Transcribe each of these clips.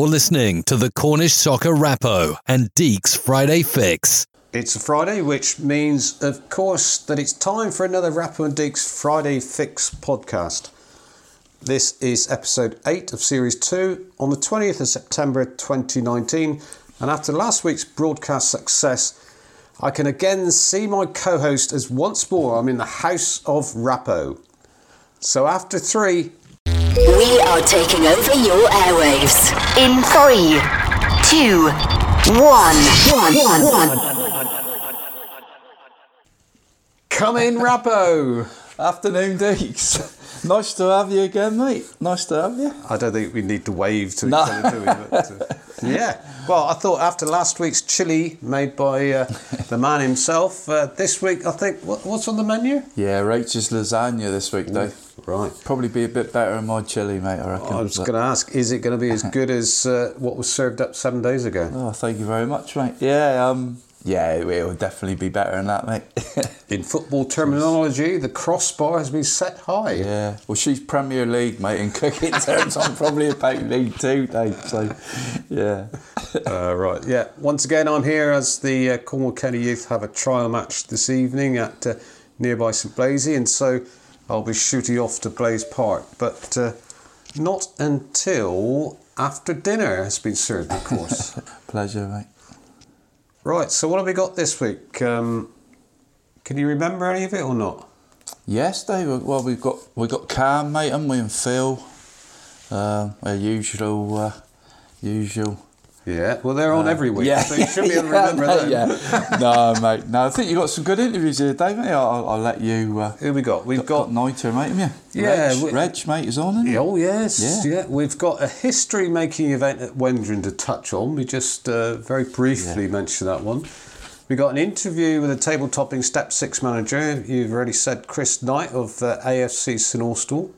You're listening to the Cornish Soccer Rappo and Deeks Friday Fix. It's a Friday, which means, of course, that it's time for another Rappo and Deeks Friday Fix podcast. This is episode 8 of series 2 on the 20th of September 2019. And after last week's broadcast success, I can again see my co host as once more I'm in the house of Rappo. So after three, We are taking over your airwaves in three, two, one, one, one, one. come in, Rappo! Afternoon, Deeks. nice to have you again, mate. Nice to have you. I don't think we need to wave to No. each other, do we? But, uh, yeah. Well, I thought after last week's chili made by uh, the man himself, uh, this week I think what, what's on the menu? Yeah, Rachel's lasagna this week, Dave. Right. Probably be a bit better in my chili, mate, I reckon. I was going to ask, is it going to be as good as uh, what was served up seven days ago? Oh, thank you very much, mate. Yeah, um, yeah, it will definitely be better than that, mate. In football terminology, the crossbar has been set high. yeah. Well, she's Premier League, mate. In cooking terms, I'm probably about League Two, Dave. So, yeah. Uh, right, yeah. Once again, I'm here as the uh, Cornwall County Youth have a trial match this evening at uh, nearby St Blazey, and so I'll be shooting off to Blaise Park, but uh, not until after dinner has been served, of course. Pleasure, mate. right, so what have we got this week? Um, can you remember any of it or not? Yes, Dave. Well, we've got we've got Cam, mate, and we and Phil. Um, our usual, uh, usual. Yeah, well, they're on every week, Uh, Yeah, so you should be able to Yeah, remember them. Yeah. No, mate. No, I think you got some good interviews here, Dave. Mate. I'll, I'll let you. Uh, Who we got? We've got. got Niter, mate, haven't you? Yeah, Reg, we- Reg, mate, is on. Isn't? Oh yes, Yeah. yeah. We've got a history-making event at Wendron to touch on. We just uh, very briefly mentioned that one. We got an interview with a table-topping Step Six manager. You've already said Chris Knight of uh, AFC St Austell.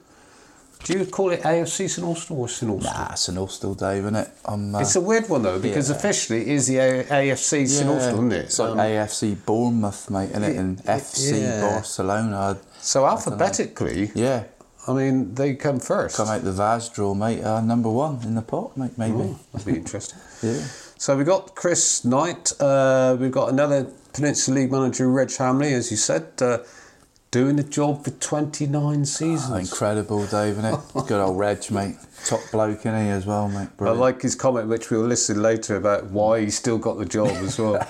Do you call it AFC St Austell or St Austell? Nah, it's an Ulster, Dave, isn't it? Uh, It's a weird one though because Yeah. officially it is the A- AFC St yeah, Austell, isn't it? It's like Um, AFC Bournemouth, mate, isn't it? And FC yeah. Barcelona. so alphabetically, Yeah, I mean they come first. come out the Vase draw, mate. Uh, number one in the pot, mate, maybe. Oh, that'd be interesting. Yeah. So we got Chris Knight. Uh, we've got another Peninsula League manager, Reg Hamley, as you said, uh, doing the job for 29 seasons. Oh, incredible, Dave, isn't it? Good old Reg, mate. Top bloke, in he as well, mate. I like his comment, which we'll listen later about why he's still got the job as well.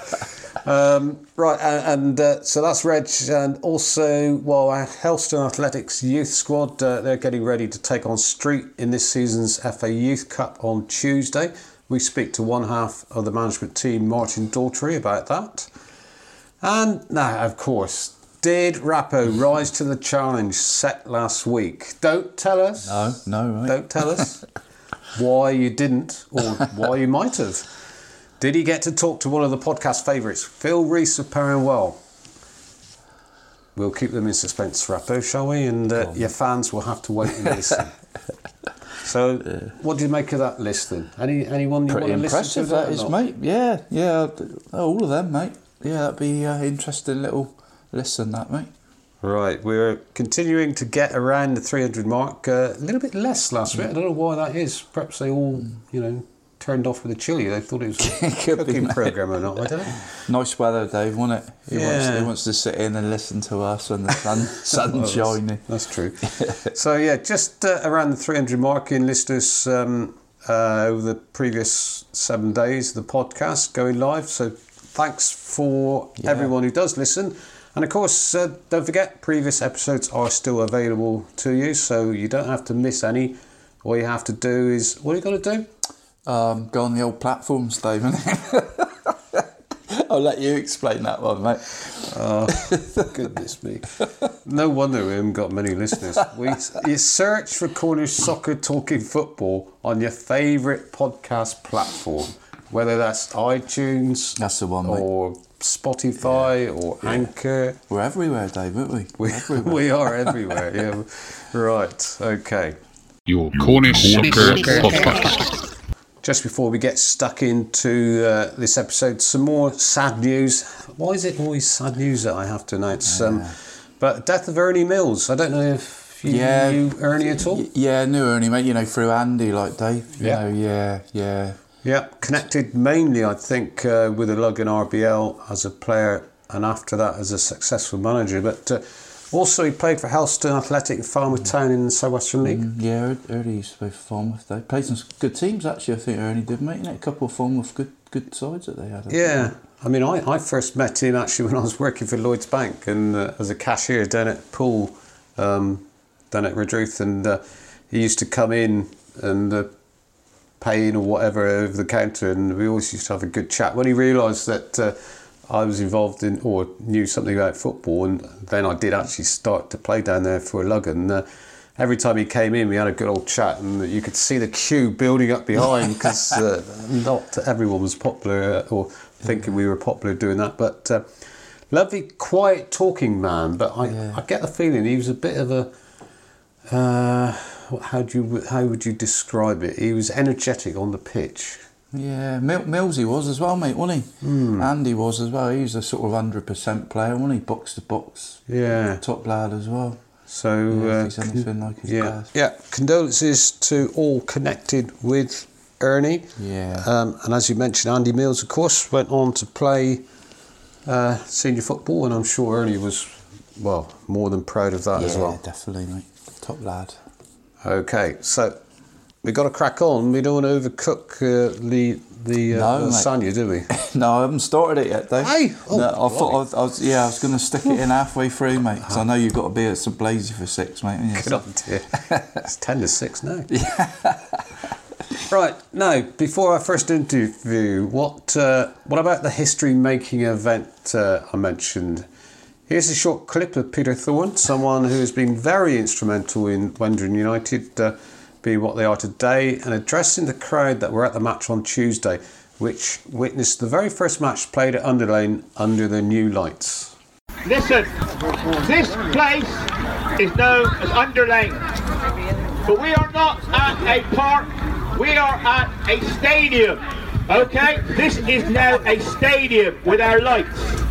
um, right, and, and uh, so that's Reg, and also, well, our Helston Athletics youth squad, uh, they're getting ready to take on Street in this season's FA Youth Cup on Tuesday. We speak to one half of the management team, Martin Daughtry, about that. And now, of course, did Rappo rise to the challenge set last week? Don't tell us. No, no, mate. Don't tell us why you didn't or why you might have. Did he get to talk to one of the podcast favourites, Phil Reese of Perranwell? We'll keep them in suspense, Rappo, shall we? And uh, your fans will have to wait and listen. So, what do you make of that list then? Any anyone you Pretty want to listen to? that or is, mate. Yeah, yeah, all of them, mate. Yeah, that'd be uh, interesting little listen, that, mate. Right, we're continuing to get around the 300 mark. Uh, a little bit less last week. I don't know why that is. Perhaps they all, you know, turned off with the chili. They thought it was a cooking program or not. I don't know. Nice weather, Dave, wasn't it? He, wants, Yeah. he wants to sit in and listen to us when the sun, sun's Well, that's- shining. That's true. so yeah, just uh, around the 300 mark in listeners um, uh, over the previous seven days, the podcast going live. So thanks for Yeah. everyone who does listen. And of course, uh, don't forget, previous episodes are still available to you, so you don't have to miss any. All you have to do is, what are you got to do? Um, go on the old platforms, Dave, innit? I'll let you explain that one, mate. Oh, goodness me. No wonder we haven't got many listeners. We, you search for Cornish Soccer Talking Football on your favourite podcast platform, whether that's iTunes That's the one, mate. or Spotify or Anchor. We're everywhere, Dave, aren't we? We, we are everywhere. Yeah. Right. Okay. Your Cornish Soccer Podcast. Just before we get stuck into uh, this episode, some more sad news. Why is it always sad news that I have to announce? Um, but death of Ernie Mills. I don't know if You Yeah. knew Ernie at all? Yeah, I knew Ernie, mate. You know, through Andy, like Dave. You Yeah. know, yeah, yeah. Yeah, connected mainly, I think, uh, with the Illogan RBL as a player and after that as a successful manager. But uh, also, he played for Helston Athletic and Falmouth Town in the South Western League. Mm, Yeah, Ernie used to play for Falmouth. They played some good teams, actually. I think Ernie did, mate. A couple of Falmouth good good sides that they had. I think. Yeah, I mean, I, I first met him actually when I was working for Lloyd's Bank and uh, as a cashier down at Pool, um, down at Redruth, and uh, he used to come in and uh, pay in or whatever over the counter, and we always used to have a good chat. When he realised that uh, I was involved in or knew something about football, and then I did actually start to play down there for Illogan. Uh, Every time he came in, we had a good old chat, and you could see the queue building up behind because uh, not everyone was popular uh, or thinking we were popular doing that. But uh, lovely, quiet talking man. But I, Yeah. I get the feeling he was a bit of a. Uh, how do you how would you describe it? He was energetic on the pitch. Yeah, Mil- Millsy was as well, mate, wasn't he? Andy was as well. He was a sort of 100% player, wasn't he? Box to box. Yeah. Top lad as well. So Yeah, uh, anything like his yeah, past. yeah. Condolences to all connected with Ernie. Yeah. Um, and as you mentioned, Andy Mills, of course, went on to play uh, senior football, and I'm sure Ernie was, well, more than proud of that yeah, as well. definitely, mate. Top lad. Okay, so we've got to crack on. We don't want to overcook uh, the the uh, No, lasagna, do we? No, I haven't started it yet, Dave. Hey! Oh, no, I thought I was, I was, yeah, I was going to stick it in halfway through, mate. Because I know you've got to be at St Blazey for six, mate. haven't you? Good it's 10 to 6 now. right, now, before our first interview, what, uh, what about the history making event uh, I mentioned? Here's a short clip of Peter Thorne, someone who has been very instrumental in Wendron United uh, being what they are today, and addressing the crowd that were at the match on Tuesday, which witnessed the very first match played at Underlane under the new lights. Listen, this place is known as Underlane, but we are not at a park, we are at a stadium. Okay? This is now a stadium with our lights.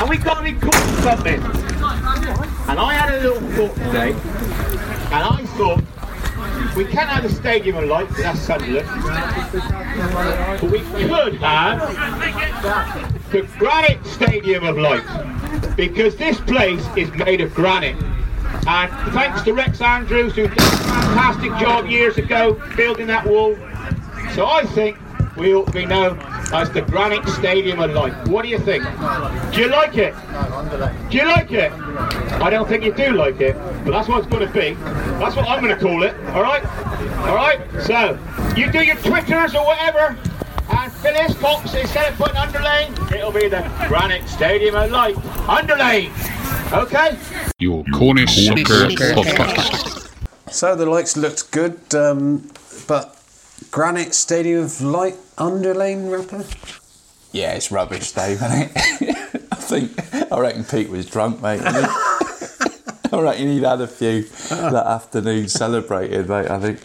And we've got to be caught something. And I had a little thought today, and I thought we can't have a stadium of lights, that's Sunderland. But we could have the Granite Stadium of Light because this place is made of granite. And thanks to Rex Andrews, who did a fantastic job years ago building that wall. So I think we ought to be known as the Granite Stadium of Light. What do you think? Do you like it? Do you like it? I don't think you do like it, but that's what it's going to be. That's what I'm going to call it. All right? All right? So, you do your Twitters or whatever. And Phyllis Cox, instead of putting Underlane, it'll be the Granite Stadium of Light. Underlane! Okay? Your Cornish Soccer Podcast. So the lights looked good, um, but Granite Stadium of Light Underlane Rappo? Yeah, it's rubbish, Dave, isn't it? I think, I reckon Pete was drunk, mate. I reckon he'd had a few that afternoon celebrated, mate, I think.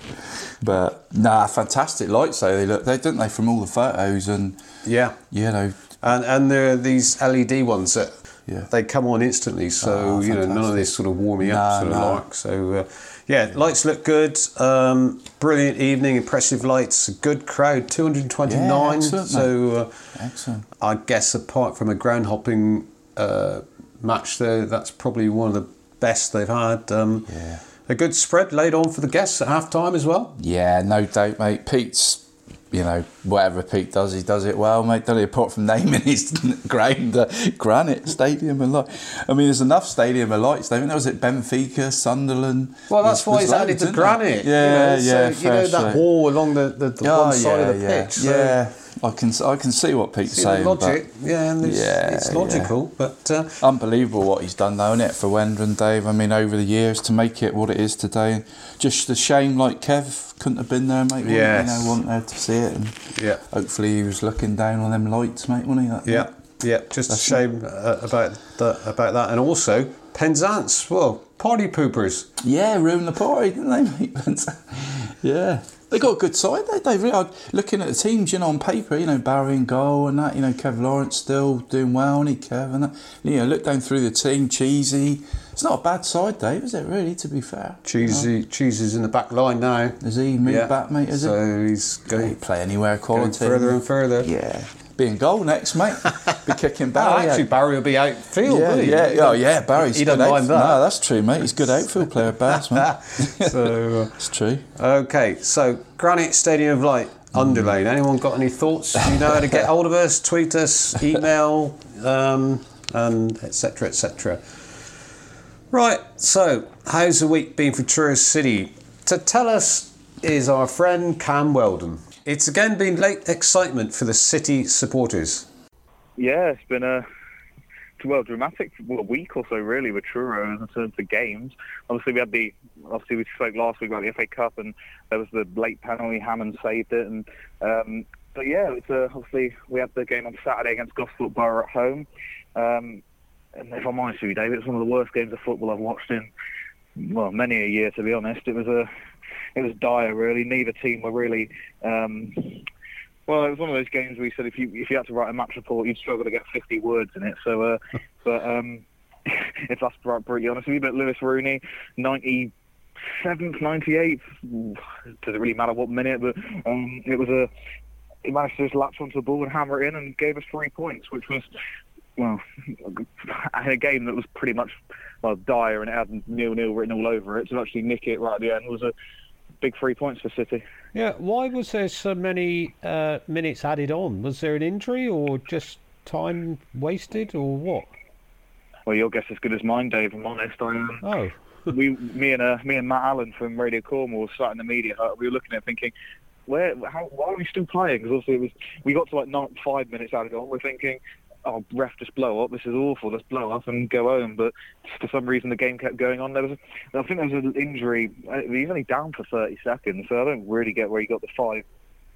But, nah, fantastic lights, though. They look, they didn't they, from all the photos and, Yeah. you know, And and there are these LED ones that Yeah. they come on instantly, so Ah, you know none of this sort of warming No, up sort of no. like. So uh, yeah, lights look good. Um, brilliant evening, impressive lights, good crowd, 229. Yeah, excellent, so uh, excellent. I guess apart from a ground hopping uh, match there, that's probably one of the best they've had. Um, Yeah. A good spread laid on for the guests at half time as well. Yeah, no doubt, mate. Pete's, you know, whatever Pete does, he does it well, mate. Don't he? Apart from naming his ground uh, Granite Stadium and light. I mean, there's enough Stadium. I think that was at Benfica, Sunderland. Well, that's There's- why he's added the granite. Yeah, you know, yeah. So, you know that wall along the, the, the Oh, one side yeah, of the yeah. pitch. so- Yeah, I can I can see what Pete's See saying. logic, yeah, and it's, Yeah, it's yeah. logical, but uh, unbelievable what he's done, though, isn't it, for Wendron Dave? I mean, over the years to make it what it is today, just a shame, like Kev couldn't have been there, mate. Yeah, you know, wasn't there to see it, and yeah, hopefully he was looking down on them lights, mate, wasn't he? That yeah, yeah. Just a shame uh, about that, about that, and also Penzance. Well, party poopers. Yeah, ruined the party, didn't they, mate? yeah. They got a good side there, Dave. Really, I- looking at the teams, you know, on paper, you know, Barry and goal and that, you know, Kev Lawrence still doing well, and he Kev and that. You know, look down through the team, Cheesy, It's not a bad side, Dave, is it? Really, to be fair. Cheesy, Cheesy's in the back line now. Is he moved Yeah. back, mate? Is so it? he's He going, play anywhere, quality. further and further. Yeah, be in goal next, mate. Be kicking Oh, Barry. actually, out. Barry will be outfield, yeah, will he? yeah, oh yeah, Barry's He don't mind that. No, that's true, mate. He's a good outfield player, man. so, It's true. uh, okay, so Granite Stadium of Light, Underlane. Anyone got any thoughts? Do you know how to get hold of us? Tweet us, email, um, and etc. etc. Right, so how's the week been for Truro City? To tell us is our friend Cam Weldon. It's again been late excitement for the City supporters. Yeah, it's been a well dramatic week or so really with Truro in terms of games. Obviously, we had the obviously we spoke last week about the FA Cup and there was the late penalty. Hammond saved it, and um, but yeah, it's uh, obviously we had the game on Saturday against Gosport Borough at home. Um, and if I'm honest with you, David, it's one of the worst games of football I've watched in well many a year. To be honest, it was a it was dire really. Neither team were really. Um, well, it was one of those games where you said if you if you had to write a match report, you'd struggle to get 50 words in it. So, uh, but um, if that's br- brutally honest with you, but Lewis Rooney, 97th, 98th, does it really matter what minute? But um, it was a he managed to just latch onto the ball and hammer it in and gave us three points, which was well in a game that was pretty much well dire and it had nil nil written all over it. To actually nick it right at the end was a big three points for City. Yeah, why was there so many uh, minutes added on? Was there an injury or just time wasted or what? Well, your guess is as good as mine, Dave. I'm honest. I, um, Oh, we, me and uh, me and Matt Allen from Radio Cornwall sat in the media hut. We were looking at it thinking, where, how, why are we still playing? Because obviously it was, we got to like not five minutes added on. We're thinking, oh, ref, just blow up. This is awful. Let's blow up and go home. But for some reason the game kept going on. There was, a, I think there was an injury. uh, He was only down for 30 seconds, so I don't really get where he got the five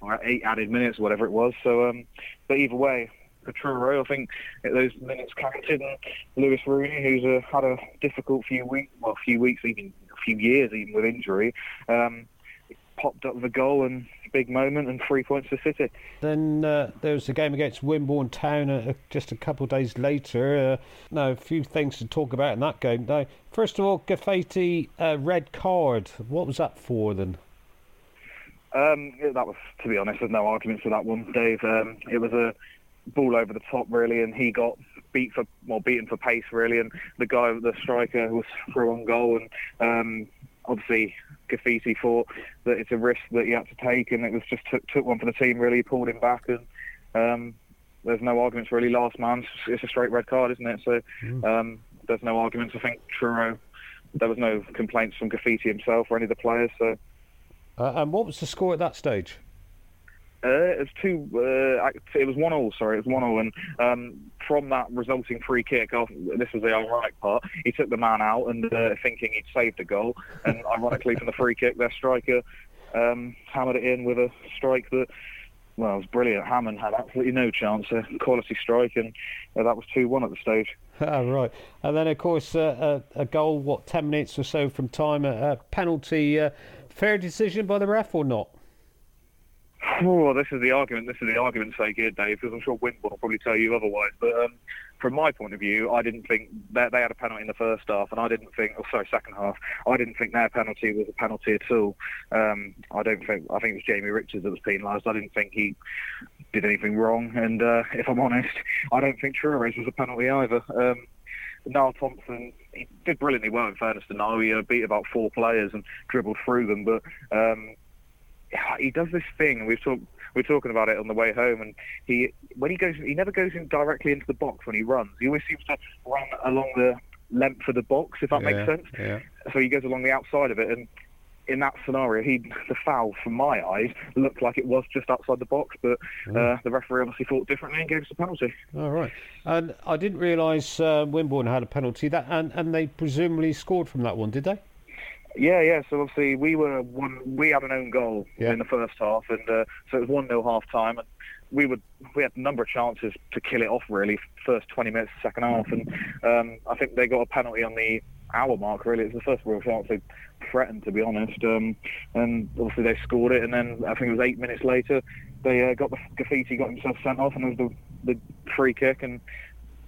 or eight added minutes, whatever it was. So, um, but either way. For Truro, I think those minutes counted. And Lewis Rooney, who's uh, had a difficult few weeks, well, a few weeks, even a few years, even with injury, um, popped up a goal and big moment and three points for City. then uh, there was the game against Wimborne Town uh, just a couple of days later. Uh, now, a few things to talk about in that game. Now, first of all, Gaffati, uh, red card. What was that for then? Um, that was, to be honest, there's no arguments for that one, Dave. Um, it was a ball over the top, really, and he got beat for, well, beaten for pace, really, and the guy, the striker, was through on goal, and um, obviously Gaffiti thought that it's a risk that he had to take, and it was just took, took one for the team, really, pulled him back, and um, there's no arguments, really. Last man, it's a straight red card, isn't it? So um, there's no arguments. I think Truro, there was no complaints from Gaffiti himself or any of the players, so. Uh, and what was the score at that stage? Uh, it was two. Uh, it was one all. Sorry, it was one all. And um, from that resulting free kick, off, this was the ironic part. He took the man out and uh, thinking he'd saved the goal. And ironically, from the free kick, their striker um, hammered it in with a strike that. Well, it was brilliant. Hammond had absolutely no chance. A quality strike, and uh, that was two-one at the stage. Ah, right. And then, of course, uh, a, a goal, what, 10 minutes or so from time, a, a penalty. Uh, fair decision by the ref or not? Oh, this is the argument. This is the argument's sake here, Dave, because I'm sure Wimborne will probably tell you otherwise. But um, from my point of view, I didn't think that they had a penalty in the first half, and I didn't think, oh, sorry, second half. I didn't think their penalty was a penalty at all. Um, I don't think. I think it was Jamie Richards that was penalised. I didn't think he did anything wrong, and uh, if I'm honest, I don't think Truro's was a penalty either. Um, Niall Thompson, he did brilliantly well in fairness to Niall. He uh, beat about four players and dribbled through them, but um, he does this thing, and we've talked. We're talking about it on the way home, and he when he goes, he never goes in directly into the box when he runs. He always seems to run along the length of the box, if that makes sense. Yeah. So he goes along the outside of it, and in that scenario, he the foul, from my eyes, looked like it was just outside the box, but uh, the referee obviously thought differently and gave us a penalty. All right. And I didn't realise uh, Wimborne had a penalty, that, and, and they presumably scored from that one, did they? Yeah, yeah. So obviously we were one. We had an own goal Yeah. in the first half, and uh, so it was one 0 half time, and we would we had a number of chances to kill it off. Really, first 20 minutes, of the second half, and um, I think they got a penalty on the hour mark. Really, it was the first real chance they threatened, to be honest. Um, and obviously they scored it, and then I think it was eight minutes later they uh, got the graffiti, got himself sent off, and there was the the free kick and.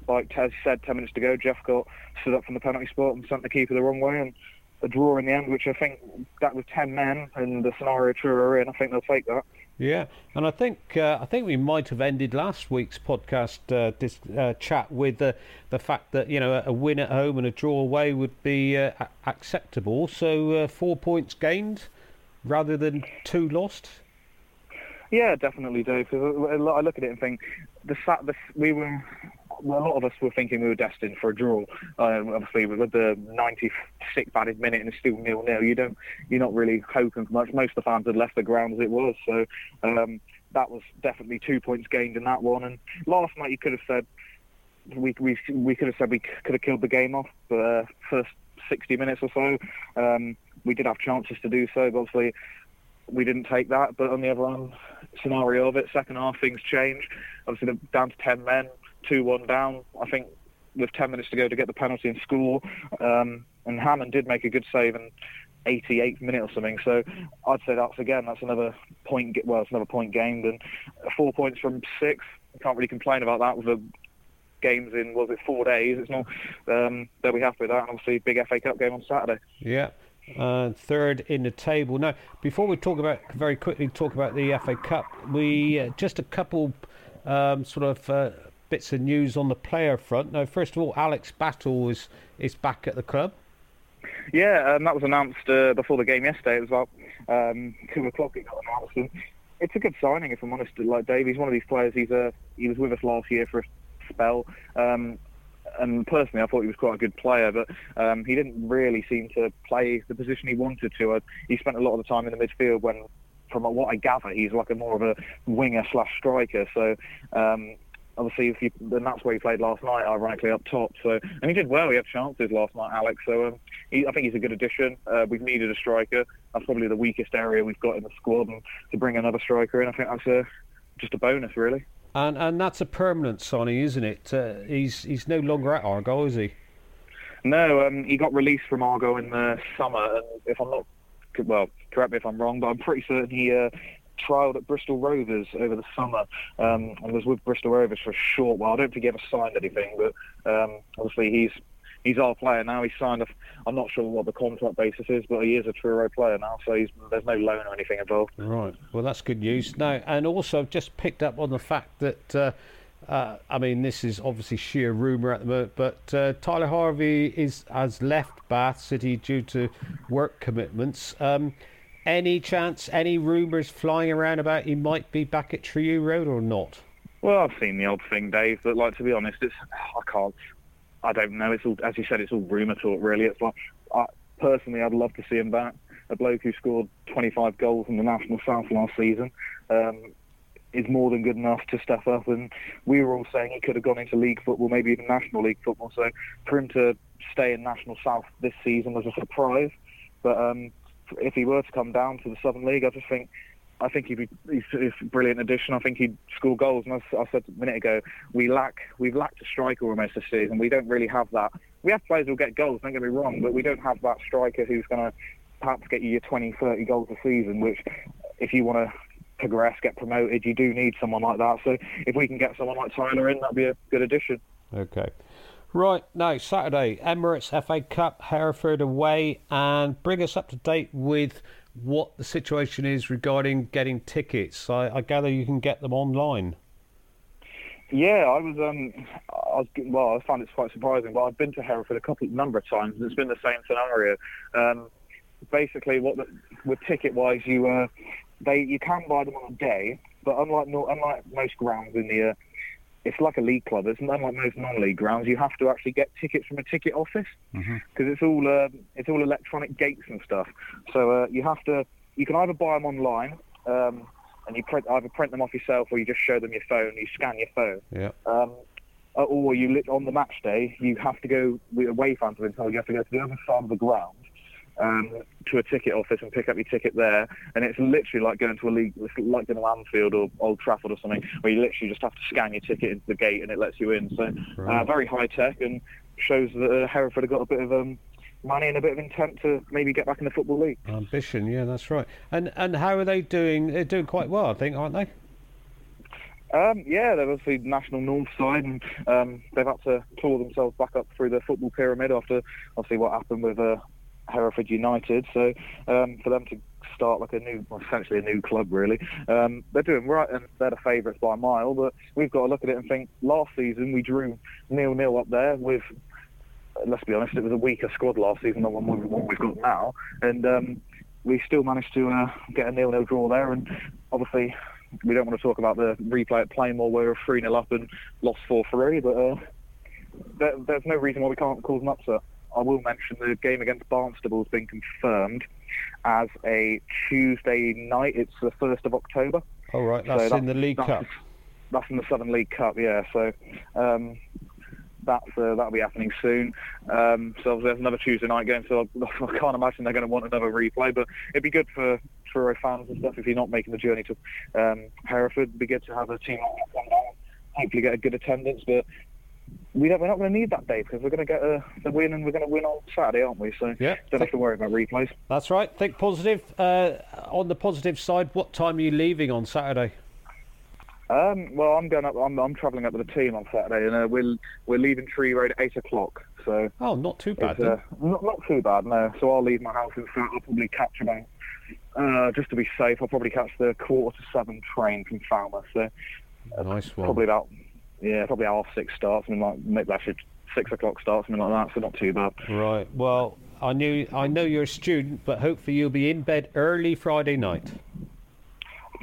like you said, ten minutes to go, Jeff got stood up from the penalty spot and sent the keeper the wrong way, and a draw in the end, which I think that was ten men and the scenario Truro are in. I think they'll take that. Yeah, and I think uh, I think we might have ended last week's podcast uh, this uh, chat with the the fact that you know a win at home and a draw away would be uh, a- acceptable. So uh, four points gained rather than two lost. Yeah, definitely, Dave. I look at it and think the fact that we were, a lot of us were thinking we were destined for a draw. Um, obviously, with the 96th added minute and still nil nil, you don't, you're not really hoping for much. Most of the fans had left the ground as it was, so um, that was definitely two points gained in that one. And last night, you could have said we we we could have said we could have killed the game off the first 60 minutes or so. Um, we did have chances to do so, but obviously we didn't take that. But on the other hand, scenario of it, second half things change. Obviously down to 10 men, 2-1 down. I think with 10 minutes to go to get the penalty and score. Um, and Hammond did make a good save in 88th minute or something. So I'd say that's again that's another point. Well, it's another point gained and four points from six. Can't really complain about that with the games in was it four days. It's not. Um, they'll be happy with that. And obviously, big FA Cup game on Saturday. Yeah. Uh, third in the table. Now, before we talk about very quickly talk about the FA Cup, we uh, just a couple um, sort of uh, bits of news on the player front. Now, first of all, Alex Battle is is back at the club. Yeah, um, that was announced uh, before the game yesterday. It was about um, two o'clock. It got announced, and it's a good signing. If I'm honest, like Dave, he's one of these players. He's a he was with us last year for a spell. Um, and personally, I thought he was quite a good player, but um, he didn't really seem to play the position he wanted to. Uh, he spent a lot of the time in the midfield when, from what I gather, he's like a more of a winger slash striker. So um, obviously, if you, and that's where he played last night, ironically up top. So and he did well. He had chances last night, Alex. So um, he, I think he's a good addition. Uh, we've needed a striker. That's probably the weakest area we've got in the squad, and to bring another striker in, I think that's a, just a bonus, really. And and that's a permanent signing, isn't it? Uh, he's he's no longer at Argyle, is he? No, um, he got released from Argo in the summer, and if I'm not, well, correct me if I'm wrong, but I'm pretty certain he uh, trialled at Bristol Rovers over the summer, um, and was with Bristol Rovers for a short while. I don't think he ever signed anything, but um, obviously he's he's our player now. He's signed. A, I'm not sure what the contract basis is, but he is a Truro player now, so there's no loan or anything involved. Right. Well, that's good news. Now, and also just picked up on the fact that. Uh, uh, I mean, this is obviously sheer rumour at the moment, but uh, Tyler Harvey is has left Bath City due to work commitments. Um, any chance, any rumours flying around about he might be back at Treyew Road or not? Well, I've seen the odd thing, Dave, but like to be honest, it's I can't. I don't know. It's all as you said. It's all rumour talk, really. It's like I, personally, I'd love to see him back. A bloke who scored 25 goals in the National South last season um, is more than good enough to step up. And we were all saying he could have gone into league football, maybe even National League football. So for him to stay in National South this season was a surprise. But um, if he were to come down to the Southern League, I just think I think he'd be he's, he's a brilliant addition. I think he'd score goals. And as I said a minute ago, we lack we've lacked a striker almost this season. We don't really have that. We have players who'll get goals. Don't get me wrong, but we don't have that striker who's going to perhaps get you your 20, 30 goals a season. Which, if you want to progress, get promoted, you do need someone like that. So if we can get someone like Tyler in, that'd be a good addition. Okay. Right, now Saturday, Emirates FA Cup, Hereford away, and bring us up to date with what the situation is regarding getting tickets. I, I gather you can get them online. Yeah, I was. Um, I was well. I found it quite surprising, but I've been to Hereford a couple number of times, and it's been the same scenario. Um, basically, what the, with ticket wise, you uh, they you can buy them on a day, but unlike unlike most grounds in the, uh, it's like a league club. It's unlike most non-league grounds. You have to actually get tickets from a ticket office because it's all um, it's all electronic gates and stuff. So uh, you have to. You can either buy them online. Um, and you print, either print them off yourself or you just show them your phone, you scan your phone. Yeah. Um, uh, or you lit on the match day, you have to go, away fans have been told you have to go to the other side of the ground um, to a ticket office and pick up your ticket there. And it's literally like going to a league, like going to Anfield or Old Trafford or something, where you literally just have to scan your ticket into the gate and it lets you in. So uh, very high tech and shows that uh, Hereford have got a bit of um, money and a bit of intent to maybe get back in the Football League. Ambition, yeah, that's right. And and how are they doing? They're doing quite well, I think, aren't they? Um, yeah, they're obviously national north side, and um, they've had to claw themselves back up through the football pyramid after obviously what happened with uh, Hereford United. So um, for them to start like a new, well, essentially a new club, really, um, they're doing right, and they're the favourites by a mile. But we've got to look at it and think: last season we drew nil nil up there with. Let's be honest, it was a weaker squad last season than what we've, got now, and um, we still managed to uh, get a nil-nil draw there. And obviously, we don't want to talk about the replay at Plainmoor where we were 3 0 up and lost 4 3, but uh, there, there's no reason why we can't cause an upset. I will mention the game against Barnstaple has been confirmed as a Tuesday night. It's the 1st of October. All right, that's, So in the League that's, Cup. That's in the Southern League Cup, yeah. So um, that's uh, that'll be happening soon. Um, so there's another Tuesday night game. So I, I can't imagine they're going to want another replay, but it'd be good for Truro fans and stuff if you're not making the journey to um, Hereford. It'd be good to have a team like that come down. Hopefully get a good attendance, but. We don't, we're not going to need that day because we're going to get a, the win and we're going to win on Saturday, aren't we? So Yeah. don't have to worry about replays. That's right. Think positive. Uh, on the positive side, what time are you leaving on Saturday? Um, well, I'm going up. I'm, I'm travelling up with the team on Saturday, and uh, we're we're leaving Treyew Road at eight o'clock. So Oh, not too bad. Uh, not, not too bad, no. So I'll leave my house in Fat. I'll probably catch about, uh, just to be safe, I'll probably catch the quarter to seven train from Falmouth. So nice one. probably about, yeah, probably half six starts, and like maybe actually six o'clock starts, something like that. So not too bad. Right. Well, I knew I know you're a student, but hopefully you'll be in bed early Friday night.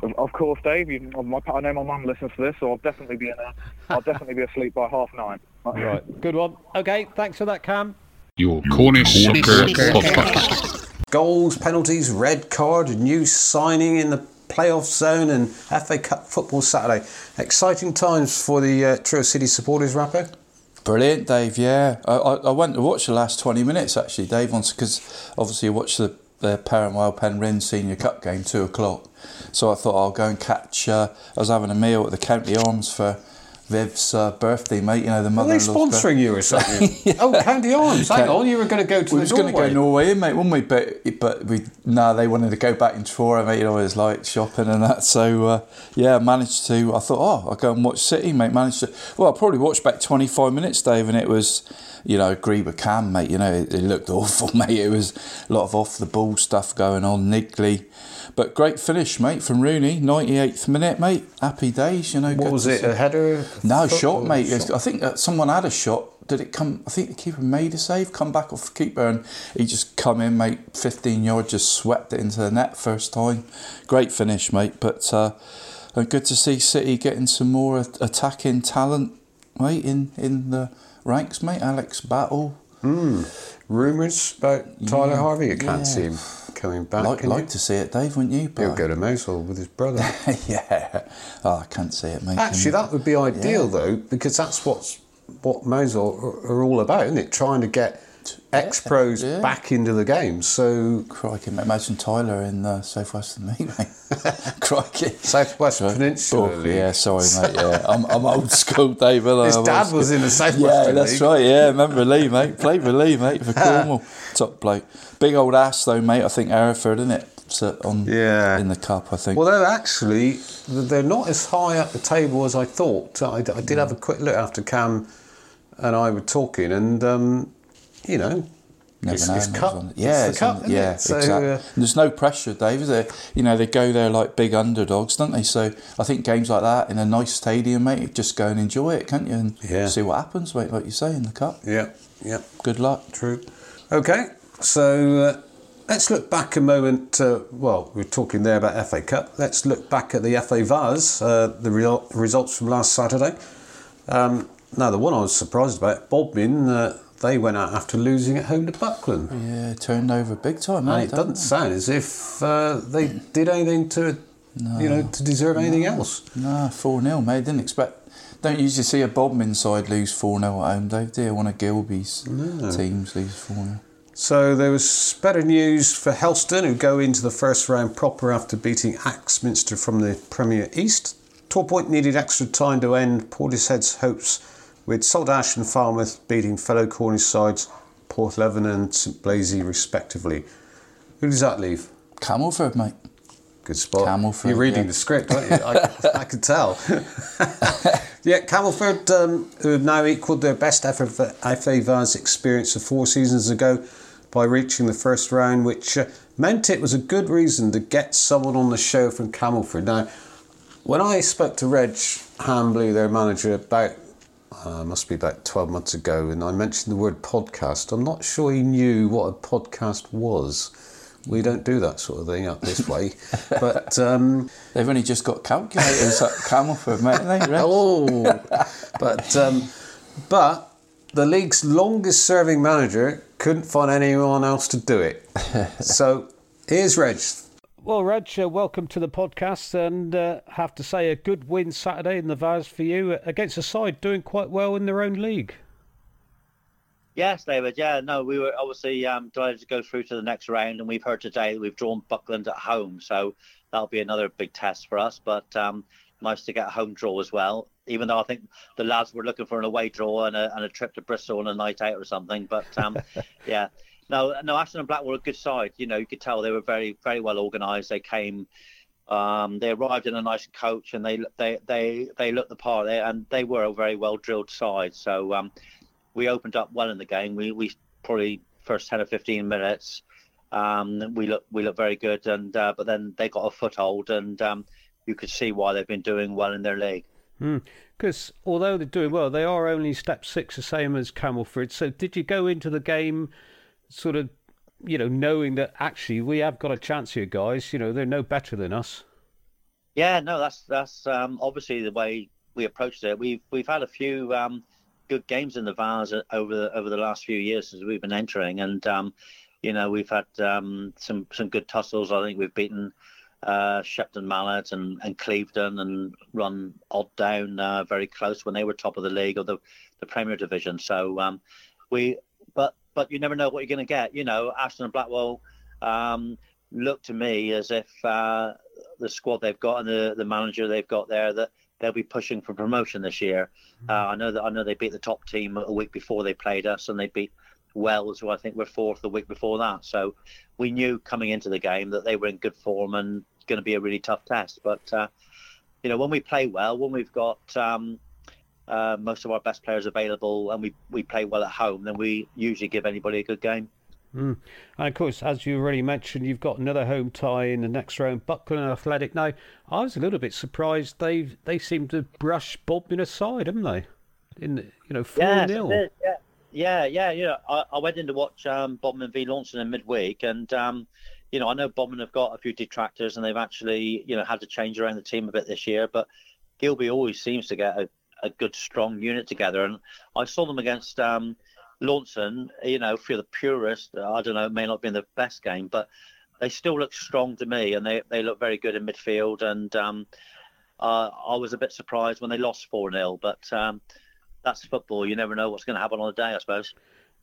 Of, of course, Dave. You, my, I know my mum listens to this, so I'll definitely be in. A, I'll definitely be asleep by half nine. Right. Good one. Okay. Thanks for that, Cam. Your Cornish Soccer Podcast. Goals, penalties, red card, new signing in the playoff zone, and FA Cup football Saturday. Exciting times for the uh, Truro City supporters, Rappo. Brilliant, Dave. Yeah, I, I, I went to watch the last twenty minutes actually, Dave, because obviously I watched the the Perranwell Penryn Senior Cup game two o'clock. So I thought I'll go and catch. Uh, I was having a meal at the County Arms for Viv's uh, birthday, mate. You know the mother. Are they sponsoring you or something? Oh, County Arms. Hang on, you were going to go to we was going to go Norway. Mate, weren't we? But but we no, they wanted to go back in Truro, mate. You know, it was like shopping and that. So uh, yeah, I managed to. I thought, oh, I'll go and watch City, mate. Managed to. Well, I probably watched back twenty five minutes, Dave, and it was, you know, agree with Cam, mate. You know, it, it looked awful, mate. It was a lot of off the ball stuff going on, niggly. But great finish, mate, from Rooney, 98th minute, mate. Happy days, you know. What good was it? see. A header? No, shot, mate. shot? I think someone had a shot. Did it come? I think the keeper made a save, come back off the keeper, and he just come in, mate. 15 yards, just swept it into the net first time. Great finish, mate. But uh, uh, good to see City getting some more attacking talent, mate, in, in the ranks, mate. Alex Battle. Rumours about Tyler Yeah, Harvey. You can't yeah. see him coming back. Like, like to see it, Dave, wouldn't you? He'll go to Mousehole with his brother. yeah. Oh, I can't see it, mate. Actually, that would be ideal though, because that's what's what Mousehole are, are all about, isn't it? Trying to get ex pros yeah. back into the game. So Crikey. Imagine Tyler in uh, Southwestern League, mate. Crikey. Southwest Right. Peninsula Oh. Yeah, sorry, mate. Yeah, I'm, I'm old school, Dave. His I'm dad was in the Southwestern Yeah, that's League. right. Yeah, remember Lee, mate. Played with Lee, mate, for Cornwall. Top bloke. Big old ass, though, mate. I think Hereford, isn't it? On Yeah. in the cup, I think. Well, they're actually they're not as high up the table as I thought. I, I did have a quick look after Cam and I were talking, and um, you know, Never it's, know, it's cup. Yeah, it's cup. yeah? So, exactly. uh, There's no pressure, Dave, is there? You know, they go there like big underdogs, don't they? So I think games like that in a nice stadium, mate, just go and enjoy it, can't you? And Yeah. see what happens, mate, like you say, in the cup. yeah, yeah. Good luck. True. Okay, so uh, let's look back a moment. Uh, well, we are talking there about FA Cup. Let's look back at the FA Vase, uh, the real, results from last Saturday. Um, now, the one I was surprised about, Bodmin, uh, they went out after losing at home to Buckland. Yeah, turned over big time, And it doesn't sound as if uh, they did anything to, you know, to deserve anything else. Nah, 4 0, mate. Didn't expect. Don't usually see a Bodmin side lose 4 0 at home, Dave. Do you? One of Gilby's teams lose 4 0. So there was better news for Helston, who go into the first round proper after beating Axminster from the Premier East. Torpoint needed extra time to end Portishead's hopes, with Saltash and Falmouth beating fellow Cornish sides Porthleven and St Blazey respectively. Who does that leave? Camelford, mate. Good spot. Camelford, You're reading yeah. the script, aren't you? I, I could tell. Yeah, Camelford, um, who have now equalled their best FA experience of four seasons ago by reaching the first round, which uh, meant it was a good reason to get someone on the show from Camelford. Now, when I spoke to Reg Hambley, their manager, about uh, must be about 12 months ago, and I mentioned the word podcast, I'm not sure he knew what a podcast was. We don't do that sort of thing up this way. but um, They've only just got calculators at Camelford, mate. Oh, but um, but the league's longest serving manager couldn't find anyone else to do it. so here's Reg. Well, Reg, uh, welcome to the podcast, and uh, have to say a good win Saturday in the Vase for you uh, against a side doing quite well in their own league. Yes, David. Yeah, no, we were obviously um, delighted to go through to the next round, and we've heard today that we've drawn Buckland at home, so that'll be another big test for us. But um, nice to get a home draw as well. Even though I think the lads were looking for an away draw and a, and a trip to Bristol and a night out or something. But um, yeah, no, no, Ashton and Black were a good side. You know, you could tell they were very, very well organised. They came. Um, they arrived in a nice coach and they they they they looked the part they, and they were a very well drilled side. So um, we opened up well in the game. We we probably first ten or fifteen minutes. Um, we look we look very good, and uh, but then they got a foothold, and um, you could see why they've been doing well in their league. Because although they're doing well, they are only step six, the same as Camelford. So did you go into the game sort of, you know, knowing that actually we have got a chance here, guys? You know, they're no better than us. Yeah, no, that's that's um, obviously the way we approached it. We've we've had a few um, good games in the Vase over the, over the last few years since we've been entering, and um, you know we've had um, some some good tussles. I think we've beaten uh, Shepton Mallet and, and Clevedon and run Odd down uh, very close when they were top of the league or the, the Premier Division. So um, we, but you never know what you're going to get. You know, Ashton and Backwell um, look to me as if uh, the squad they've got and the, the manager they've got there that they'll be pushing for promotion this year. Uh, I know that I know they beat the top team a week before they played us, and they beat Wells, who I think were fourth the week before that. So we knew coming into the game that they were in good form and going to be a really tough test. But uh, you know, when we play well, when we've got um, uh, most of our best players available, and we we play well at home, then we usually give anybody a good game. And of course, as you already mentioned, you've got another home tie in the next round, Buckland and Athletic. Now, I was a little bit surprised they they seem to brush Bodmin aside, haven't they? In you know four Yes, nil. yeah, yeah, yeah. You know, I, I went in to watch um, Bodmin v Launceston in midweek, and um, you know, I know Bodmin have got a few detractors, and they've actually you know had to change around the team a bit this year. But Gilby always seems to get a, a good strong unit together, and I saw them against um, Launceston. You know, for the purist, I don't know, it may not have been the best game, but they still look strong to me, and they they look very good in midfield, and. Um, uh, I was a bit surprised when they lost 4 0, but um, that's football. You never know what's going to happen on the day, I suppose.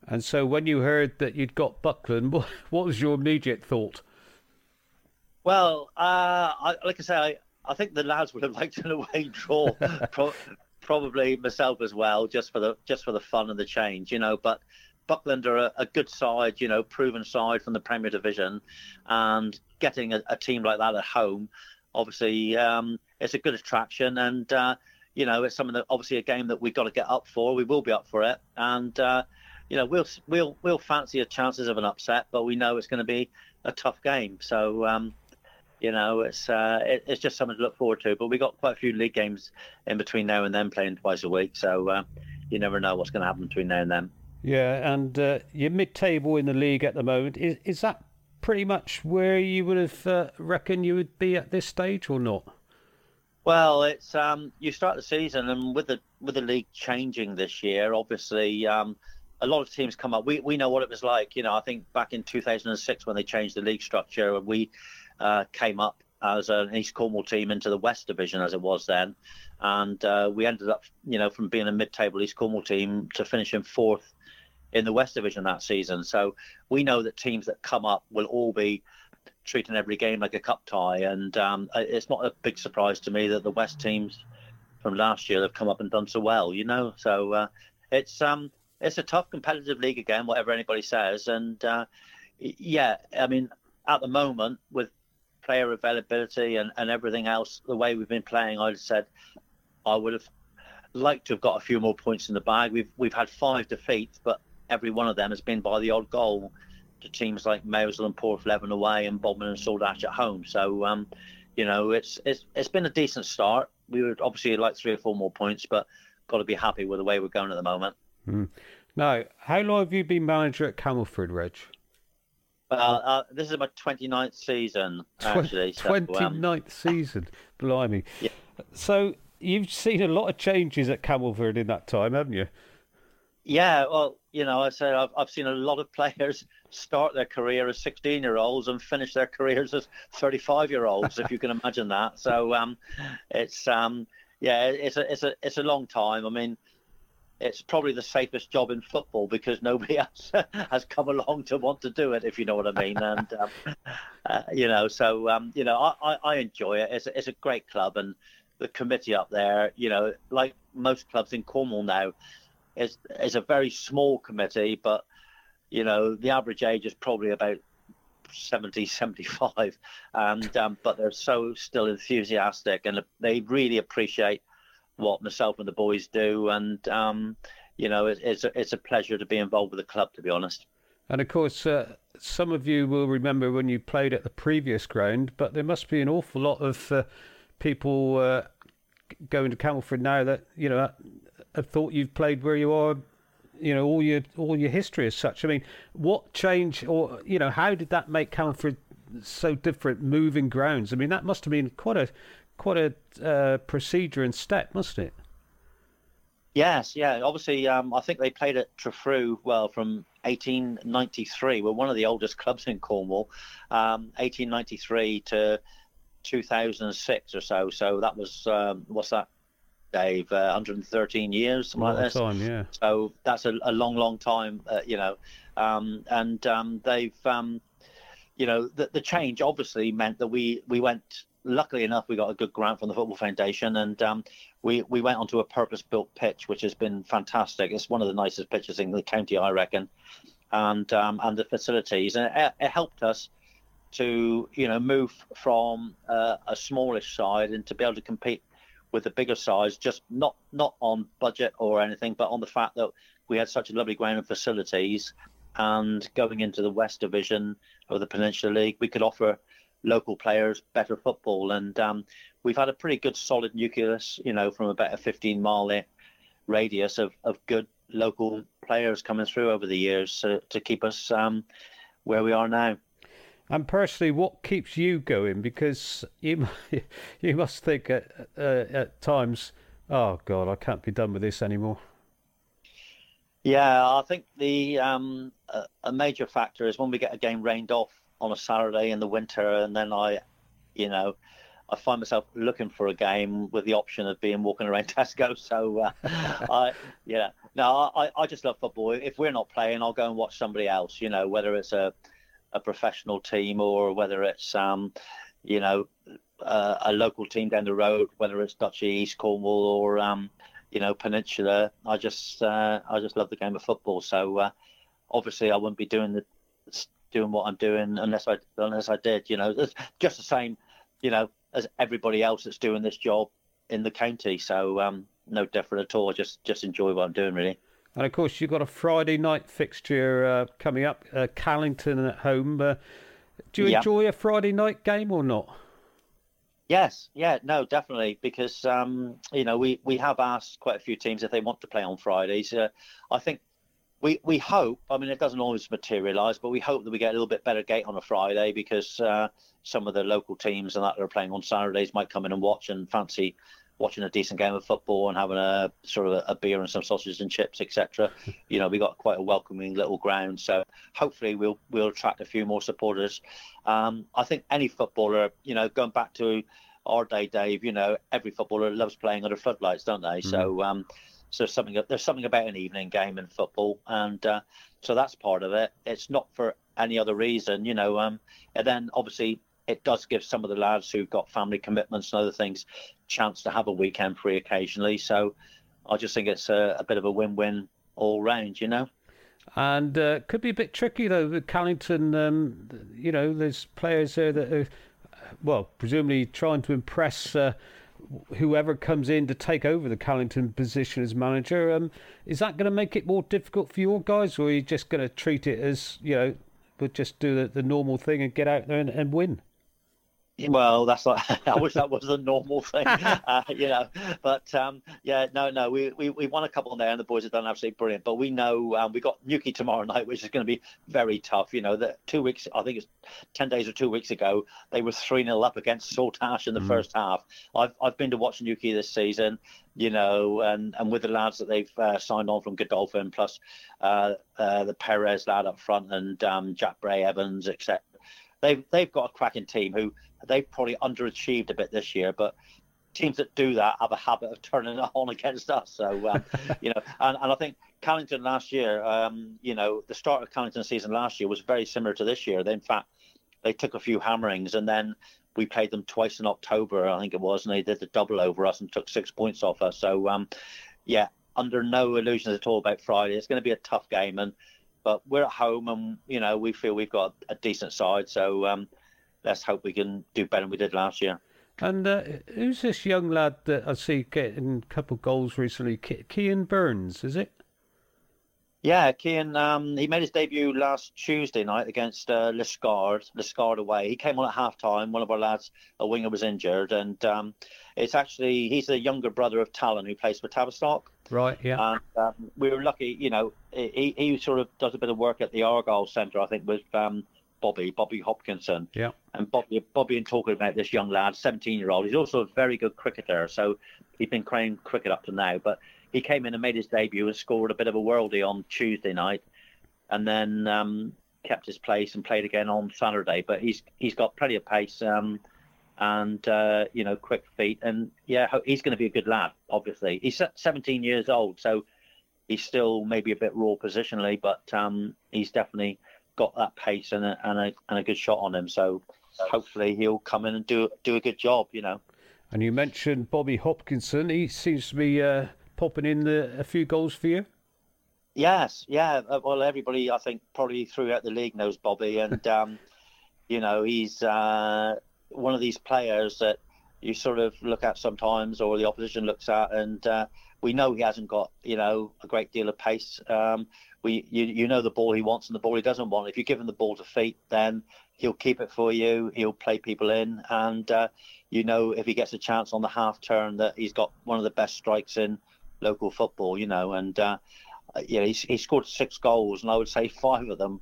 And so when you heard that you'd got Buckland, what, what was your immediate thought? Well, uh, I, like I say, I, I think the lads would have liked an away draw, Pro- probably myself as well, just for the just for the fun and the change, you know. But Buckland are a, a good side, you know, proven side from the Premier Division, and getting a, a team like that at home, obviously, um, it's a good attraction, and uh, you know, it's something that obviously a game that we've got to get up for. We will be up for it, and uh, you know, we'll we'll we'll fancy the chances of an upset, but we know it's going to be a tough game. So. Um, you know, it's uh, it, it's just something to look forward to. But we got quite a few league games in between now and then, playing twice a week. So uh, you never know what's going to happen between now and then. Yeah, and uh, you're mid-table in the league at the moment. Is is that pretty much where you would have uh, reckon you would be at this stage, or not? Well, it's um, you start the season, and with the with the league changing this year, obviously. Um, a lot of teams come up. We we know what it was like. You know, I think back in 2006 when they changed the league structure, and we uh, came up as an East Cornwall team into the West Division as it was then, and uh, we ended up, you know, from being a mid-table East Cornwall team to finishing fourth in the West Division that season. So we know that teams that come up will all be treating every game like a cup tie, and um, it's not a big surprise to me that the West teams from last year have come up and done so well. You know, so uh, it's um, it's a tough competitive league again, whatever anybody says, and uh, yeah, I mean, at the moment with player availability and, and everything else, the way we've been playing, I'd have said I would have liked to have got a few more points in the bag. We've we've had five defeats, but every one of them has been by the odd goal to teams like Maysville and Porthleven away and Bodmin and Saltash at home. So, um, you know, it's it's it's been a decent start. We would obviously like three or four more points, but got to be happy with the way we're going at the moment. Mm. Now, how long have you been manager at Camelford, Reg? Well, uh, this is my 29th season, actually. So, 29th um, season, blimey. Yeah. So you've seen a lot of changes at Camelford in that time, haven't you? Yeah, well, you know, I said I've, I've seen a lot of players start their career as 16 year olds and finish their careers as 35 year olds, if you can imagine that. So um, it's um, yeah, it's a it's a it's a long time. I mean, it's probably the safest job in football because nobody else has come along to want to do it, if you know what I mean. And um, uh, you know, so um, you know, I, I enjoy it. It's a, it's a great club, and the committee up there, you know, like most clubs in Cornwall now, is is a very small committee, but you know, the average age is probably about 70, 75, and um, but they're so still enthusiastic, and they really appreciate what myself and the boys do, and um, you know, it, it's a, it's a pleasure to be involved with the club, to be honest. And of course, uh, some of you will remember when you played at the previous ground, but there must be an awful lot of uh, people uh, going to Camelford now that you know have thought you've played where you are. You know all your all your history as such. I mean, what change or you know how did that make Camelford so different? Moving grounds. I mean, that must have been quite a quite a uh, procedure and step, mustn't it? Yes, yeah. Obviously, um, I think they played at Trefru well from 1893. We're one of the oldest clubs in Cornwall. Um, 1893 to 2006 or so. So that was um, what's that, Dave? Uh, 113 years, something like this. Time, yeah. So that's a, a long, long time, uh, you know. Um, and um, they've, um, you know, the, the change obviously meant that we we went luckily enough, we got a good grant from the Football Foundation, and um, we we went onto a purpose-built pitch, which has been fantastic. It's one of the nicest pitches in the county, I reckon, and um, and the facilities, and it, it, helped us to you know move from uh, a smallish side and to be able to compete with the bigger size, just not not on budget or anything, but on the fact that we had such a lovely ground and facilities. And going into the West Division of the Peninsula League, we could offer local players better football. And um, we've had a pretty good solid nucleus, you know, from about a 15 mile radius of, of good local players coming through over the years to, to keep us um, where we are now. And personally, what keeps you going? Because you you must think at, uh, at times, oh God, I can't be done with this anymore. Yeah, I think the um, a, a major factor is when we get a game rained off on a Saturday in the winter, and then I, you know, I find myself looking for a game with the option of being walking around Tesco. So, uh, I, yeah, no, I, I just love football. If we're not playing, I'll go and watch somebody else. You know, whether it's a, a professional team or whether it's, um, you know, uh, a local team down the road, whether it's Duchy, East Cornwall, or um, you know, Peninsula. I just, uh, I just love the game of football. So, uh, obviously, I wouldn't be doing the doing what I'm doing unless I unless I did. You know, it's just the same, you know, as everybody else that's doing this job in the county. So um, no different at all. Just just enjoy what I'm doing really. And of course, you've got a Friday night fixture uh, coming up, uh, Callington at home. Uh, do you enjoy a Friday night game or not? Yes, yeah, no, definitely, because um, you know we, we have asked quite a few teams if they want to play on Fridays. Uh, I think we we hope. I mean, it doesn't always materialise, but we hope that we get a little bit better gate on a Friday because uh, some of the local teams and that are playing on Saturdays might come in and watch and fancy watching a decent game of football and having a sort of a, beer and some sausages and chips, etc. you know, we got quite a welcoming little ground, so hopefully we'll we'll attract a few more supporters. Um, I think any footballer, you know, going back to our day, Dave, you know, every footballer loves playing under floodlights, don't they? Mm. So. Um, so there's something there's something about an evening game in football, and uh, so that's part of it. It's not for any other reason, you know. Um, and then obviously it does give some of the lads who've got family commitments and other things chance to have a weekend free occasionally. So I just think it's a, a bit of a win-win all round, you know. And uh, could be a bit tricky though. With Callington, um, you know, there's players there that are, well, presumably trying to impress. Uh, whoever comes in to take over the Callington position as manager. Um, is that going to make it more difficult for your guys, or are you just going to treat it as you know, but just do the, the normal thing and get out there and, and win? Well, that's like I wish that was a normal thing, uh, you know. But um, yeah, no, no, we, we we won a couple there, and the boys have done absolutely brilliant. But we know um, we got Newquay tomorrow night, which is going to be very tough. You know, that two weeks, I think it's ten days or two weeks ago, they were three 0 up against Saltash in the Mm. first half. I've I've been to watch Newquay this season, you know, and and with the lads that they've uh, signed on from Godolphin, plus uh, uh, the Perez lad up front and um, Jack Bray Evans, etc they've they've got a cracking team who they've probably underachieved a bit this year, but teams that do that have a habit of turning it on against us. So um, you know, and, and I think Callington last year, um, you know, the start of Callington season last year was very similar to this year. They, in fact, they took a few hammerings and then we played them twice in October, I think it was, and they did the double over us and took six points off us. So um, yeah, under no illusions at all about Friday. It's going to be a tough game and but we're at home and you know we feel we've got a decent side so um, let's hope we can do better than we did last year And uh, who's this young lad that I see getting a couple of goals recently? Ke- Kean Burns, is it? yeah Kian um, he made his debut last Tuesday night against uh, Liskeard Liskeard away he came on at half time one of our lads a winger was injured and um, it's actually he's the younger brother of Talon who plays for Tavistock Right, yeah. And um, we were lucky, you know, he, he sort of does a bit of work at the Argyle Centre, I think, with um, Bobby, Bobby Hopkinson. Yeah. And Bobby, Bobby, and talking about this young lad, 17 year old, he's also a very good cricketer. So he's been playing cricket up to now. But he came in and made his debut and scored a bit of a worldie on Tuesday night. And then um, kept his place and played again on Saturday. But he's he's got plenty of pace. Um, and uh, you know, quick feet, and yeah, he's going to be a good lad. Obviously, he's 17 years old, so he's still maybe a bit raw positionally, but um, he's definitely got that pace and a, and a and a good shot on him. So hopefully he'll come in and do do a good job. You know. And you mentioned Bobby Hopkinson. He seems to be uh, popping in the, a few goals for you. Yes, yeah. uh, Well, everybody, I think, probably throughout the league knows Bobby, and um, you know, he's uh, one of these players that you sort of look at sometimes, or the opposition looks at, and uh, we know he hasn't got, you know, a great deal of pace. Um, we, you, you know, the ball he wants and the ball he doesn't want. If you give him the ball to feet, then he'll keep it for you. He'll play people in, and uh, you know, if he gets a chance on the half turn, that he's got one of the best strikes in local football. You know, and uh, you know, he's, he scored six goals, and I would say five of them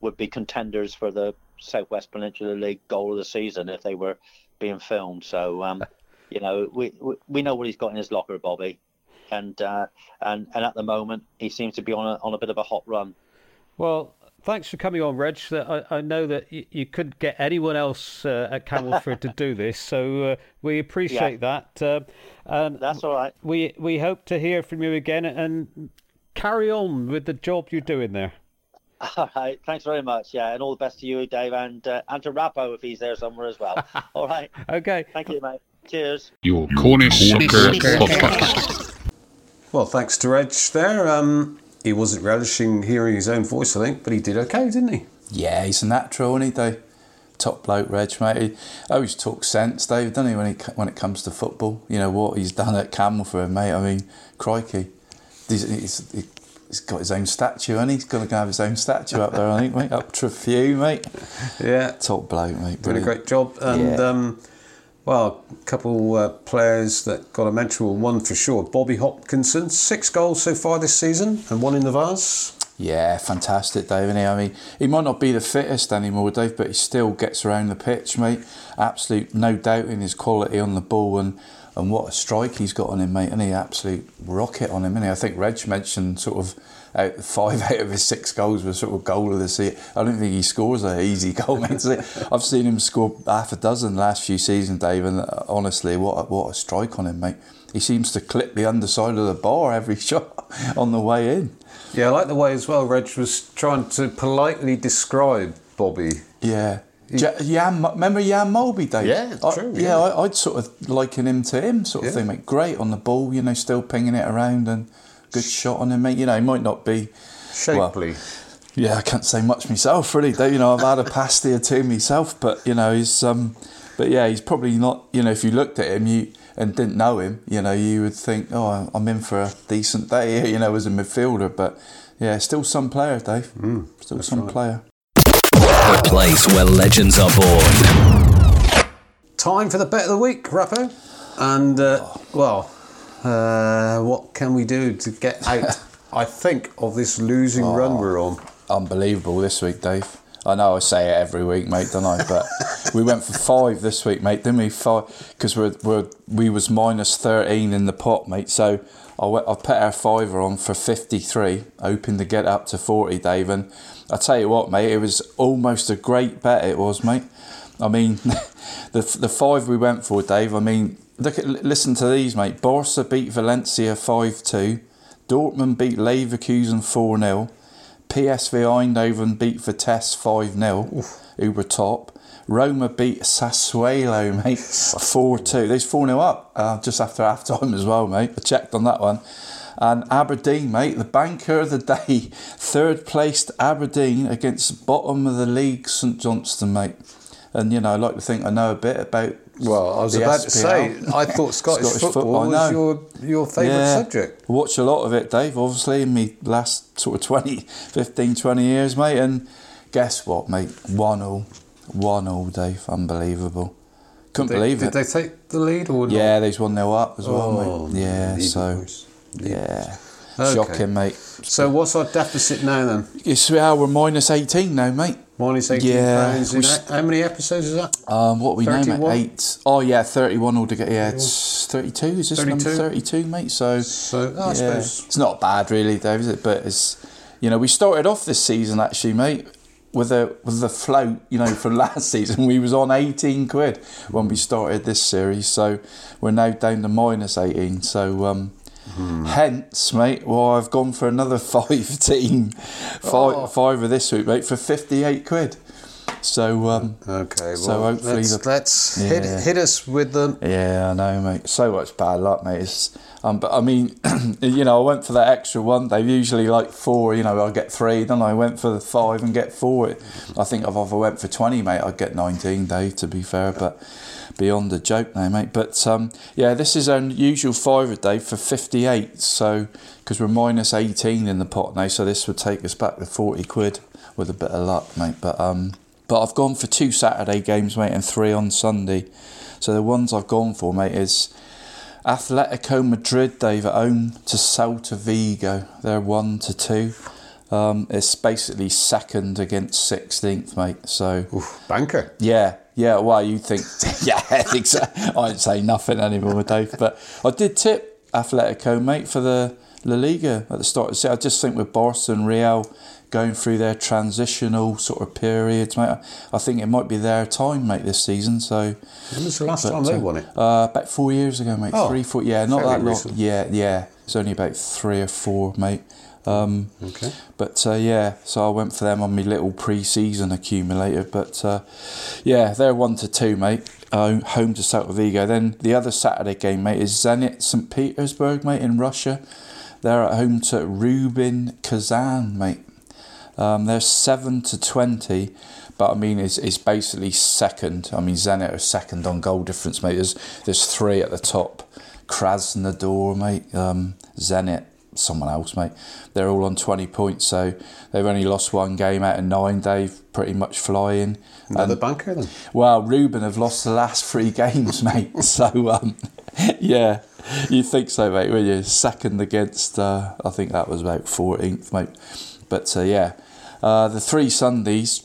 would be contenders for the Southwest Peninsula League goal of the season if they were being filmed. So, um, you know, we, we we know what he's got in his locker, Bobby, and uh, and and at the moment he seems to be on a on a bit of a hot run. Well, thanks for coming on, Reg. That I, I know that you, you couldn't get anyone else uh, at Camelford to do this, so uh, we appreciate that. Uh, and That's all right. We we hope to hear from you again and carry on with the job you're doing there. All right, thanks very much. Yeah, and all the best to you, Dave, and uh, and to Rappo if he's there somewhere as well. all right. Okay. Thank you, mate. Cheers. Your Cornish Soccer Podcast. Well, thanks to Reg there. Um, he wasn't relishing hearing his own voice, I think, but he did okay, didn't he? Yeah, he's a natural, isn't he, Dave? Top bloke, Reg, mate. He always talks sense, Dave, doesn't he, when, he, when it comes to football? You know, what he's done at Camelford, mate. I mean, crikey. He's, he's, he's got his own statue, and he? he's going to have his own statue up there, I think, mate. Up Trefew, mate. Yeah. Top bloke, mate. Doing a great job. And, Yeah. um, well, a couple uh, players that got a mention, one for sure. Bobby Hopkinson, six goals so far this season and one in the Vase. Yeah, fantastic, Dave. Isn't he? I mean, he might not be the fittest anymore, Dave, but he still gets around the pitch, mate. Absolute, no doubt in his quality on the ball and, and what a strike he's got on him, mate. And he absolute rocket on him, and I think Reg mentioned sort of out five out of his six goals were sort of goal of the season. I don't think he scores a easy goal, mate. I've seen him score half a dozen last few seasons, Dave, and uh, honestly, what a, what a strike on him, mate. He seems to clip the underside of the bar every shot on the way in. Yeah, I like the way as well Reg was trying to politely describe Bobby. Yeah. Ja- Jan, remember Jan Molby, Dave? Yeah, I- true, Yeah, yeah. I, I'd sort of liken him to him, sort of Yeah. thing, mate. Great on the ball, you know, still pinging it around and good shot on him, mate. You know, he might not be Shapely. yeah, I can't say much myself, really. You know, I've had a pasty or two myself, but you know, he's um, but yeah, he's probably not. You know, if you looked at him, you and didn't know him, you know, you would think, oh, I'm in for a decent day here, you know, as a midfielder. But yeah, still some player, Dave. still some player. The place where legends are born. Time for the bet of the week, Rappo. And, uh, well, uh, what can we do to get out, I think, of this losing run we're on? Unbelievable this week, Dave. I know I say it every week, mate, don't I? But we went for five this week, mate, didn't we? Five because we're, we're we was minus thirteen in the pot, mate. So I went, I put our fiver on for fifty three, hoping to get up to forty, Dave. And I tell you what, mate, it was almost a great bet. It was, mate. I mean, the the five we went for, Dave. I mean, look at listen to these, mate. Barca beat Valencia five two. Dortmund beat Leverkusen four 0 PSV Eindhoven beat Vitesse 5 0, who were top. Roma beat Sassuolo, mate, 4 2. There's 4 0 up uh, just after half time as well, mate. I checked on that one. And Aberdeen, mate, the banker of the day, third placed Aberdeen against bottom of the league, St Johnstone, mate. And, you know, I like to think I know a bit about. Well, I was about to say, I thought Scottish, Scottish football, I was your, your favourite Yeah. subject. Watch a lot of it, Dave, obviously, in me last sort of 20, 15, 20 years, mate. And guess what, mate? 1 0. 1 0, Dave. Unbelievable. Couldn't They- believe did it. Did they take the lead or not? yeah, there's 1 0 up as well, Oh, mate. Yeah, so. Yeah. Okay. Shocking, mate. So what's our deficit now then? It's, yeah, we're minus 18 now, mate. Minus 18 Yeah, pounds. we in how many episodes is that? Um, what we name it? 31? Eight. Oh, yeah, 31 altogether. Yeah, it's 32. Is this number 32? 32, mate? So, So, oh, I yeah, suppose. it's not bad, really, though, is it? But it's, you know, we started off this season actually, mate, with a with the float, you know, from last season. We was on 18 quid when we started this series, so we're now down to minus 18. So, um, hence, mate, well, I've gone for another five team, five Oh. fiver this week, mate, for 58 quid. So, um, Okay, well, so hopefully let's, the- let's Yeah. hit, hit us with them. yeah, I know, mate. So much bad luck, mate. It's, um, but I mean, you know, I went for that extra one. They've usually like four. You know, I get three. Then I went for the five and get four. I think if I went for twenty, mate, I'd get nineteen. Dave, to be fair, but beyond a joke now, mate. But um, yeah, this is our usual a day for fifty-eight. So because we're minus eighteen in the pot now, so this would take us back to forty quid with a bit of luck, mate. But um, but I've gone for two Saturday games, mate, and three on Sunday. So the ones I've gone for, mate, is Atletico Madrid, Dave, at home to Celta Vigo. They're one to two. Um, it's basically second against 16th, mate. So, Oof, banker. yeah, yeah, well, you think, yeah, I so. I'd say nothing anymore, Dave. But I did tip Atletico, mate, for the La Liga at the start season. I just think with Barca and Real going through their transitional sort of periods, mate, I- I think it might be their time, mate, this season. So, When was the last but, time they uh, won it? Uh, about four years ago, mate. Oh, Three, four. Yeah, not that long. Yeah, yeah. It's only about three or four, mate. Um, Okay. But uh, yeah, so I went for them on my little pre-season accumulator. But uh, yeah, they're one to two, mate. Uh, home to Celta Vigo. Then the other Saturday game, mate, is Zenit St Petersburg, mate, in Russia. They're at home to Rubin Kazan, mate. Um, they're seven to twenty, but I mean, it's, it's basically second. I mean, Zenit are second on goal difference, mate. There's there's three at the top. Krasnodar, mate. Um, Zenit, someone else, mate. They're all on twenty points, so they've only lost one game out of nine. They've pretty much flying. Another banker then? Well, Rubin have lost the last three games, mate. So, um, yeah, you think so, mate? When you're second against, uh, I think that was about 14th, mate. But uh, yeah, uh, the three Sundays.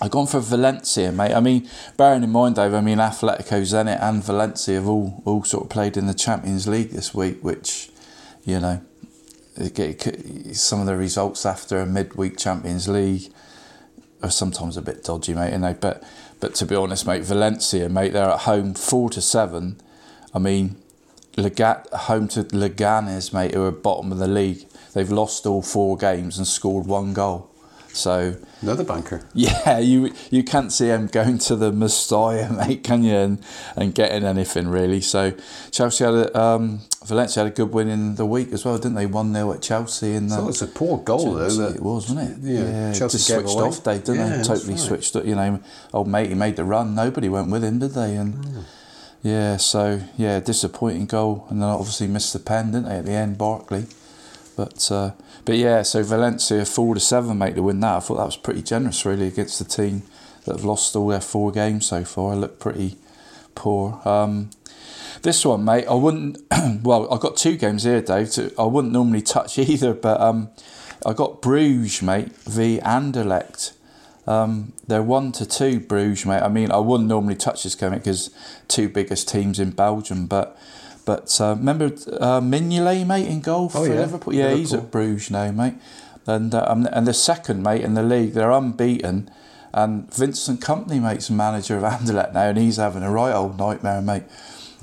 I've gone for Valencia, mate. I mean, bearing in mind, Dave, I mean, Atletico, Zenit, and Valencia have all, all sort of played in the Champions League this week, which, you know, some of the results after a midweek Champions League are sometimes a bit dodgy, mate. and know, but but to be honest, mate, Valencia, mate, they're at home four to seven. I mean, Legat home to Leganes, mate, who are bottom of the league. They've lost all four games and scored one goal. So Another banker. yeah, you you can't see them going to the Mestalla, mate, can you? And, and getting anything really. So Chelsea had a, um, Valencia had a good win in the week as well, didn't they? One 0 at Chelsea. And I the, thought it was a poor goal though. That, it was, wasn't it? Yeah, Chelsea just switched away. off, they didn't Yeah, they? Totally right. switched. You know, old mate, he made the run. Nobody went with him, did they? And Yeah, so yeah, disappointing goal, and then obviously missed the pen, didn't they, at the end, Barkley. But uh, but yeah, so Valencia four to seven, mate, to win that. I thought that was pretty generous, really, against the team that have lost all their four games so far. I look pretty poor. Um, this one, mate, I wouldn't. well, I got two games here, Dave. To, I wouldn't normally touch either, but um, I got Bruges, mate, v Anderlecht. Um, they're one to two, Bruges, mate. I mean, I wouldn't normally touch this game because two biggest teams in Belgium, but but uh, remember uh, Mignolet, mate, in goal for Oh, yeah. Liverpool. Yeah, he's at Bruges now, mate. And uh, and the second, mate, in the league, they're unbeaten. And Vincent Kompany, mate's manager of Anderlecht now, and he's having a right old nightmare, mate.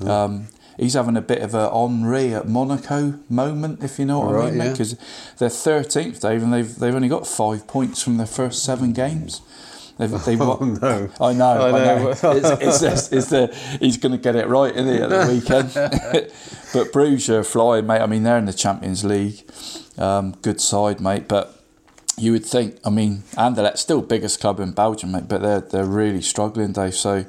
Um, he's having a bit of a Henry at Monaco moment, if you know what I Right, mean, mate. yeah. Because they're thirteenth, Dave, and they've they've only got five points from their first seven games. They've, they've Oh, no. I know, I I know. know. It's, it's, it's, it's the he's going to get it right, isn't he, at the weekend? but Bruges are flying, mate. I mean, they're in the Champions League. Um, good side, mate. But you would think, I mean, Anderlecht's still biggest club in Belgium, mate. But they're they're really struggling, Dave. So,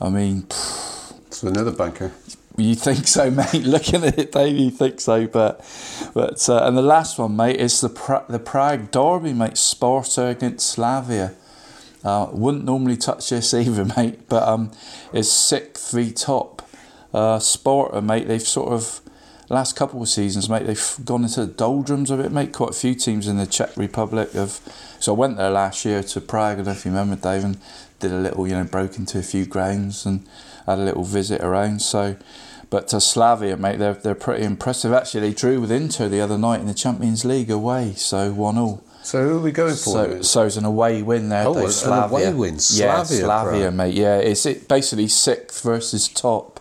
I mean, It's another banker. you think so, mate? Looking at it, Dave, you think so. But but uh, and the last one, mate, is the pra- the Prague derby, mate. Sparta against Slavia. Uh, wouldn't normally touch this either, mate. But um, it's sixth three top. Uh, mate. They've sort of last couple of seasons, mate. They've gone into the doldrums of it, mate. Quite a few teams in the Czech Republic have. So I went there last year to Prague. I don't know if you remember, Dave, and did a little, you know, broke into a few grounds and had a little visit around. So, but to Slavia, mate, they're they're pretty impressive. Actually, they drew with Inter the other night in the Champions League away, so one all. So who are we going for? So, so it's an away win there. Oh, Dave. an Slavia. away win. Yeah, Slavia, Slavia, Prague. mate. Yeah, it's it basically sixth versus top.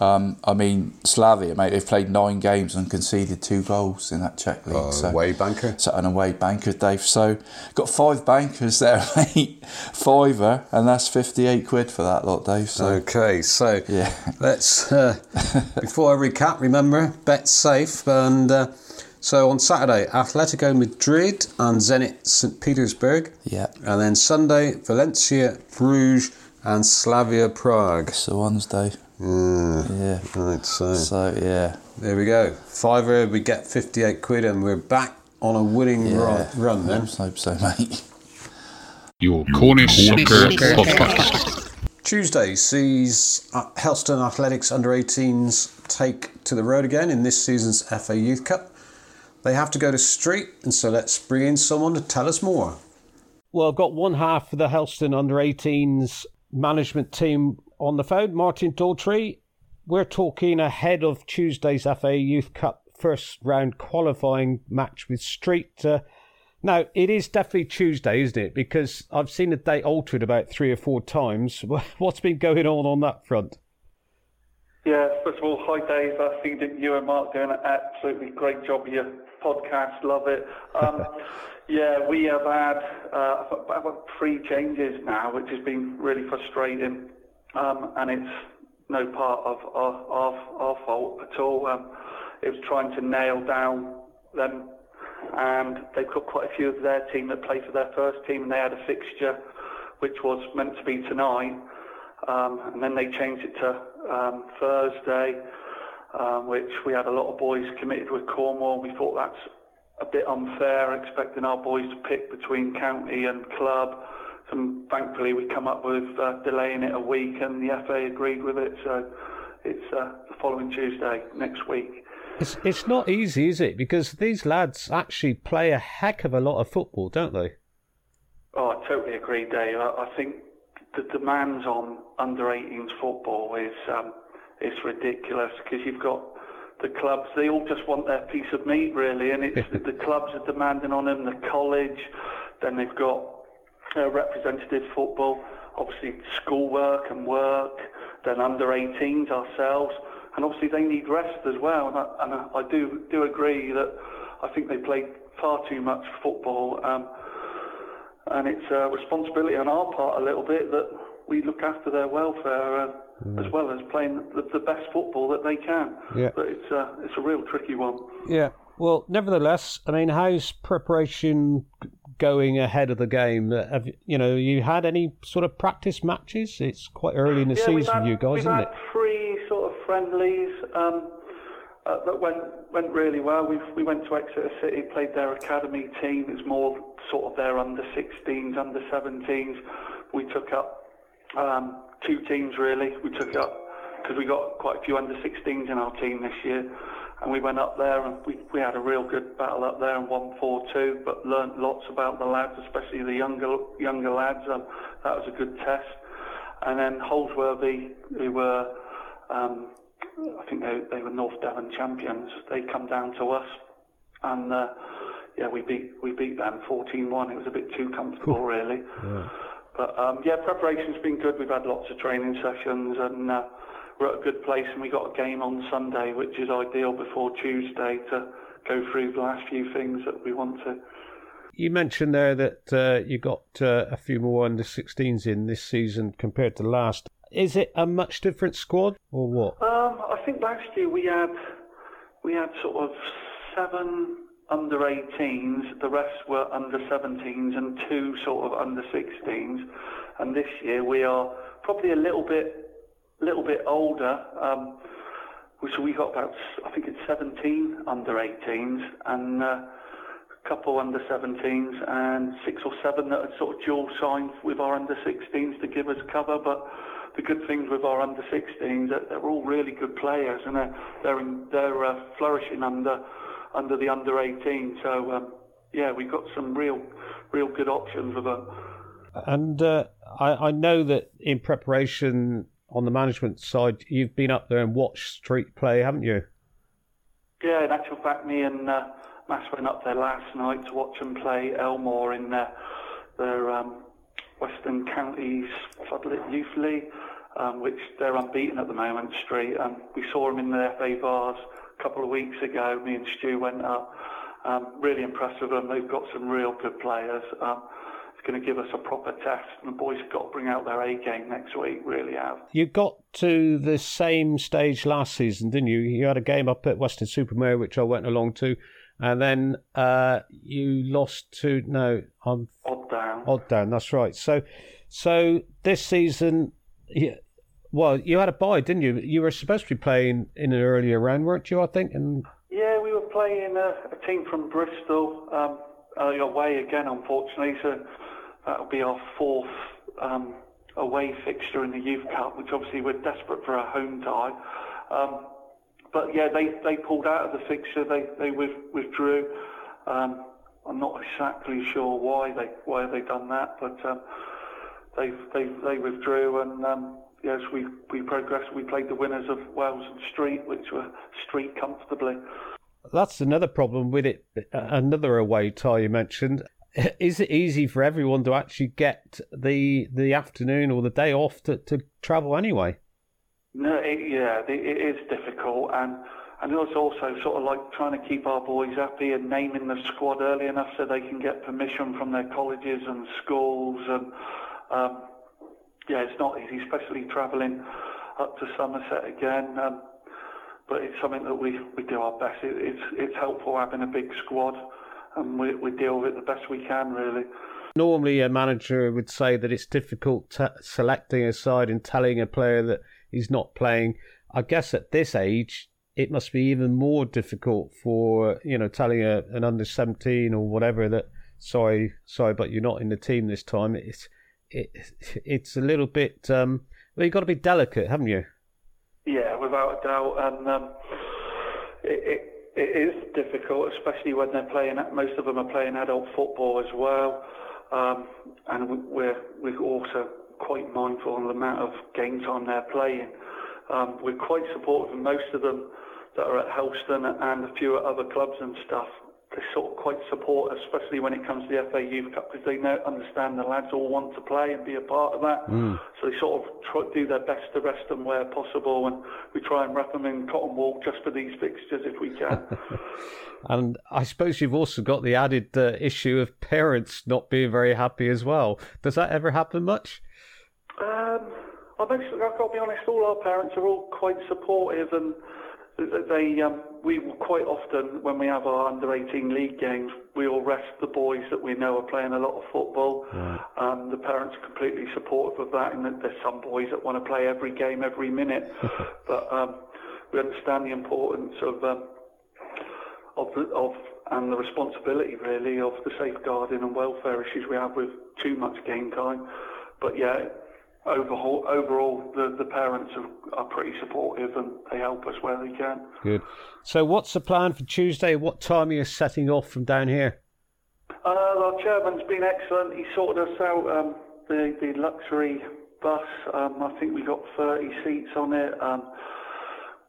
Um, I mean, Slavia, mate. They've played nine games and conceded two goals in that Czech league. Oh, so, away banker. So an away banker, Dave. So got five bankers there, mate. Fiver, and that's fifty-eight quid for that lot, Dave. So Okay, so Yeah. let's uh, before I recap, remember bet safe and uh, so on Saturday Atletico Madrid and Zenit St Petersburg, yeah, and then Sunday Valencia, Bruges, and Slavia Prague. that's the ones, Mm, Yeah. right, so So yeah, there we go. Fiver, we get fifty-eight quid, and we're back on a winning yeah. run, run then. Let's hope so, mate. Your Cornish Soccer Podcast. Tuesday sees uh, Helston Athletics under 18s take to the road again in this season's FA Youth Cup. They have to go to Street, and so let's bring in someone to tell us more. Well, I've got one half of the Helston under 18s management team on the phone, Martin Daltrey. We're talking ahead of Tuesday's FA Youth Cup first round qualifying match with Street. Uh, now, it is definitely Tuesday, isn't it? Because I've seen the date altered about three or four times. What's been going on on that front? Yeah, first of all, hi Dave. I think that you and Mark doing an absolutely great job with your podcast. Love it. Um, yeah, we have had uh, about three changes now, which has been really frustrating, um, and it's no part of our, our, our fault at all. Um, it was trying to nail down them, and they've got quite a few of their team that play for their first team, and they had a fixture which was meant to be tonight. Um, and then they changed it to um, Thursday, um, which we had a lot of boys committed with Cornwall. We thought that's a bit unfair, expecting our boys to pick between county and club. And thankfully, we come up with uh, delaying it a week, and the FA agreed with it. So it's uh, the following Tuesday next week. It's, it's not easy, is it? Because these lads actually play a heck of a lot of football, don't they? Oh, I totally agree, Dave. I, I think the demands on under 18s football is um, is ridiculous because you've got the clubs. They all just want their piece of meat, really, and it's the clubs are demanding on them. The college, then they've got uh, representative football, obviously schoolwork and work, then under 18s ourselves, and obviously they need rest as well. And I, and I, I do do agree that I think they play far too much football. Um, and it's a responsibility on our part a little bit that we look after their welfare uh, as well as playing the, the best football that they can. Yeah. But it's a, it's a real tricky one. Yeah. Well, nevertheless, I mean, how's preparation going ahead of the game? Uh, Have you know you had any sort of practice matches? It's quite early in the yeah, season, had, you guys, we've isn't had it? three friendlies um, uh, that went went really well. We we went to Exeter City, played their academy team. It's more sort of their under 16s, under 17s. We took up um, two teams really. We took it up because we got quite a few under 16s in our team this year, and we went up there and we, we had a real good battle up there and won 4-2. But learnt lots about the lads, especially the younger younger lads. Um, that was a good test. And then Holsworthy, who were um, I think they, they were North Devon champions. They come down to us, and uh, yeah, we beat we beat them 14-1. It was a bit too comfortable, really. Yeah. But um, yeah, preparation's been good. We've had lots of training sessions, and uh, we're at a good place. And we got a game on Sunday, which is ideal before Tuesday to go through the last few things that we want to. You mentioned there that uh, you got uh, a few more under 16s in this season compared to last. Is it a much different squad or what? Um, I think last year we had we had sort of seven under 18s, the rest were under 17s, and two sort of under 16s. And this year we are probably a little bit little bit older. Um, so we got about I think it's 17 under 18s and. Uh, a couple under 17s and six or seven that are sort of dual signed with our under 16s to give us cover. But the good things with our under 16s that they're all really good players and they're they're, in, they're uh, flourishing under under the under 18. So um, yeah, we've got some real real good options with them. And uh, I, I know that in preparation on the management side, you've been up there and watched Street play, haven't you? Yeah, in actual fact, me and uh, Mass went up there last night to watch them play Elmore in their, their um, Western Counties Floodlit Youth League, um, which they're unbeaten at the moment, Street. Um, we saw them in the FA Vase a couple of weeks ago. Me and Stu went up. Um, really impressed with them. They've got some real good players. Um, it's going to give us a proper test, and the boys have got to bring out their A game next week. Really have. You got to the same stage last season, didn't you? You had a game up at Weston-super-Mare, which I went along to, and then uh, you lost to no, I'm Odd down. Odd down. That's right. So, so this season, yeah, well, you had a bye, didn't you? You were supposed to be playing in an earlier round, weren't you? I think. And Yeah, we were playing a, a team from Bristol um, uh, away again, unfortunately. So that'll be our fourth um, away fixture in the Youth Cup, which obviously we're desperate for a home tie. Um, but yeah, they, they pulled out of the fixture. They they with, withdrew. Um, I'm not exactly sure why they why they done that, but um, they they they withdrew and. Um, Yes, we, we progressed. We played the winners of Wells and Street, which were Street comfortably. that's another problem with it. Another away tie you mentioned. Is it easy for everyone to actually get the the afternoon or the day off to, to travel anyway? No, it, yeah, it, it is difficult, and and it's also sort of like trying to keep our boys happy and naming the squad early enough so they can get permission from their colleges and schools, and um, yeah, it's not easy, especially travelling up to Somerset again. Um, but it's something that we, we do our best. It, it's it's helpful having a big squad, and we we deal with it the best we can, really. Normally, a manager would say that it's difficult t- selecting a side and telling a player that he's not playing. I guess at this age, it must be even more difficult for you know telling a, an under seventeen or whatever that sorry, sorry, but you're not in the team this time. It's it, it's a little bit. Um, well, you've got to be delicate, haven't you? Yeah, without a doubt, and um, it, it, it is difficult, especially when they're playing. Most of them are playing adult football as well, um, and we- we're we're also quite mindful of the amount of game time they're playing. Um, we're quite supportive of most of them that are at Helston and a few other clubs and stuff. They sort of quite support, especially when it comes to the FA Youth Cup, because they know understand the lads all want to play and be a part of that. So they sort of try, do their best to rest them where possible, and we try and wrap them in cotton wool just for these fixtures if we can. And I suppose you've also got the added uh, issue of parents not being very happy as well. Does that ever happen much? Um, I've actually, I've got to be honest, all our parents are all quite supportive and they, um, we quite often, when we have our under 18 league games, we all rest the boys that we know are playing a lot of football. Um, the parents are completely supportive of that and that there's some boys that want to play every game, every minute. but um, we understand the importance of um, of the, of and the responsibility really of the safeguarding and welfare issues we have with too much game time. But yeah, overall, overall the, the parents are, are pretty supportive and they help us where they can. Good. So, what's the plan for Tuesday? What time are you setting off from down here? Uh, our chairman's been excellent. He sorted us out um, the, the luxury bus. Um, I think we got 30 seats on it. Um,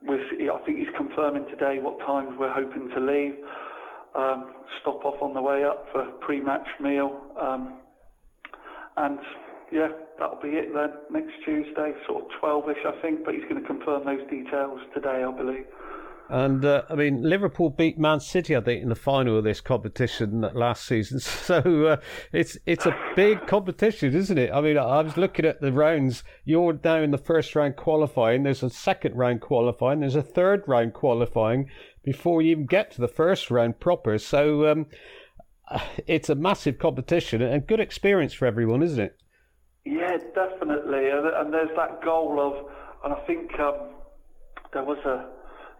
with, I think he's confirming today what times we're hoping to leave. Um, stop off on the way up for pre-match meal. Um, and yeah, that'll be it then. Next Tuesday, sort of 12ish, I think. But he's going to confirm those details today, I believe. And uh, I mean, Liverpool beat Man City, I think, in the final of this competition last season. So uh, it's it's a big competition, isn't it? I mean, I was looking at the rounds. You're now in the first round qualifying. There's a second round qualifying. There's a third round qualifying before you even get to the first round proper. So um, it's a massive competition and good experience for everyone, isn't it? Yeah, definitely. And, and there's that goal of, and I think um, there was a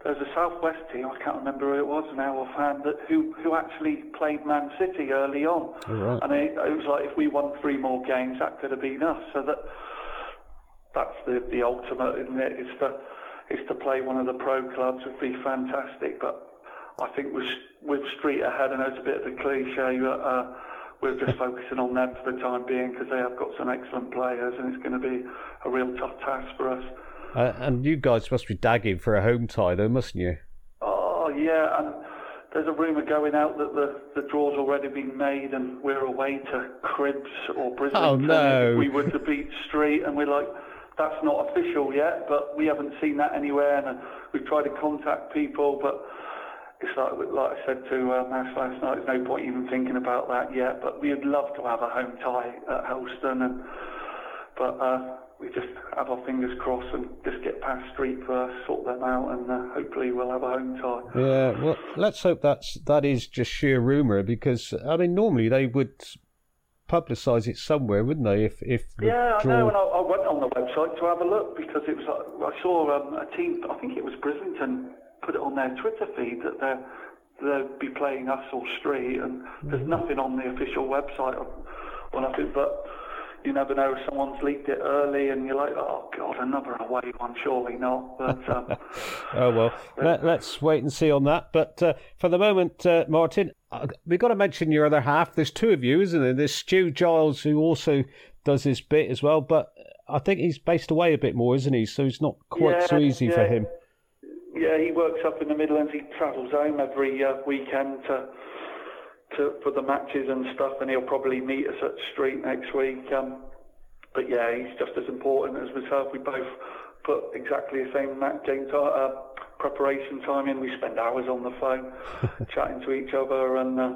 there was a Southwest team, I can't remember who it was now offhand, that who who actually played Man City early on, Oh, right. and it, it was like if we won three more games, that could have been us. So that that's the the ultimate, isn't it? Is to is to play one of the pro clubs would be fantastic, but I think with with Street ahead, I know it's a bit of a cliche, but uh, we're just focusing on them for the time being because they have got some excellent players, and it's going to be a real tough task for us. Uh, and you guys must be dagging for a home tie, though, mustn't you? Oh yeah, and there's a rumour going out that the, the draw's already been made and we're away to Cribbs or Brisbane. Oh, no. We were to beat Street, and we're like, that's not official yet, but we haven't seen that anywhere, and uh, we've tried to contact people, but it's like like I said to uh, Mass last night, there's no point even thinking about that yet. But we'd love to have a home tie at Helston, and but uh, we just have our fingers crossed and just get past Street first, sort them out, and uh, hopefully we'll have a home tie. Yeah, well, let's hope that's that is just sheer rumour because I mean normally they would publicise it somewhere, wouldn't they? If if Yeah, I draw... know, and I, I went on the website to have a look because it was. I saw um, a team. I think it was Brislington put it on their Twitter feed that they're they'll be playing us or Street, and there's nothing on the official website or, or nothing. But you never know. If someone's leaked it early, and you're like, oh god, another away one. Surely not. But um, Oh well, Let, let's wait and see on that. But uh, for the moment, uh, Martin, uh, we've got to mention your other half. There's two of you, isn't there? There's Stu Giles who also does this bit as well, but I think he's based away a bit more, isn't he? So it's not quite so Yeah, easy for him. Yeah, he works up in the Midlands. He travels home every uh, weekend to, to for the matches and stuff, and he'll probably meet us at the Street next week. Um, but yeah, he's just as important as myself. We both put exactly the same game ti uh, preparation time in. We spend hours on the phone chatting to each other, and uh,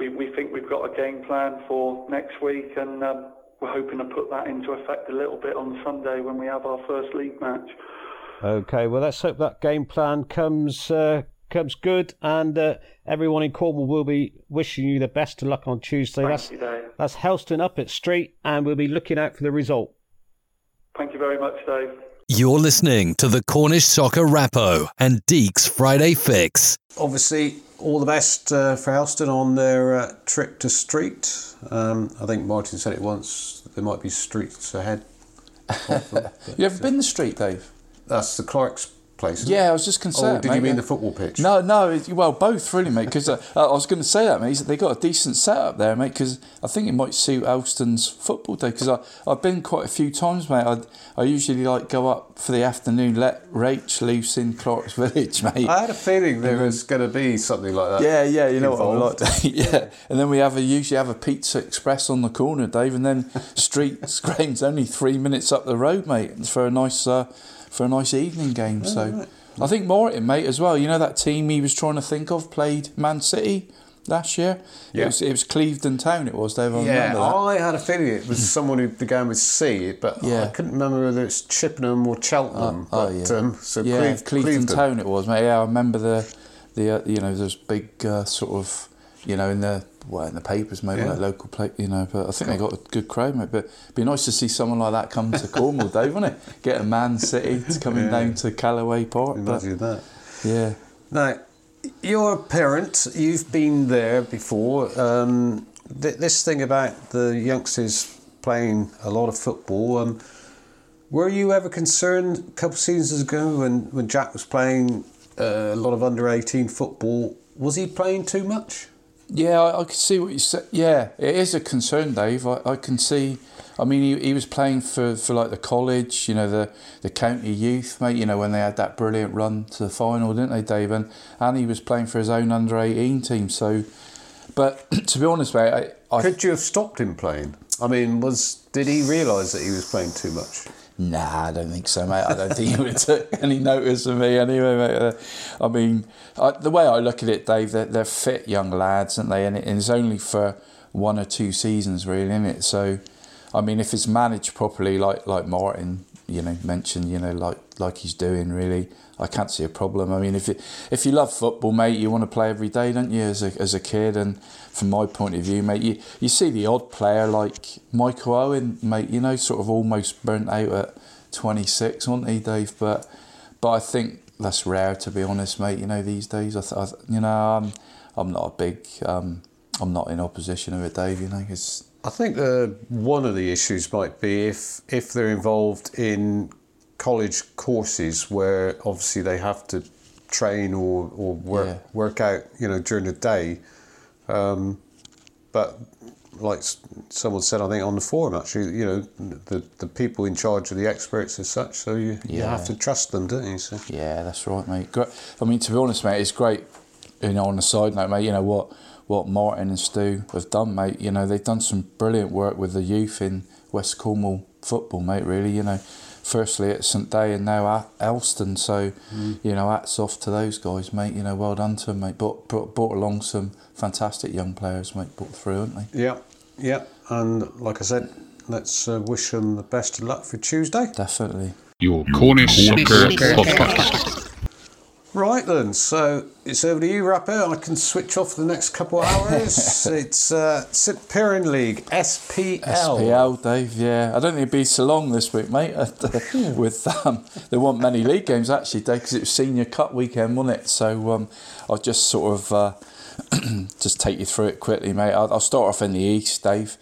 we we think we've got a game plan for next week, and um, we're hoping to put that into effect a little bit on Sunday when we have our first league match. Okay, well let's hope that game plan comes uh, comes good, and uh, everyone in Cornwall will be wishing you the best of luck on Tuesday. Thank that's you, Dave. that's Helston up at Street, and we'll be looking out for the result. Thank you very much, Dave. You're listening to the Cornish Soccer Rappo and Deeks Friday Fix. Obviously, all the best uh, for Helston on their uh, trip to Street. Um, I think Martin said it once. There might be streets ahead. of them, You ever been the street, Dave? That's the Clark's place. isn't Yeah, it? I was just concerned. Oh, did mate, you mean yeah. the football pitch? No, no, it- well, both really, mate. Because uh, I was going to say that, mate. They got a decent setup there, mate. Because I think it might suit Elston's football day. Because I I've been quite a few times, mate. I I usually like go up for the afternoon, let Rach loose in Clark's Village, mate. I had a feeling there was going to be something like that. Yeah, yeah, you know what involved. like. yeah, and then we have a usually have a Pizza Express on the corner, Dave, and then Street Graham's only three minutes up the road, mate, for a nice uh, for a nice evening game. so I think Martin, mate, as well. You know that team he was trying to think of played Man City last year. Yeah. it was, it was Clevedon Town. It was Dave. I Yeah, remember that. I had a feeling it was someone who began with C, but yeah. I couldn't remember whether it's Chippenham or Cheltenham. Oh, but, yeah. um, so yeah, Cleve- Clevedon Clevedon. Town it was, mate. Yeah, I remember the the uh, you know those big uh, sort of you know, in the well, in the papers, maybe Yeah. like local play, you know. But I think they got a good crowd, mate. But it'd be nice to see someone like that come to Cornwall, Dave, wouldn't it? Get a Man City to coming Yeah. down to Kellaway Park. But, Imagine that. yeah. Now, you're a parent. You've been there before. Um, th- this thing about the youngsters playing a lot of football. Um, were you ever concerned a couple of seasons ago when, when Jack was playing uh, a lot of under 18 football? Was he playing too much? Yeah, I, I can see what you said. Yeah, it is a concern, Dave. I, I can see. I mean, he, he was playing for, for like the college, you know, the, the county youth, mate. You know, when they had that brilliant run to the final, didn't they, Dave? And, and he was playing for his own under eighteen team. So, but to be honest, mate, I, I Could you have stopped him playing? I mean, was did he realise that he was playing too much? Nah, I don't think so, mate. I don't think he would take any notice of me anyway, mate. Uh, I mean, I, the way I look at it, Dave, they're, they're fit young lads, aren't they? And, it, and it's only for one or two seasons, really, isn't it? So, I mean, if it's managed properly, like like Martin, you know, mentioned, you know, like like he's doing, really, I can't see a problem. I mean, if it, if you love football, mate, you want to play every day, don't you, as a, as a kid? And from my point of view, mate, you, you see the odd player like Michael Owen, mate, you know, sort of almost burnt out at 26, wasn't he, Dave? But but I think that's rare, to be honest, mate. You know, these days, I, th- I you know, I'm I'm not a big, um, I'm not in opposition of it, Dave. You know, it's I think the one of the issues might be if if they're involved in college courses where obviously they have to train or, or work Yeah. work out you know during the day, um, but like someone said I think on the forum actually you know the the people in charge are the experts as such so you, you have to trust them don't you so Yeah, that's right, mate. Great. I mean, to be honest, mate, it's great. You know, on the side note, mate, you know what what Martin and Stu have done, mate. You know, they've done some brilliant work with the youth in West Cornwall football, mate. Really, you know, firstly at St Day and now at Helston. So, you know, hats off to those guys, mate. You know, well done to them, mate. Brought, brought, brought along some fantastic young players, mate. Brought through, haven't they? yeah yeah and like I said let's uh, wish them the best of luck for Tuesday Definitely. Your Cornish Soccer Podcast. Right then, so it's over to you, Rappo. I can switch off for the next couple of hours. it's uh, St Piran League, SPL. SPL, Dave. Yeah, I don't think it'd be so long this week, mate. With um, there weren't many league games actually, Dave, because it was Senior Cup weekend, wasn't it? So um, I'll just sort of uh, just take you through it quickly, mate. I'll, I'll start off in the east, Dave.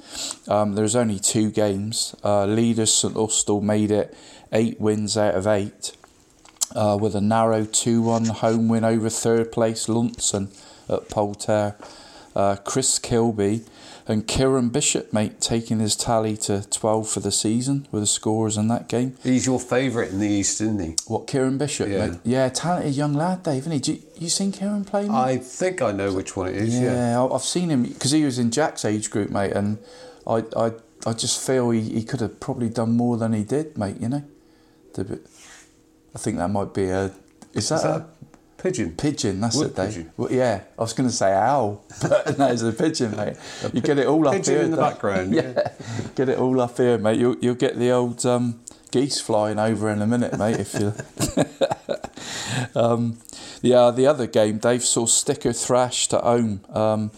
Um, there's only two games. Uh, leaders St Austell made it eight wins out of eight. Uh, with a narrow 2 1 home win over third place Launceston at Poltair. Uh, Chris Kilby and Kieran Bishop, mate, taking his tally to 12 for the season with the scores in that game. He's your favourite in the East, isn't he? What, Kieran Bishop, Yeah. mate? Yeah, talented young lad, Dave, isn't he? Do you, you seen Kieran play, mate? I think I know which one it is, yeah. Yeah, I've seen him because he was in Jack's age group, mate, and I, I, I just feel he, he could have probably done more than he did, mate. You know, The I think that might be a. Is that, Is that a a pigeon? pigeon? That's Wood it, Dave. pigeon. Well, yeah, I was going to say owl, but no, it's a pigeon, mate. You get it all up Pigeon here. in the Dave. background, yeah. get it all up here, mate. You'll you'll get the old um, geese flying over in a minute, mate. If you. um, yeah, the other game, Dave saw Sticker thrashed at home. Um,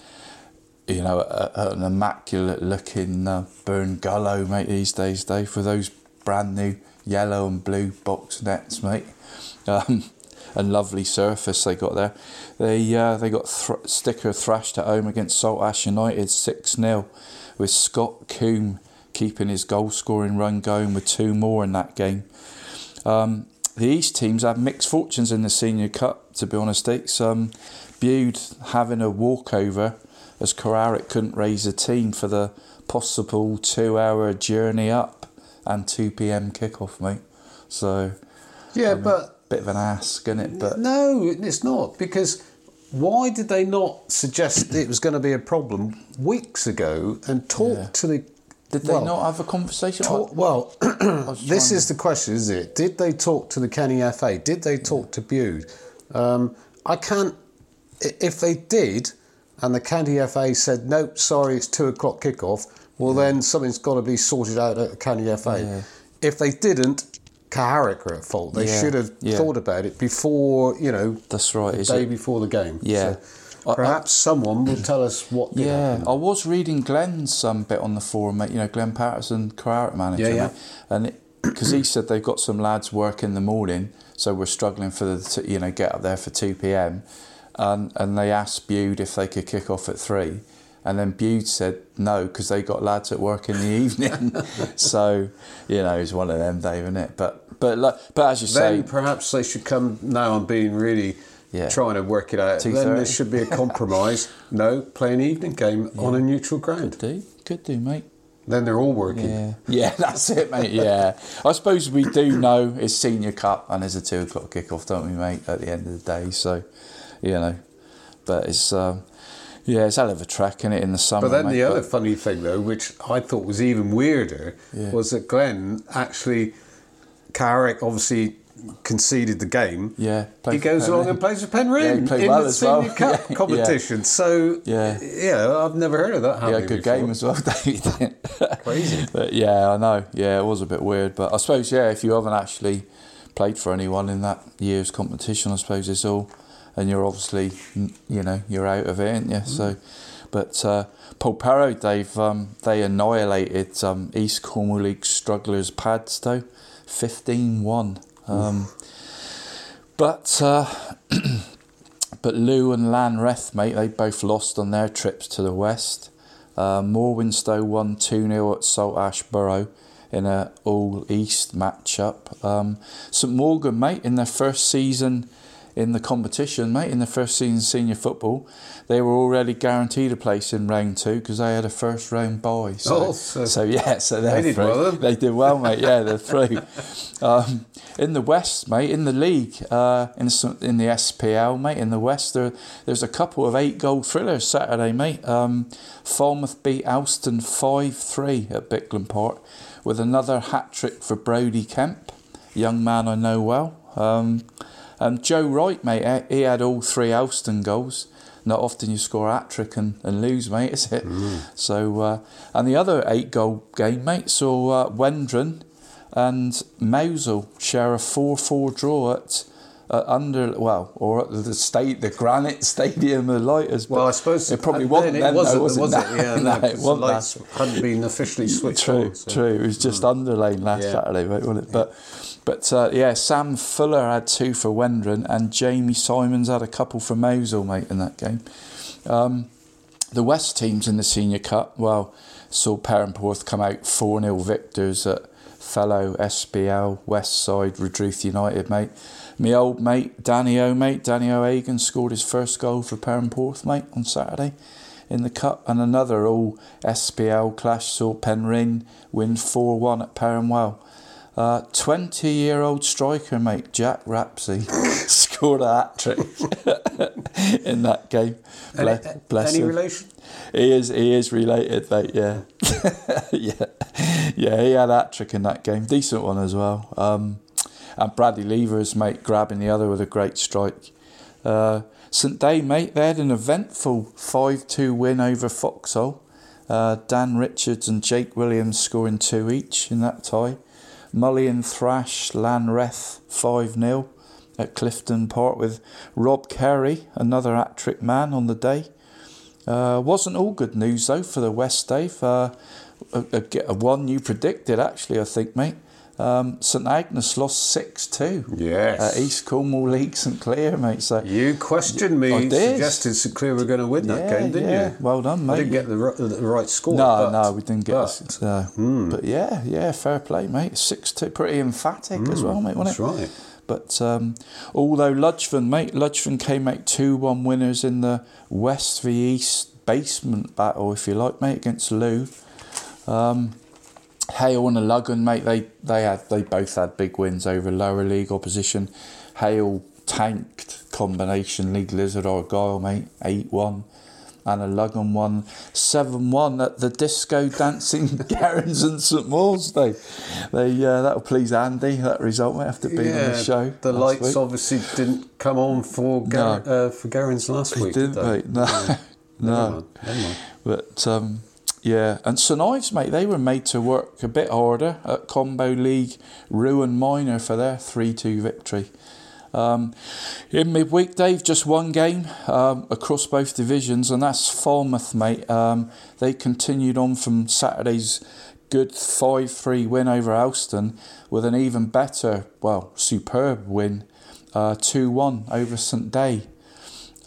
you know, a, a- an immaculate looking uh, Burngullow, mate, these days, Dave, for those brand new yellow and blue box nets, mate. Um, and lovely surface they got there. They uh, they got thr- Sticker thrashed at home against Saltash United 6 0, with Scott Coombe keeping his goal scoring run going with two more in that game. Um, the East teams have mixed fortunes in the Senior Cup, to be honest, It's Um, Bude having a walkover as Carharrack couldn't raise a team for the possible two hour journey up and 2 pm kickoff, mate. So, Yeah, but bit of an ask, isn't it? But no, it's not because why did they not suggest it was going to be a problem weeks ago and talk Yeah. to the? did they well, not have a conversation? Talk, well, this is the question, is it? Did they talk to the Kenny FA? Did they talk to Bude? Um, I can't. If they did, and the County FA said, "Nope, sorry, it's two o'clock kickoff," well, then something's got to be sorted out at the County FA. Yeah. If they didn't, Carrick are at fault. They Yeah, should have yeah. thought about it before, you know, That's right. the day it? before the game. Yeah. So, Perhaps someone will tell us what. Yeah. I was reading Glenn's um, bit on the forum, mate. You know, Glenn Patterson, Carrara manager, Yeah, yeah. and because he said they've got some lads work in the morning, so we're struggling for the t- you know get up there for two p.m. and and they asked Bude if they could kick off at three, and then Bude said no because they got lads at work in the evening. so you know, it's one of them, Dave, isn't it? But but like, but as you Then say, perhaps they should come. Now I'm being really Yeah. trying to work it out. Then there should be a compromise. no, play an evening game on a neutral ground. do could do, mate. Then they're all working. Yeah, yeah, that's it, mate. Yeah, I suppose we do know it's Senior Cup and there's a two o'clock kickoff, don't we, mate? At the end of the day, so you know, but it's um, yeah, it's hell of a track in it in the summer. But then the other funny thing, though, which I thought was even weirder, Yeah. was that Glenn actually, Carrick obviously conceded the game. Yeah, he goes along and plays for Penryn Yeah, in well the as Senior well. Cup Yeah, competition. So Yeah. yeah, I've never heard of that yeah, good before. game as well, David. Crazy. But yeah, I know. Yeah, it was a bit weird, but I suppose yeah, if you haven't actually played for anyone in that year's competition, I suppose it's all, and you're obviously, you know, you're out of it, aren't you? So, but uh, Polperro, they've um, they annihilated um, East Cornwall League strugglers Padstow, 15-1. Um, but uh, but Looe and Lanreath, mate, they both lost on their trips to the west. Uh, Morwenstow won 2 0 at Saltash Borough in a all East matchup. Um, St Mawgan, mate, in their first season in the competition, mate, in the first season senior football, they were already guaranteed a place in round two because they had a first round bye. So, Oh, so- so yeah, so they're They did through. well. They did well, mate. Yeah, they're through. Um, in the West, mate, in the league, uh, in some, in the SPL, mate, in the West, there there's a couple of eight goal thrillers Saturday, mate. Um, Falmouth beat Helston five three at Bickland Park, with another hat trick for Brody Kemp, young man I know well. Um, and Joe Wright, mate, eh, he had all three Helston goals. Not often you score a hat trick and, and lose, mate, is it? So, uh, and the other eight goal game, mate, saw uh, Wendron and Mousehole share a 4 4 draw at. Uh, under well, or at the state, the Granite Stadium the Lighters. Well, I suppose it probably wasn't. then then, It wasn't, though, was was it? Yeah, no, no, it 'cause the wasn't. lights that. hadn't been officially switched True, on. so- true. It was just underlane last Yeah. Saturday, mate, wasn't it? But, but uh, yeah, Sam Fuller had two for Wendron, and Jamie Simons had a couple for Mousehole, mate, in that game. Um, the West teams in the Senior Cup, well, saw Perranporth come out 4 0 victors at fellow SPL, West Side, Redruth United, mate. My old mate, Danny O, mate, Danny O'Hagan scored his first goal for Perranporth, mate, on Saturday in the Cup. And another all SPL clash saw Penryn win 4 1 at Perranwell. 20 year old striker, mate, Jack Rapsey, scored a hat trick in that game. Ble- Any, bless any him. relation? He is he is related, mate. Yeah, yeah, yeah. He had a hat trick in that game, decent one as well. Um, and Bradley Levers, mate, grabbing the other with a great strike. Uh, St Day, mate, they had an eventful five-two win over Foxhole. Uh, Dan Richards and Jake Williams scoring two each in that tie. Mullion Thrash Lanreath 5 0 at Clifton Park with Rob Carey, another hat trick man on the day. Uh, wasn't all good news though for the West Dave. Uh, a, a, a one you predicted actually, I think, mate. Um, St Agnes lost 6 2 Yes. at East Cornwall League St Cleer, mate. So You questioned me, I did. suggested St Cleer were going to win that Yeah, game, didn't yeah. you? Well done, mate. I didn't get the, ri- the right score. No, but- no, we didn't get but- this. No. But yeah, yeah, fair play, mate. Six two, pretty emphatic as well, mate. Wasn't That's it? right. But um, although Ludgvan, mate, Ludgvan came out two one winners in the West v East basement battle, if you like, mate, against Looe. Um, Hayle and Lugan, mate, they they had they both had big wins over lower league opposition. Hayle tanked combination league Lizard Argyle, mate, eight one. And Illogan won 7 1 at the Disco Dancing Gerrans and St Mawes Day. They, uh, that'll please Andy, that result, mate, after being on the show. The lights week. obviously didn't come on for Gar- uh, for Garen's last They week. didn't, did they? mate. No, Never no. mind, never mind. But um, yeah, and St Ives, mate, they were made to work a bit harder at Combo League Ruan Minor for their 3 2 victory. Um, in midweek, Dave, just one game um, across both divisions, and that's Falmouth, mate. Um, they continued on from Saturday's good 5 3 win over Helston with an even better, well, superb win uh, 2 1 over St Day.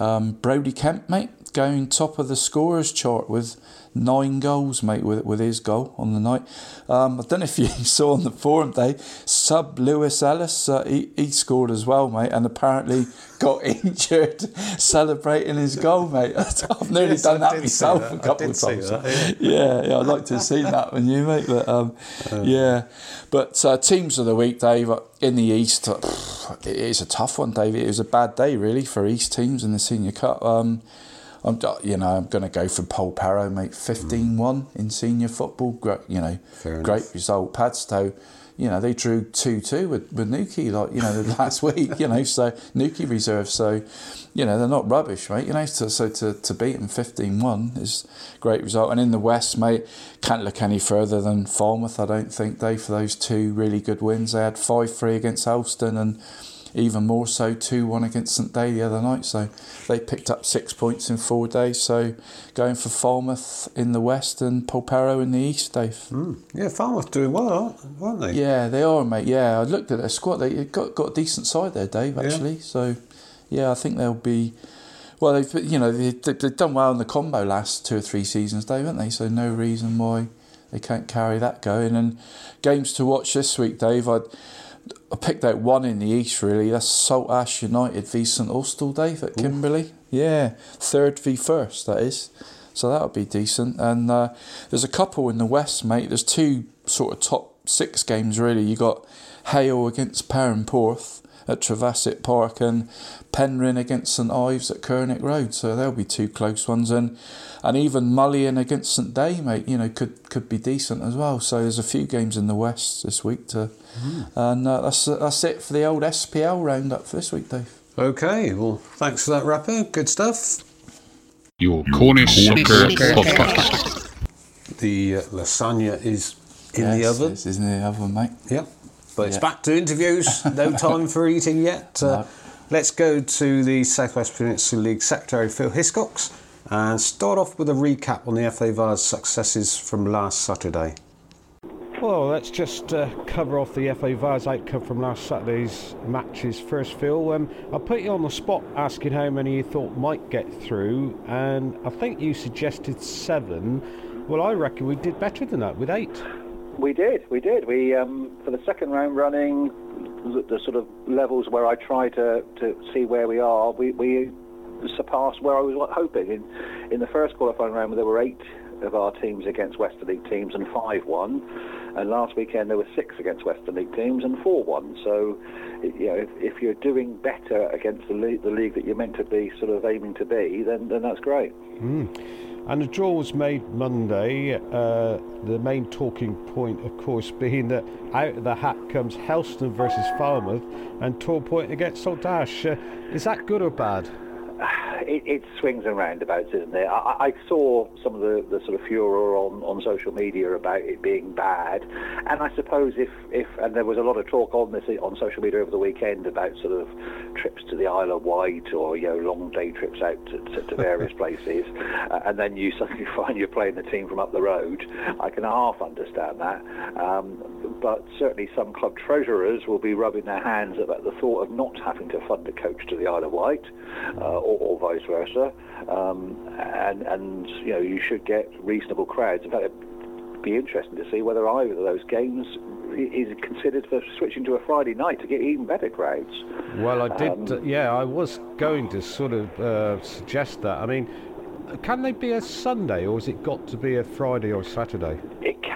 Um, Brody Kemp, mate, going top of the scorers chart with nine goals, mate, with with his goal on the night. Um, I don't know if you saw on the forum day, sub Lewis Ellis, uh, he, he scored as well, mate, and apparently got injured celebrating his goal, mate. I've nearly Yes, done I that myself see a couple of times. that, yeah. yeah, I'd like to have seen that when you, mate. But um, yeah, but uh, teams of the week, Dave, uh, in the East, uh, it is a tough one, Dave. It was a bad day, really, for East teams in the Senior Cup. Um, I'm, you know, I'm going to go for Polperro, mate. 15-1 in senior football. Great, you know, Fair great enough. result. Padstow, you know, they drew 2-2 with, with Newquay, like, you know, last week, you know, so Newquay reserve. So, you know, they're not rubbish, mate. You know, so, so to, to beat them 15-1 is a great result. And in the West, mate, can't look any further than Falmouth, I don't think, they, for those two really good wins. They had 5-3 against Helston and even more so 2-1 against St Day the other night. So they picked up six points in four days. So going for Falmouth in the west and Polperro in the east, Dave. Hmm. Yeah, Falmouth doing well, aren't, aren't they? Yeah, they are, mate. Yeah, I looked at their squad. They got got a decent side there, Dave. Actually, so yeah, I think they'll be. Well, they've you know they, they- they've done well in the combo last two or three seasons, Dave, haven't they? So no reason why they can't carry that going. And games to watch this week, Dave. I I picked out one in the east really. That's Saltash United v St Austell, Dave at Kimberley. Yeah, third v first that is. So that'll be decent. And uh, there's a couple in the west, mate. There's two sort of top six games really. You got Hale against Perranporth at Trevassack Park and Penryn against St Ives at Kernick Road. So there'll be two close ones and and even Mullion against St Day, mate, you know, could could be decent as well. So there's a few games in the West this week to and uh, that's that's it for the old SPL roundup for this week, Dave. Okay, well, thanks for that, Rappo. Good stuff. Your Cornish Soccer Podcast. The uh, lasagna is in the oven. This is in the oven, mate. Yep. But it's Yeah. back to interviews. No time for eating yet. Uh, No. Let's go to the Southwest Peninsula League Secretary Phil Hiscox and start off with a recap on the FA Vase successes from last Saturday. Well, let's just uh, cover off the FA Vase outcome from last Saturday's matches first, Phil. Um, I'll put you on the spot asking how many you thought might get through, and I think you suggested seven. Well, I reckon we did better than that with eight. We did, we did. We um, for the second round running, the, sort of levels where I try to, to see where we are, we, we surpassed where I was hoping. In in the first qualifying round, there were eight of our teams against Western League teams, and five won. And last weekend there were six against Western League teams, and four won. So, you know, if, if you're doing better against the league, the league that you're meant to be sort of aiming to be, then then that's great. And the draw was made Monday. Uh, the main talking point, of course, being that out of the hat comes Helston versus Falmouth and Torpoint against Saltash. Uh, is that good or bad? It, it swings and roundabouts, isn't it? I, I saw some of the, the sort of furor on, on social media about it being bad, and I suppose if, if and there was a lot of talk on this on social media over the weekend about sort of trips to the Isle of Wight or you know long day trips out to, to, to various places, uh, and then you suddenly find you're playing the team from up the road. I can half understand that, um, but certainly some club treasurers will be rubbing their hands about the thought of not having to fund a coach to the Isle of Wight, uh, or, or vice versa. Um, and and you know you should get reasonable crowds. In fact, it'd be interesting to see whether either of those games is considered for switching to a Friday night to get even better crowds. Well, I did. Um, uh, yeah, I was going to sort of uh, suggest that. I mean, can they be a Sunday, or has it got to be a Friday or Saturday?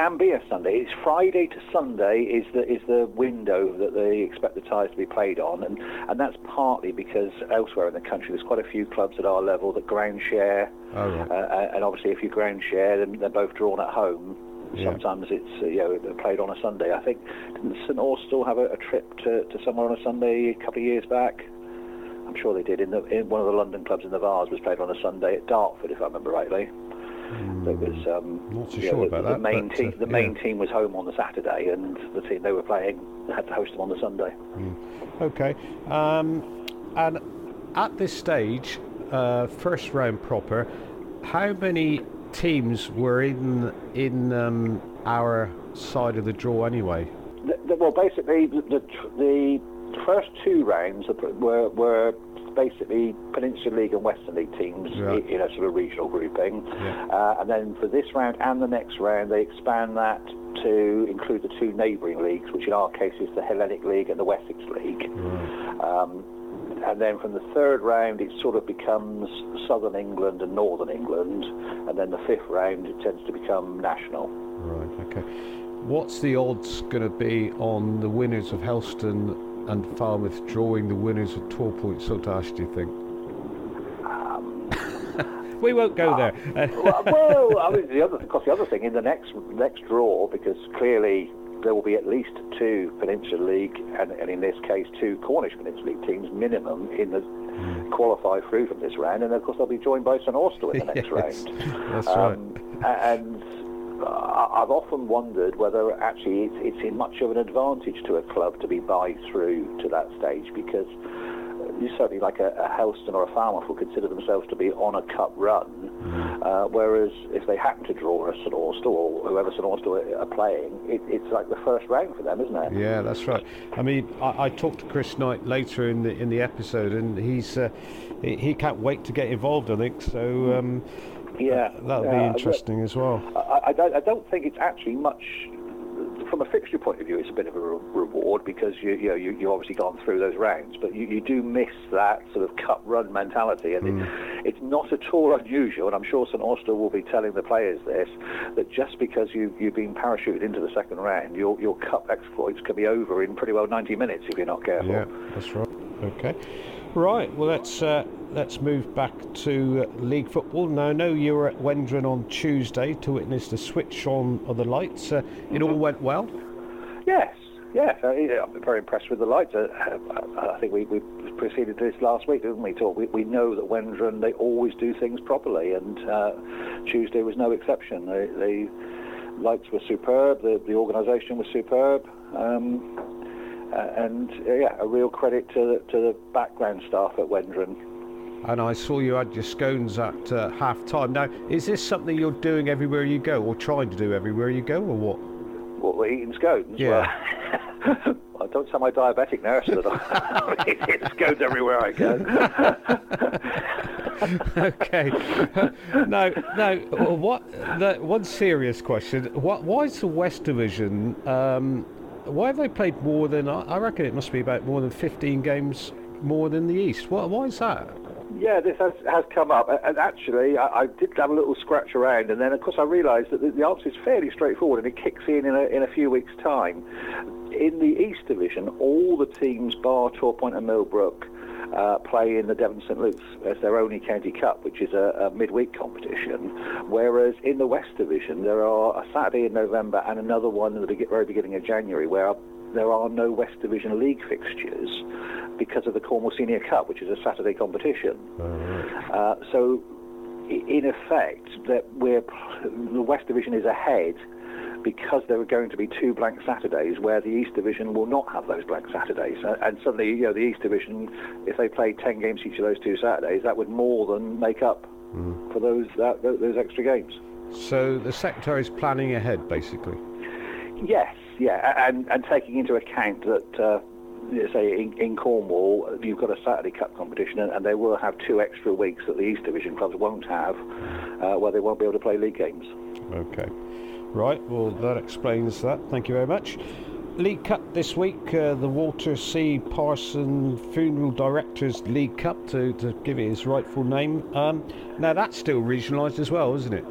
Can be a Sunday. It's Friday to Sunday is the is the window that they expect the ties to be played on, and and that's partly because elsewhere in the country there's quite a few clubs at our level that ground share, Oh, right. uh, and obviously if you ground share, then they're both drawn at home. Yeah. Sometimes it's uh, you know played on a Sunday. I think didn't St Austell have a, a trip to, to somewhere on a Sunday a couple of years back? I'm sure they did. In the in one of the London clubs in the Vase was played on a Sunday at Dartford, if I remember rightly. There was um, Not so sure know, about the, that, the main but, team. uh, the main yeah. team was home on the Saturday, and the team they were playing had to host them on the Sunday. Okay. Um, and at this stage, uh, first round proper, how many teams were in in um, our side of the draw anyway? The, the, well, basically, the, the the first two rounds were were basically Peninsula League and Western League teams Yeah. in, a sort of regional grouping, Yeah. uh, and then for this round and the next round, they expand that to include the two neighbouring leagues, which in our case is the Hellenic League and the Wessex League. Um, and then from the third round, it sort of becomes Southern England and Northern England, and then the fifth round, it tends to become national. Right. Okay. What's the odds going to be on the winners of Helston and Falmouth drawing the winners of 12 Point Saltash? Do you think? Um, we won't go uh, there. well, well, I mean, the other, of course, the other thing in the next next draw, because clearly there will be at least two Peninsula League, and, and in this case, two Cornish Peninsula League teams minimum in the hmm. qualify through from this round, and of course they'll be joined by St Austell in the next Yes, round. that's Um, And I- I've often wondered whether actually it's, it's in much of an advantage to a club to be by through to that stage because you certainly like a, a Helston or a Falmouth will consider themselves to be on a cup run, uh, whereas if they happen to draw a St Austell or whoever St Austell are, are playing, it, it's like the first round for them, isn't it? Yeah, that's right. I mean, I, I talked to Chris Knight later in the in the episode, and he's uh, he, he can't wait to get involved. I think so. Um, Yeah, that'll be uh, yeah, interesting as well. I, I, don't, I don't think it's actually much. From a fixture point of view, it's a bit of a re- reward because you you know you you obviously gone through those rounds, but you, you do miss that sort of cup run mentality, and it, mm. it's not at all unusual. And I'm sure St Austell will be telling the players this that just because you you've been parachuted into the second round, your your cup exploits can be over in pretty well 90 minutes if you're not careful. Yeah, that's right. Okay, right. Well, let's uh, let's move back to uh, league football. Now, I know you were at Wendron on Tuesday to witness the switch on of the lights. Uh, it all went well. Yes, yes. I'm very impressed with the lights. Uh, uh, I think we, we proceeded this last week, didn't we? Talk. We, we know that Wendron they always do things properly, and uh, Tuesday was no exception. The, the lights were superb. The, the organisation was superb. Um, and uh, yeah, a real credit to the, to the background staff at Wendron. And I saw you had your scones at uh, half time. Now, is this something you're doing everywhere you go, or trying to do everywhere you go, or what? What we're eating scones? Yeah. Well, I don't tell my diabetic nurse that I'm eating scones everywhere I go. okay. now, now, what? The, one serious question: What? Why is the West Division? Um, why have they played more than? I reckon it must be about more than fifteen games more than the East. What? Why is that? Yeah, this has, has come up, and actually, I, I did have a little scratch around, and then of course I realised that the, the answer is fairly straightforward, and it kicks in in a, in a few weeks' time. In the East Division, all the teams bar Torpoint and Millbrook uh, play in the Devon St Luke's as their only county cup, which is a, a midweek competition. Whereas in the West Division, there are a Saturday in November and another one at the very beginning of January, where there are no West Division league fixtures because of the Cornwall Senior Cup, which is a Saturday competition. Uh, so, in effect, that we're the West Division is ahead because there are going to be two blank Saturdays, where the East Division will not have those blank Saturdays. And suddenly, you know, the East Division, if they played ten games each of those two Saturdays, that would more than make up for those that, those extra games. So the sector is planning ahead, basically. Yes, yeah, and and taking into account that. Uh, say in, in Cornwall, you've got a Saturday Cup competition, and, and they will have two extra weeks that the East Division clubs won't have, uh, where they won't be able to play league games. Okay. Right. Well, that explains that. Thank you very much. League Cup this week, uh, the Walter C. Parson Funeral Directors League Cup, to, to give it its rightful name. Um, now, that's still regionalised as well, isn't it?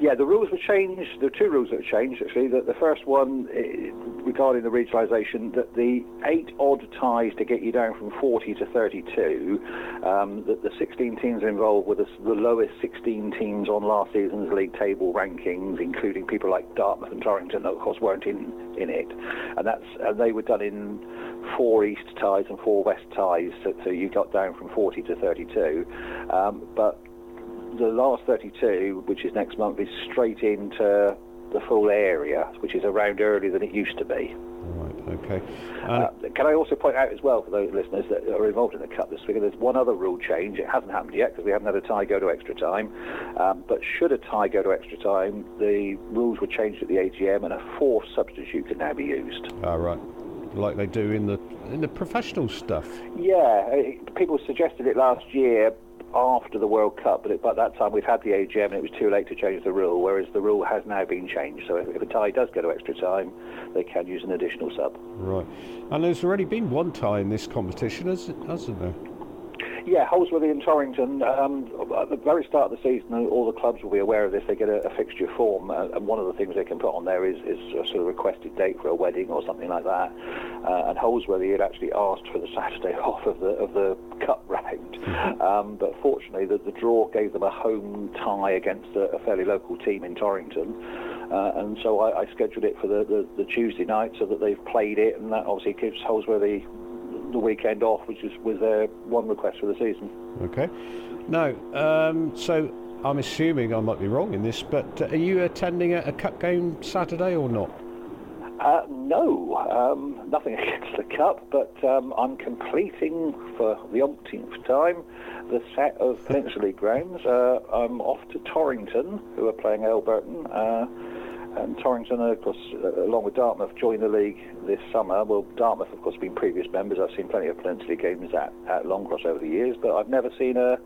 Yeah, the rules were changed. There are two rules that were changed actually. The, the first one eh, regarding the regionalisation that the eight odd ties to get you down from 40 to 32, um, that the 16 teams involved were the, the lowest 16 teams on last season's league table rankings, including people like Dartmouth and Torrington, that of course weren't in, in it, and that's and they were done in four east ties and four west ties, so, so you got down from 40 to 32, um, but the last 32, which is next month, is straight into the full area, which is around earlier than it used to be. Right, okay. Uh, can I also point out as well for those listeners that are involved in the Cup this week, there's one other rule change. It hasn't happened yet because we haven't had a tie go to extra time. Um, but should a tie go to extra time, the rules were changed at the AGM and a fourth substitute can now be used. Ah, right. Like they do in the in the professional stuff. Yeah, people suggested it last year after the World Cup, but by that time we've had the AGM and it was too late to change the rule, whereas the rule has now been changed. So if, if a tie does go to extra time, they can use an additional sub. Right. And there's already been one tie in this competition, hasn't, hasn't there? Yeah, Holsworthy and Torrington. Um, at the very start of the season, all the clubs will be aware of this. They get a, a fixture form, uh, and one of the things they can put on there is, is a sort of requested date for a wedding or something like that. Uh, and Holsworthy had actually asked for the Saturday off of the of the cup round, um, but fortunately, the, the draw gave them a home tie against a, a fairly local team in Torrington. Uh, and so I, I scheduled it for the, the, the Tuesday night so that they've played it, and that obviously gives Holsworthy the weekend off, which is, was their one request for the season. Okay. Now, um, so I'm assuming I might be wrong in this, but uh, are you attending a, a cup game Saturday or not? Uh, no, um, nothing against the cup, but um, I'm completing for the umpteenth time the set of Peninsula League grounds. Uh, I'm off to Torrington, who are playing Elburton. Uh, and Torrington, of course, uh, along with Dartmouth, joined the league this summer. Well, Dartmouth, of course, being previous members. I've seen plenty of Peninsula League games at, at Longcross over the years, but I've never seen a,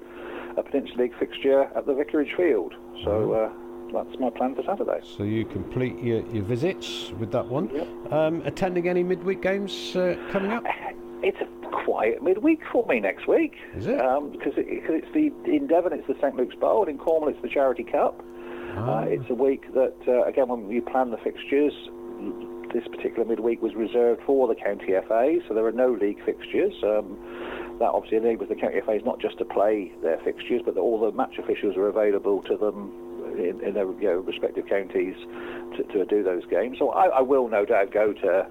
a Peninsula League fixture at the Vicarage Field. So uh, that's my plan for Saturday. So you complete your, your visits with that one. Um, attending any midweek games uh, coming up? It's a quiet midweek for me next week. Is it? Because it, cause it's the in Devon, it's the St Luke's Bowl, and in Cornwall, it's the Charity Cup. Uh, it's a week that, uh, again, when you plan the fixtures, this particular midweek was reserved for the county FA, so there are no league fixtures. Um, that obviously enables the county FAs not just to play their fixtures, but that all the match officials are available to them in, in their you know, respective counties to, to do those games. So I, I will no doubt go to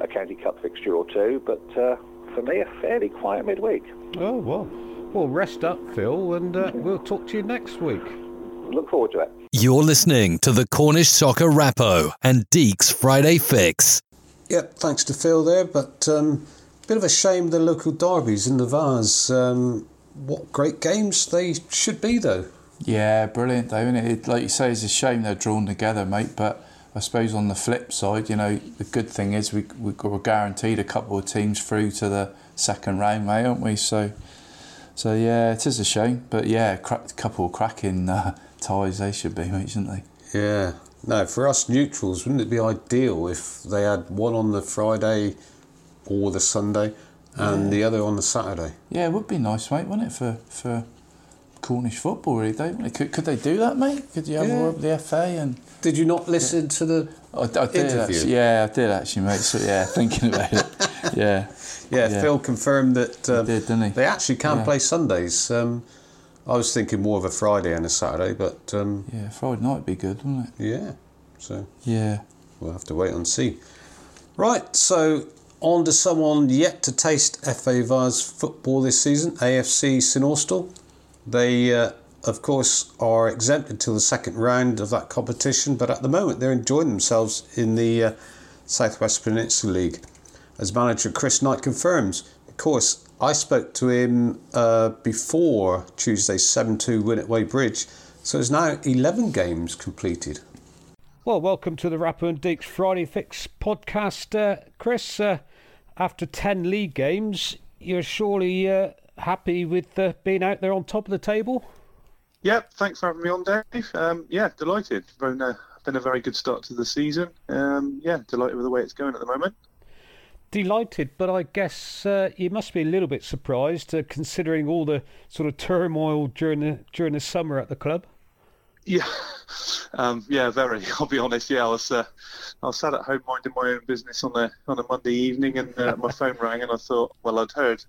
a county cup fixture or two, but uh, for me, a fairly quiet midweek. Oh, well. Well, rest up, Phil, and uh, we'll talk to you next week. Look forward to it. You're listening to the Cornish Soccer Rappo and Deeks Friday Fix. Yep, thanks to Phil there, but um, bit of a shame the local derbies in the Vase. Um, what great games they should be, though. Yeah, brilliant, though, isn't it? it? Like you say, it's a shame they're drawn together, mate. But I suppose on the flip side, you know, the good thing is we we we're guaranteed a couple of teams through to the second round, mate, aren't we? So, so yeah, it is a shame, but yeah, cra- couple of cracking uh, ties they should be, mate, shouldn't they? Yeah. No, for us neutrals, wouldn't it be ideal if they had one on the Friday or the Sunday and Yeah. the other on the Saturday? Yeah, it would be nice, mate, wouldn't it, for for Cornish football, really? Don't could, could they do that, mate? Could you have Yeah. a word with the FA and? Did you not listen to the I, I did interview? actually. Yeah, I did actually, mate. So yeah, thinking about it. Yeah. Yeah, Phil confirmed that um, did, they actually can Yeah. play Sundays. Um, I was thinking more of a Friday and a Saturday, but um, Yeah, Friday night would be good, wouldn't it? yeah, so Yeah. we'll have to wait and see. Right, so on to someone yet to taste FA Vase football this season, AFC St Austell. They, uh, of course, are exempted till the second round of that competition, but at the moment they're enjoying themselves in the uh, Southwest Peninsula League. As manager Chris Knight confirms, of course, I spoke to him uh, before Tuesday's 7 2 win at Wadebridge, so there's now 11 games completed. Well, welcome to the Rappo and Deeks Friday Fix podcast. Uh, Chris, uh, after 10 league games, you're surely uh, happy with uh, being out there on top of the table? Yep, thanks for having me on, Dave. Um, yeah, delighted. Been a, been a very good start to the season. Um, yeah, delighted with the way it's going at the moment. Delighted, but I guess uh, you must be a little bit surprised uh, considering all the sort of turmoil during the during the summer at the club. Yeah, um, yeah, very. I'll be honest. Yeah, I was uh, I was sat at home minding my own business on a on a Monday evening, and uh, my phone rang, and I thought, well, I'd heard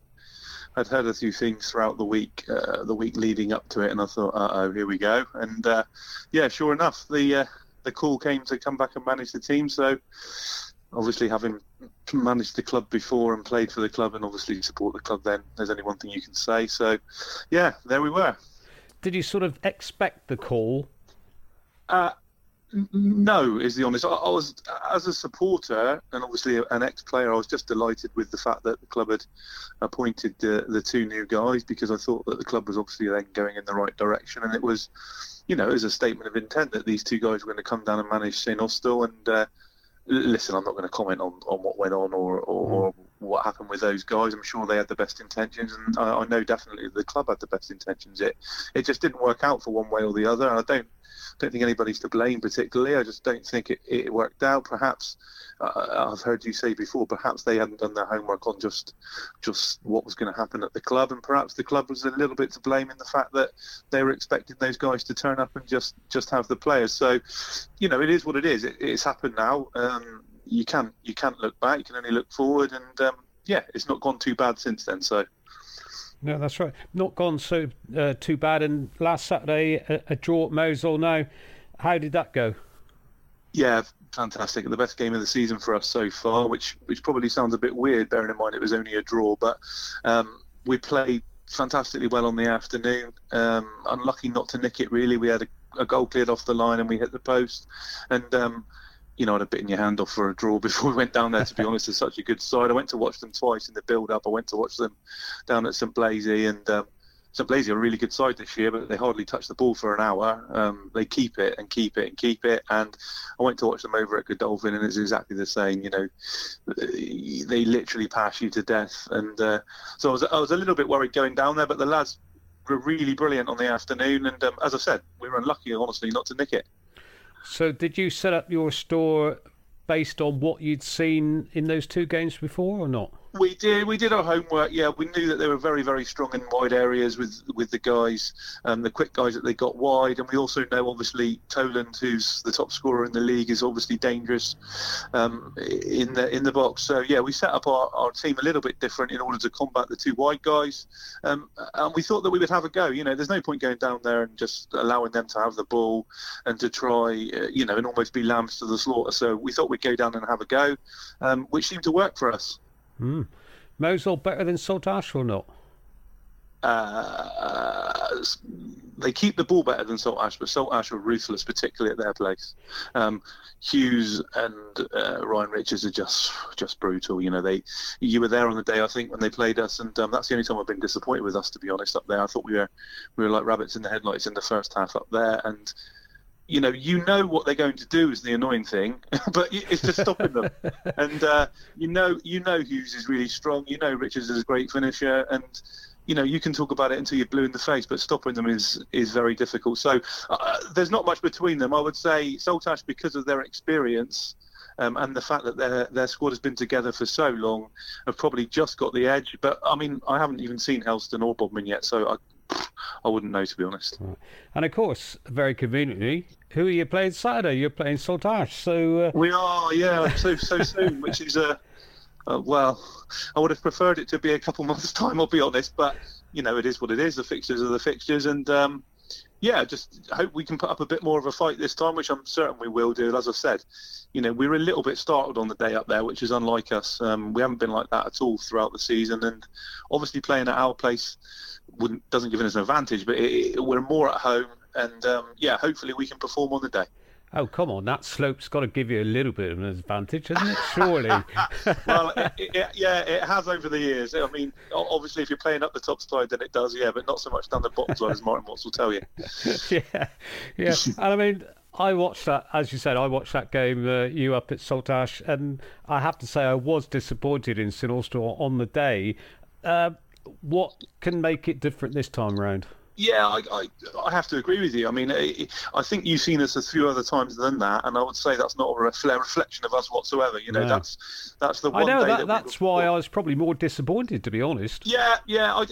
I'd heard a few things throughout the week, uh, the week leading up to it, and I thought, uh oh, here we go. And uh, yeah, sure enough, the uh, the call came to come back and manage the team. So obviously, having managed the club before and played for the club, and obviously support the club, then there's only one thing you can say. So yeah, there we were. did you sort of expect the call? Uh, no, is the honest. I, I was as a supporter and obviously an ex-player. I was just delighted with the fact that the club had appointed the the two new guys because I thought that the club was obviously then going in the right direction, and it was, you know, it was a statement of intent that these two guys were going to come down and manage St Austell. And uh, listen, I'm not going to comment on, on what went on or, or, or what happened with those guys. I'm sure they had the best intentions, and I, I know definitely the club had the best intentions. It it just didn't work out for one way or the other, and I don't don't think anybody's to blame particularly. I just don't think it, it worked out. Perhaps uh, I've heard you say before, perhaps they hadn't done their homework on just just what was going to happen at the club, and perhaps the club was a little bit to blame in the fact that they were expecting those guys to turn up and just just have the players. So, you know, it is what it is. It, it's happened now. Um, you can't you can't look back. You can only look forward, and um, yeah, it's not gone too bad since then. So. No, that's right. Not gone so uh, too bad. And last Saturday, a, a draw at Mousehole. Now, how did that go? Yeah, fantastic. The best game of the season for us so far, which which probably sounds a bit weird, bearing in mind it was only a draw. But um, we played fantastically well on the afternoon. Um, unlucky not to nick it. Really, we had a, a goal cleared off the line and we hit the post. And um, you know, I'd have bitten your hand off for a draw before we went down there. To be honest, it's such a good side. I went to watch them twice in the build-up. I went to watch them down at St Blazey, and um, St Blazey are a really good side this year, but they hardly touch the ball for an hour. Um, they keep it and keep it and keep it. And I went to watch them over at Godolphin, and it's exactly the same. You know, they literally pass you to death. And uh, so I was, I was a little bit worried going down there, but the lads were really brilliant on the afternoon. And um, as I said, we were unlucky, honestly, not to nick it. So, did you set up your store based on what you'd seen in those two games before, or not? We did. We did our homework. Yeah, we knew that they were very, very strong in wide areas with with the guys, um, the quick guys that they got wide, and we also know obviously Toland, who's the top scorer in the league, is obviously dangerous um, in the in the box. So yeah, we set up our, our team a little bit different in order to combat the two wide guys, um, and we thought that we would have a go. You know, there's no point going down there and just allowing them to have the ball and to try, uh, you know, and almost be lambs to the slaughter. So we thought we'd go down and have a go, um, which seemed to work for us. Hmm. Mousehole better than Saltash or not? uh, they keep the ball better than Saltash, but Saltash are ruthless, particularly at their place. Um, Hughes and uh, Ryan Richards are just just brutal. You know, they you were there on the day I think when they played us, and um, that's the only time I've been disappointed with us, to be honest. Up there, I thought we were we were like rabbits in the headlights in the first half up there, and you know, you know what they're going to do is the annoying thing, but it's just stopping them. and uh, you know, you know Hughes is really strong. You know Richards is a great finisher, and you know you can talk about it until you're blue in the face, but stopping them is is very difficult. So uh, there's not much between them. I would say Saltash, because of their experience. Um, and the fact that their their squad has been together for so long, have probably just got the edge. But I mean, I haven't even seen Helston or Bodmin yet, so I I wouldn't know to be honest. And of course, very conveniently, who are you playing Saturday? You're playing Saltash. So uh... we are, yeah, so so soon, which is a uh, uh, well, I would have preferred it to be a couple months' time. I'll be honest, but you know, it is what it is. The fixtures are the fixtures, and um, yeah, just hope we can put up a bit more of a fight this time, which I'm certain we will do. As I said, you know, we were a little bit startled on the day up there, which is unlike us. Um, we haven't been like that at all throughout the season, and obviously playing at our place doesn't give us an advantage, but it, it, we're more at home, and um, yeah, hopefully we can perform on the day. Oh come on, that slope's got to give you a little bit of an advantage, hasn't it? Surely. well, it, it, yeah, it has over the years. I mean, obviously, if you're playing up the top side, then it does, yeah, but not so much down the bottom side, as Martin Watts will tell you. yeah, yeah, and I mean. I watched that, as you said, I watched that game, uh, you up at Saltash, and I have to say I was disappointed in St Austell on the day. Uh, what can make it different this time round? Yeah, I, I, I, have to agree with you. I mean, I think you've seen us a few other times than that, and I would say that's not a reflection of us whatsoever. You know, no. that's that's the one. I know that, that that's why I was probably more disappointed, to be honest. Yeah, yeah. I,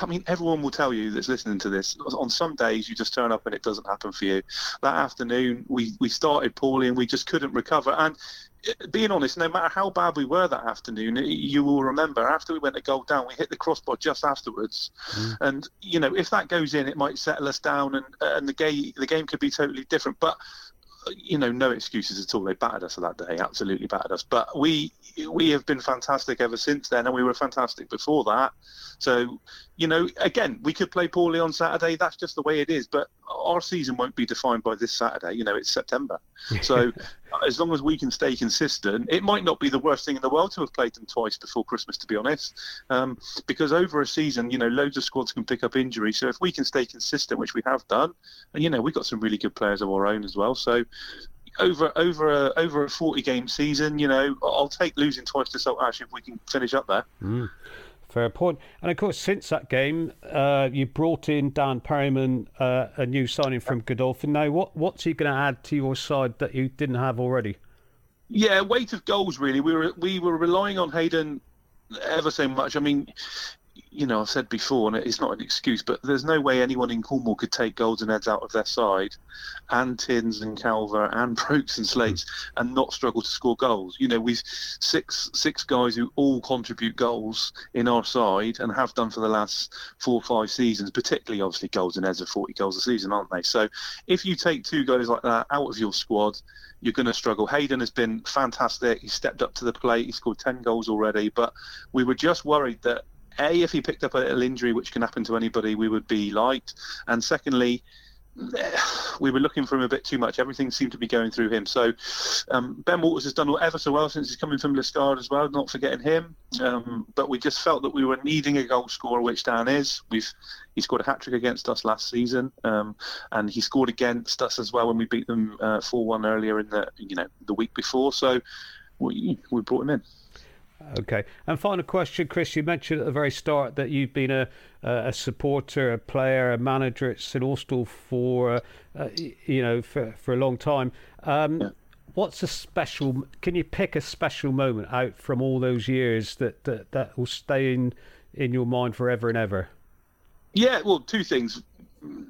I, mean, everyone will tell you that's listening to this. On some days, you just turn up and it doesn't happen for you. That afternoon, we we started poorly and we just couldn't recover. And being honest, no matter how bad we were that afternoon, you will remember after we went a goal down, we hit the crossbar just afterwards, mm. and you know if that goes in, it might settle us down, and and the game the game could be totally different. But you know, no excuses at all. They battered us that day, absolutely battered us. But we we have been fantastic ever since then, and we were fantastic before that. So, you know, again, we could play poorly on Saturday. That's just the way it is. But our season won't be defined by this Saturday. You know, it's September. So, as long as we can stay consistent, it might not be the worst thing in the world to have played them twice before Christmas, to be honest. Um, because over a season, you know, loads of squads can pick up injuries. So if we can stay consistent, which we have done, and you know, we've got some really good players of our own as well. So over over a over a 40 game season, you know, I'll take losing twice to Saltash if we can finish up there. Mm. Fair point. And of course, since that game, uh, you brought in Dan Perryman, uh, a new signing from Godolphin. Now, what what's he going to add to your side that you didn't have already? Yeah, weight of goals. Really, we were we were relying on Hayden ever so much. I mean, you know, I've said before, and it's not an excuse, but there's no way anyone in Cornwall could take golds and heads out of their side, and Tins and Calver and Brooks and Slates, and not struggle to score goals. You know, we've six six guys who all contribute goals in our side and have done for the last four or five seasons, particularly obviously goals and heads are 40 goals a season, aren't they? So if you take two guys like that out of your squad, you're going to struggle. Hayden has been fantastic. He stepped up to the plate. He scored 10 goals already, but we were just worried that a, if he picked up a little injury, which can happen to anybody, we would be light. And secondly, we were looking for him a bit too much. Everything seemed to be going through him. So um, Ben Walters has done ever so well since he's coming from Liskeard as well. Not forgetting him, um, but we just felt that we were needing a goal scorer, which Dan is. We've he scored a hat trick against us last season, um, and he scored against us as well when we beat them uh, four uh, one earlier in the you know the week before. So we we brought him in. Okay. And final question, Chris. You mentioned at the very start that you've been a a supporter, a player, a manager at St Austell for uh, you know for for a long time. Um, yeah. What's a special? Can you pick a special moment out from all those years that that, that will stay in in your mind forever and ever? Yeah, well, two things.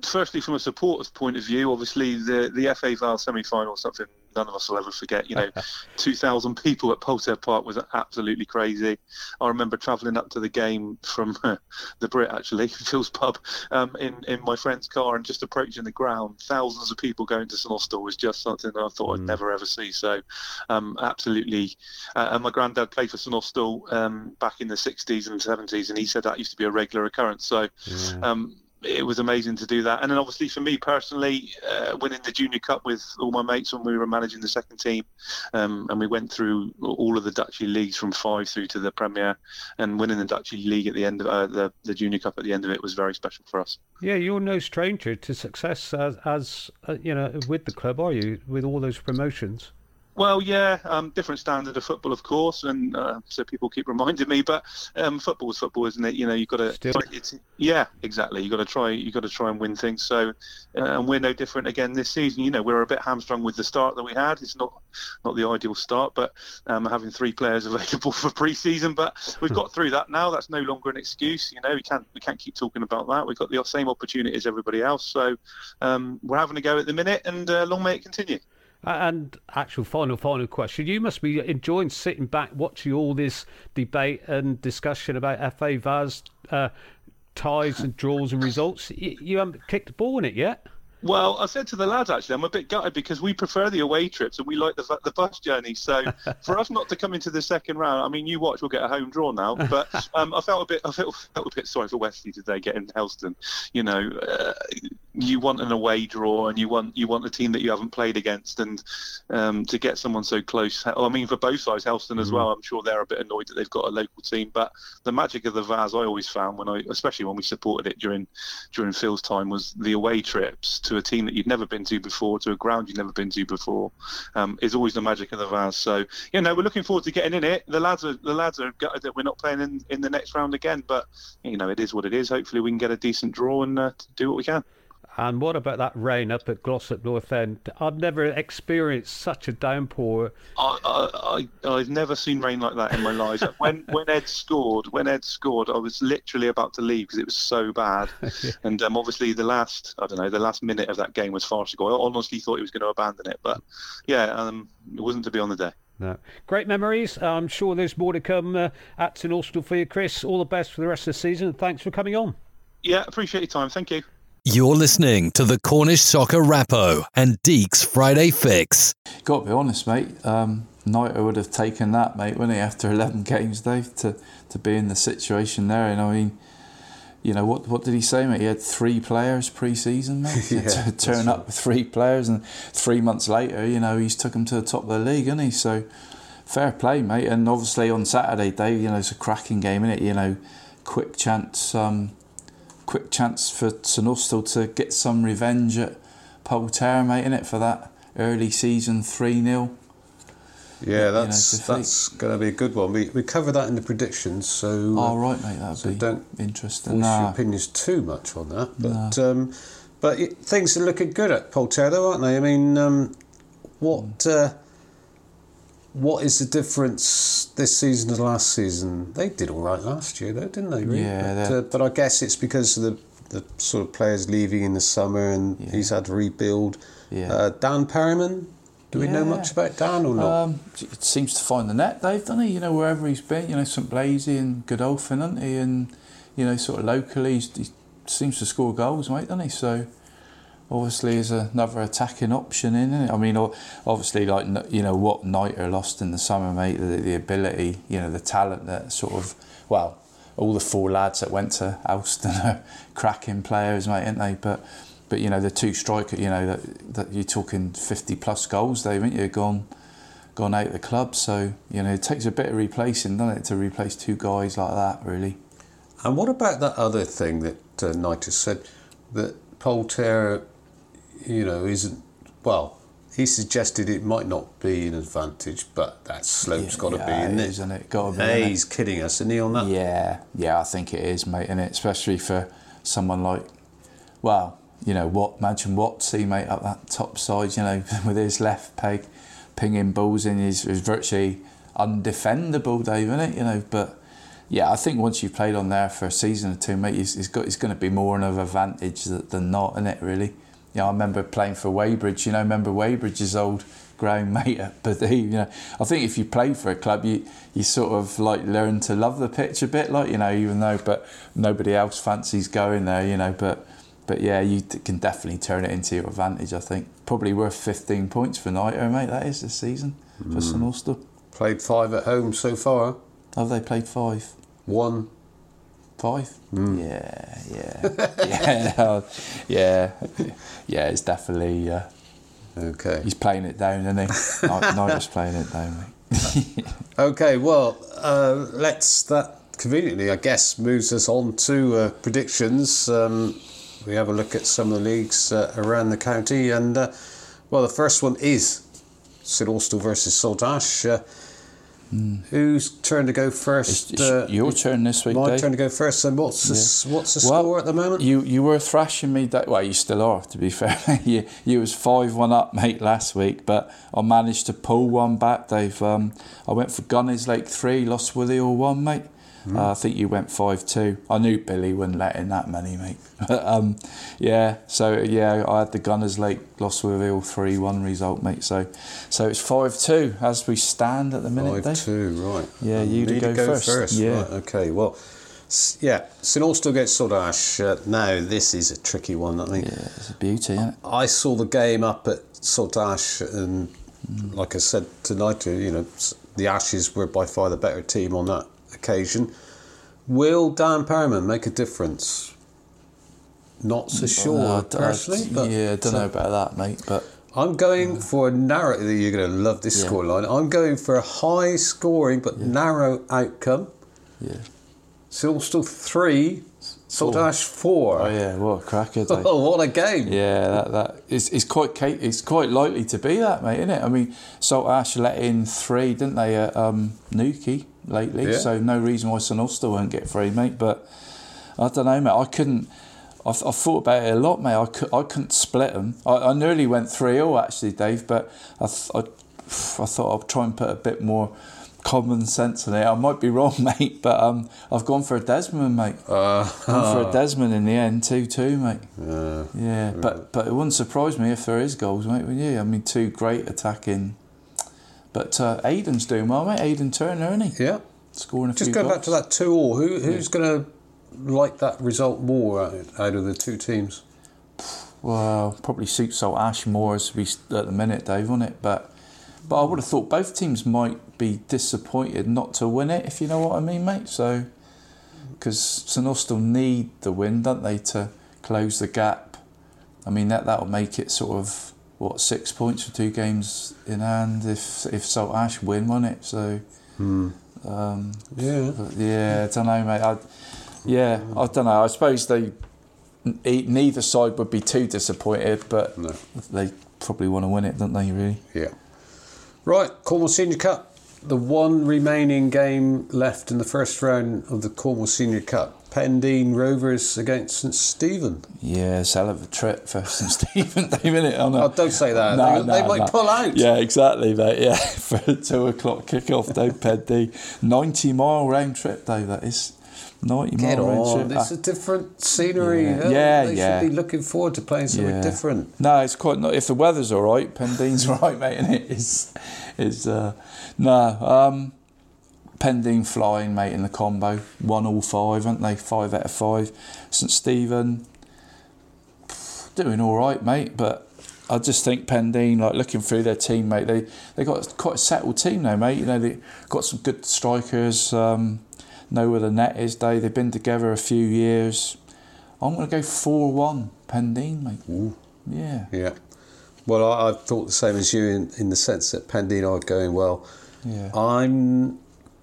Firstly, from a supporter's point of view, obviously the the FA Vase semi-final, something none of us will ever forget. You know, 2,000 people at Poltair Park was absolutely crazy. I remember travelling up to the game from uh, the Brit, actually, Phil's pub, um, in, in my friend's car and just approaching the ground. Thousands of people going to St Austell was just something that I thought mm. I'd never ever see. So, um, absolutely. Uh, and my granddad played for St Austell um, back in the 60s and 70s, and he said that used to be a regular occurrence. So, yeah. It was amazing to do that. And then obviously for me personally, uh, winning the Junior Cup with all my mates when we were managing the second team, um, and we went through all of the Duchy leagues from five through to the Premier, and winning the Duchy League at the end of uh, the the Junior Cup at the end of it was very special for us. Yeah, you're no stranger to success as, as uh, you know with the club, are you? With all those promotions. Well, yeah, um, different standard of football, of course, and uh, so people keep reminding me. But um, football is football, isn't it? You know, you've got to. yeah, exactly. You've got to try. You've got to try and win things. So, uh, and we're no different again this season. You know, we're a bit hamstrung with the start that we had. It's not not the ideal start, but um, having three players available for pre-season. But we've got through that now. That's no longer an excuse. You know, we can't we can't keep talking about that. We've got the same opportunity as everybody else. So um, we're having a go at the minute, and uh, long may it continue. And actual final, final question. You must be enjoying sitting back watching all this debate and discussion about FA Vase uh, ties and draws and results. You, you haven't kicked the ball in it yet. Well, I said to the lads actually, I'm a bit gutted because we prefer the away trips and we like the the bus journey. So for us not to come into the second round, I mean, you watch, we'll get a home draw now. But um, I felt a bit, I felt, felt a bit sorry for Wesley today getting Helston. You know, uh, you want an away draw and you want you want a team that you haven't played against, and um, to get someone so close. I mean, for both sides, Helston as mm. well. I'm sure they're a bit annoyed that they've got a local team. But the magic of the Vase, I always found when I, especially when we supported it during during Phil's time, was the away trips to a team that you'd never been to before, to a ground you'd never been to before, um, is always the magic of the Vase. So, you know, we're looking forward to getting in it. The lads are the lads are gutted that we're not playing in, in the next round again, but you know, it is what it is. Hopefully, we can get a decent draw and uh, do what we can. And what about that rain up at Glossop North End? I've never experienced such a downpour. I, I, I've never seen rain like that in my life. when when Ed scored, when Ed scored, I was literally about to leave because it was so bad. yeah. And um, obviously the last, I don't know, the last minute of that game was farcical. I honestly thought he was going to abandon it, but yeah, um, it wasn't to be on the day. No. Great memories. I'm sure there's more to come uh, at St Austell for you, Chris. All the best for the rest of the season. Thanks for coming on. Yeah, appreciate your time. Thank you. You're listening to the Cornish Soccer Rappo and Deeks Friday Fix. Got to be honest, mate. Um, Knighter would have taken that, mate, wouldn't he? After eleven games, Dave, to to be in the situation there. And I mean, you know what? What did he say, mate? He had three players pre-season, mate. Yeah, to turn up with three players, and three months later, you know, he's took them to the top of the league, hasn't he? So fair play, mate. And obviously on Saturday, Dave, you know, it's a cracking game, isn't it? You know, quick chance, um, quick chance for St to get some revenge at Poltair, mate, in it for that early season three 0 Yeah, that's that's going to be a good one. We we cover that in the predictions, so. Oh, right, mate, that'd so be don't interesting. Voice Nah. your opinions too much on that, but um, but it, things are looking good at Poltair, though, aren't they? I mean, um, what uh, what is the difference this season to last season? They did all right last year, though, didn't they? Really? Yeah, but, uh, but I guess it's because of the the sort of players leaving in the summer, and he's had to rebuild. Yeah. Uh, Dan Perriman. Do we know much about Dan or not? Um, it seems to find the net, Dave, doesn't he? You know, wherever he's been, you know, St Blazey and Godolphin, hasn't he? And, you know, sort of locally, he's, he seems to score goals, mate, doesn't he? So, obviously, is another attacking option in it. I mean, obviously, like, you know, what Knighter lost in the summer, mate, the, the ability, you know, the talent that sort of, well, all the four lads that went to Alston are cracking players, mate, aren't they? But, but you know, the two striker, you know, that, that you're talking 50 plus goals, Dave, aren't you? Gone gone out of the club. So, you know, it takes a bit of replacing, doesn't it, to replace two guys like that, really. And what about that other thing that uh, has said that Poltair, you know, isn't well. He suggested it might not be an advantage, but that slope's got to be, Yeah, isn't it it? is, isn't it? Gotta be, Hey, he's kidding us, isn't he, on that? Yeah, yeah, I think it is, mate, and it especially for someone like, well, you know, what imagine Watsy, mate, up that top side, you know, with his left peg, pinging balls in, is is virtually undefendable, Dave, isn't it? You know, but yeah, I think once you've played on there for a season or two, mate, it's, it's got it's going to be more of an advantage than not, isn't it? Really. Yeah, I remember playing for Wadebridge. You know, remember Wadebridge's old ground mate at Bede. You know, I think if you play for a club, you you sort of like learn to love the pitch a bit, like you know, even though but nobody else fancies going there. You know, but but yeah, you can definitely turn it into your advantage. I think probably worth 15 points for Nighter, mate. That is this season for Mm. St Austell. Played five at home so far. Have they played five? One. Five? Mm. Yeah, yeah, yeah, no, yeah, yeah. It's definitely. Uh, okay. He's playing it down, isn't he? Nighter's playing it down, mate. Okay, well, uh, let's that conveniently, I guess, moves us on to uh, predictions. Um, we have a look at some of the leagues uh, around the county, and uh, well, the first one is St Austell versus Saltash. Whose turn to go first? It's uh, your turn this week, My Dave. turn to go first. And what's the, s what's the Well, score at the moment? You you were thrashing me that well you still are to be fair. you you was five one up mate last week, but I managed to pull one back, Dave. Um, I went for Gunnislake three, lost with all one, mate. Hmm. Uh, I think you went five two. I knew Billy wouldn't let in that many, mate. um, yeah, so yeah, I had the Gunnislake all three one result, mate. So so it's five two as we stand at the minute, 5 2, right. Yeah, Um, you to me go, first. Yeah. Right, okay, well, yeah, St Austell against Saltash. Uh, now, this is a tricky one, I think. Yeah, it's a beauty, isn't it? I saw the game up at Saltash, and like I said tonight, uh, you know, the Ashes were by far the better team on that occasion. Will Dan Perriman make a difference? Not so sure, Uh, personally. but yeah, I don't know uh, about that, mate. But I'm going for a narrow. You're going to love this Yeah. scoreline. I'm going for a high scoring but narrow outcome. Yeah. Silstal three, Saltash four. Oh yeah, what a cracker! Oh, what a game! Yeah, that that is it's quite it's quite likely to be that, mate, isn't it? I mean, Saltash let in three, didn't they, at um, Newquay lately? Yeah. So no reason why St Austell won't get three, mate. But I don't know, mate. I couldn't. I, I thought about it a lot, mate. I, could, I couldn't split them. I, I nearly went 3 0 actually, Dave, but I, th- I, I thought I'd try and put a bit more common sense in it. I might be wrong, mate, but um, I've gone for a Desmond, mate. Uh, gone for a Desmond in the end, 2 2, mate. Yeah. Yeah, but but it wouldn't surprise me if there is goals, mate. Would you? I mean, two great attacking. But uh, Aiden's doing well, mate. Aiden Turner, isn't he? Yeah. Scoring a Just few going goals. back to that two all. Who who's going to like that result more out, out of the two teams? well, probably suits Saltash more as we at the minute, Dave, on it. But but I would have thought both teams might be disappointed not to win it, if you know what I mean, mate. So because St Austell need the win, don't they, to close the gap. I mean that that'll make it sort of what six points for two games in hand if if Saltash win, won't it? So. Um, yeah. Yeah, I don't know, mate. I, yeah, I don't know. I suppose they e- neither side would be too disappointed, but they probably want to win it, don't they? Really? Yeah. Right, Cornwall Senior Cup. The one remaining game left in the first round of the Cornwall Senior Cup. Pendeen Rovers against St Stephen. Yeah, it's a hell of a trip for St Stephen, Dave, innit? Oh, no. Oh, don't say that. No, They- they might pull out. Yeah, exactly, mate. Yeah, for a two o'clock kick-off, Dave Pendeen. 90 mile round trip, Dave, that is. 90 Get mile round trip. it's a different scenery. Yeah. Yeah, Yeah, they yeah. should be looking forward to playing something different. No, it's quite not. If the weather's all right, Pendeen's all right, mate, and it is is uh, no. Um, Pendeen flying, mate, in the combo. One all five, aren't they? Five out of five. St Stephen doing all right, mate, but. I just think Pendeen, like looking through their team, mate, they they got quite a settled team now, mate. You know, they got some good strikers. Um, know where the net is. They they've been together a few years. I'm going to go four one Pendeen, mate. Yeah. Yeah. Well, I, I thought the same as you in, in the sense that Pendeen are going well. Yeah. I'm.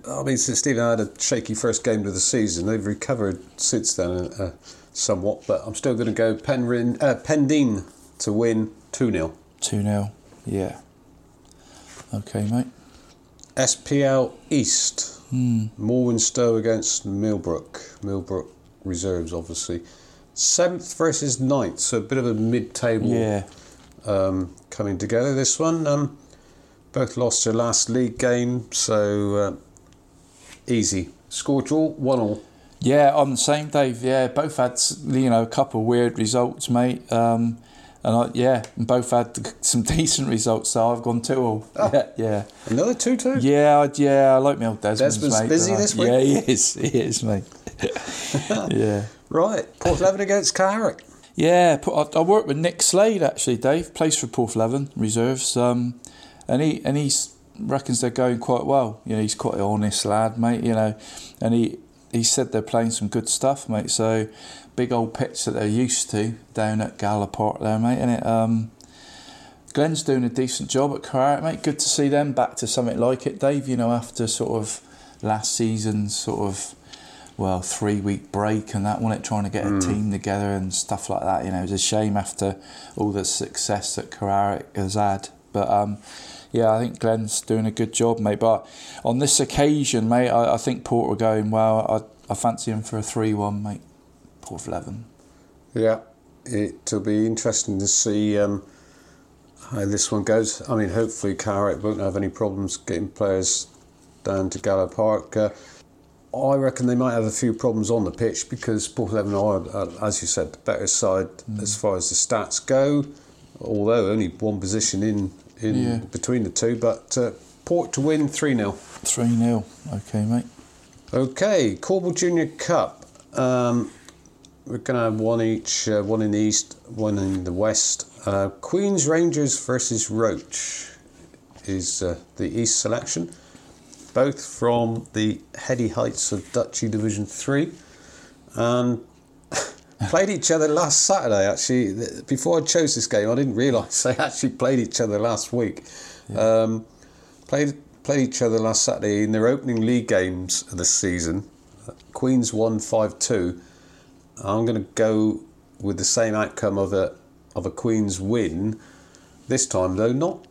I mean, St Stephen had a shaky first game of the season. They've recovered since then uh, somewhat, but I'm still going to go Penryn, uh, Pendeen to win 2 0. 2 0. Yeah. Okay, mate. SPL East. Hmm. Morwenstow against Millbrook. Millbrook reserves, obviously. Seventh versus ninth, so a bit of a mid-table Yeah. um, coming together. This one, um, both lost their last league game, so uh, easy. Score draw, one all. Yeah, I'm the same, Dave. Yeah, both had you know a couple of weird results, mate. Um, and I, yeah, and both had some decent results. So I've gone two all. Yeah, yeah. Another two two. Yeah, I, yeah. I like my old Desmond's, Desmond's mate. busy this week? Yeah, he is. He is, mate. yeah. Right, Porthleven against Carrick. Yeah, I, I worked with Nick Slade actually. Dave plays for Porthleven reserves, um, and he and he reckons they're going quite well. You know, he's quite an honest lad, mate. You know, and he he said they're playing some good stuff, mate. So big old pitch that they're used to down at Gallaport there, mate. And it um, Glenn's doing a decent job at Carrick, mate. Good to see them back to something like it, Dave. You know, after sort of last season's sort of well three week break and that, wasn't it? Trying to get a team together and stuff like that. You know, it's a shame after all the success that Carrick has had. But um, yeah, I think Glenn's doing a good job, mate. But on this occasion, mate, I, I think Port were going well. I, I fancy him for a three-one, mate. Porthleven. Yeah, it'll be interesting to see um, how this one goes. I mean, hopefully Carrick won't have any problems getting players down to Gala Parc. Uh, I reckon they might have a few problems on the pitch because Porthleven are, uh, as you said, the better side as far as the stats go. Although only one position in in Yeah. between the two, but uh, Port to win three 0 Three 0 Okay, mate. Okay, Cornwall Junior Cup. Um, we're going to have one each, uh, one in the east, one in the west. Uh, Queens Rangers versus Roche is uh, the east selection. Both from the heady heights of Duchy Division 3. And played each other last Saturday, actually. Before I chose this game, I didn't realise they actually played each other last week. Um, played played each other last Saturday in their opening league games of the season. Queens won five two. I'm going to go with the same outcome of a of a Queens win. This time though, not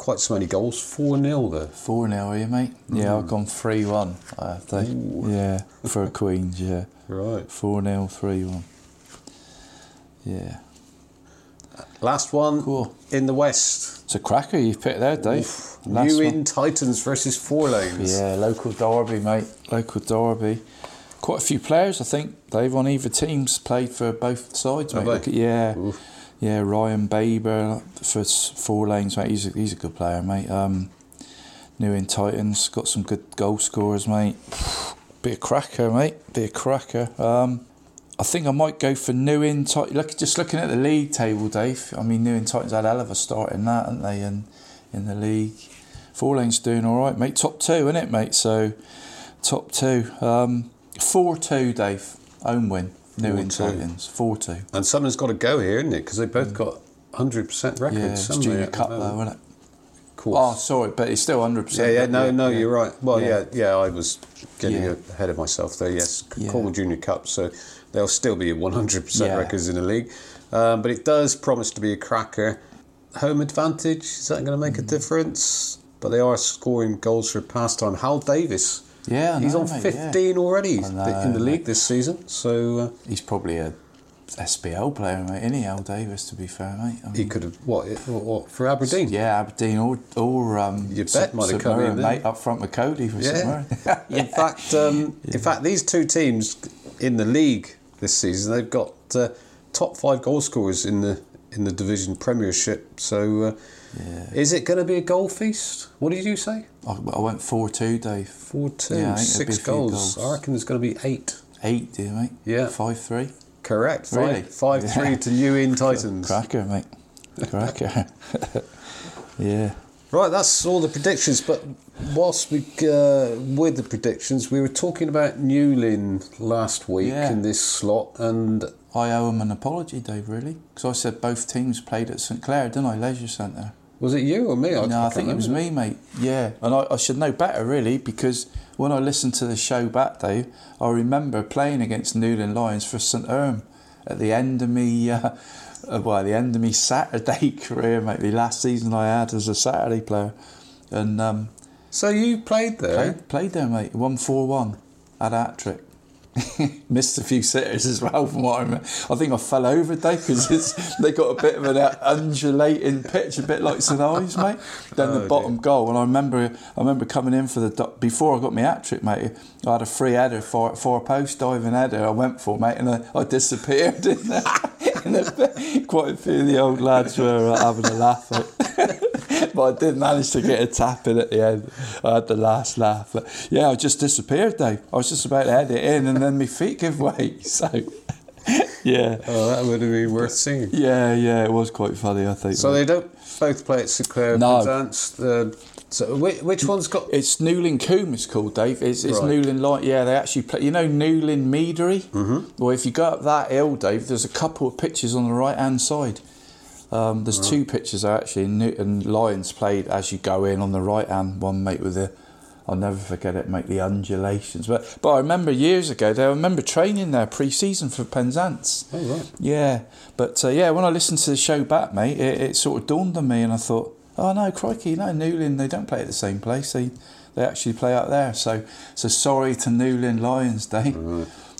quite so many goals. Four 0 though. Four 0 are you, mate? Yeah, I've gone three one. I have to. Yeah, for a Queens. Yeah. Right. Four 0 three one. Yeah. Last one cool. in the west. It's a cracker you've picked there, Dave. Last New in Titans versus Four Lanes. Yeah, local derby, mate. Local derby. Quite a few players, I think, Dave, on either teams played for both sides, mate. Have they? Look at- yeah. Yeah, Ryan Baber for four lanes, mate. He's a, he's a good player, mate. Um, New in Titans, got some good goal scorers, mate. Be a cracker, mate. Be a cracker. Um, I think I might go for Newin. Tit- Look, just looking at the league table, Dave. I mean, New in Titans had a hell of a start in that, haven't they? In in the league, Four Lane's doing all right, mate. Top two, isn't it, mate? So top two. Um, four two, Dave. Home win. Newin 4-2. Titans. Four two. And something's got to go here, isn't it? Because they both got 100% records. Yeah, it's Junior Cup, though, isn't it? course. Oh, sorry, but it's still 100%. yeah, yeah, no, no, you're right. Well, yeah, Yeah. yeah, I was getting Yeah. ahead of myself there. Yes, Yeah. Cornwall Junior Cup, so they'll still be 100% Yeah. records in the league. Um, but it does promise to be a cracker. Home advantage is that going to make a Mm. difference? But they are scoring goals for pastime. Hal Davis, Yeah, he's know, on mate, 15 already I in the league this season. So uh, He's probably a SPL player, mate. Any Al Davis, to be fair, mate. I he could have what, what, what for Aberdeen? Yeah, Aberdeen or or um, you bet might have come in mate, up front with Cody for St Yeah. In fact, um, in fact, these two teams in the league this season, they've got uh, top five goal scorers in the in the division Premiership. So, uh, is it going to be a goal feast? What did you say? I, I went four two, Dave. Four two, Yeah, I think there'll be six few goals. I reckon there's going to be eight. Eight, do you, mate? Yeah. Five three. Correct. Five, Really? five Yeah. three to New in Titans. Cracker, mate. Cracker. yeah. Right, that's all the predictions. But whilst we uh, with the predictions, we were talking about Newlyn last week Yeah. in this slot, and I owe him an apology, Dave. Really, because I said both teams played at St Clair, didn't I? Leisure Centre. Was it you or me? no, I think it was me, mate. Yeah, and I, I should know better, really, because when I listened to the show back, though, I remember playing against Newlyn Lions for St Erm at the end of me, uh, uh, well, the end of me Saturday career, mate. The last season I had as a Saturday player, and um, So you played there. played, played there, mate. One four one, had a hat trick. Missed a few sitters as well, from what I remember. I think I fell over, Dave, because they got a bit of an undulating pitch, a bit like St Ives, mate. Then Oh, the bottom goal, and I remember, I remember coming in for the before I got my hat trick, mate. I had a free header for for a post diving header. I went for, mate, and I, I disappeared. In the, in the, quite a few of the old lads were uh, having a laugh. Mate. but I did manage to get a tap in at the end. I had the last laugh. But yeah, I just disappeared, Dave. I was just about to head it in, and then my feet give way. So, yeah. Oh, that would have been worth seeing. Yeah, yeah, it was quite funny, I think. So they don't both play at Sinclair No. Penzance. Uh, so which, which one's got? It's Newlyn Coombe, it's called, Dave. It's, it's Right. Newlyn Light. Yeah, they actually play. You know Newlyn Meadery? Mm-hmm. Well, if you go up that hill, Dave, there's a couple of pictures on the right hand side. Um, there's two pictures there actually. Newlyn Lions played as you go in on the right hand one, mate, with the. I'll never forget it, mate. The undulations, but but I remember years ago. They I remember training there pre-season for Penzance. Oh right. Yeah, but uh, yeah, when I listened to the show back, mate, it, it sort of dawned on me, and I thought, oh no, crikey, no, Newlyn, they don't play at the same place. They they actually play out there. So so sorry to Newlyn Lions, Dave.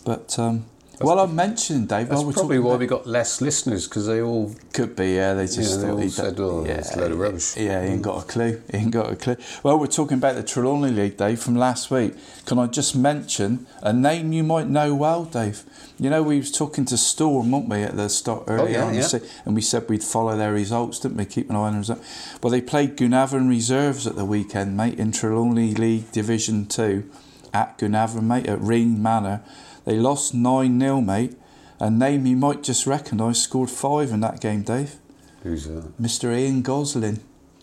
But um, while I'm mentioning Dave, That's we're probably why about- we got less listeners because they all could be, yeah. They just Yeah, they thought all he said, "Oh, it's a load of rubbish." Yeah, he ain't mm. got a clue. He ain't got a clue. Well, we're talking about the Trelawny League, Dave, from last week. Can I just mention a name you might know well, Dave? You know, we was talking to Storm, weren't we, at the start oh, earlier yeah, on, yeah. So- and we said we'd follow their results, didn't we? Keep an eye on the results. Well, they played Goonhavern Reserves at the weekend, mate, in Trelawny League Division 2 at Goonhavern, mate, at Ring Manor. They lost 9 0, mate. A name you might just recognise scored five in that game, Dave. Who's that? Mr. Ian Goslin.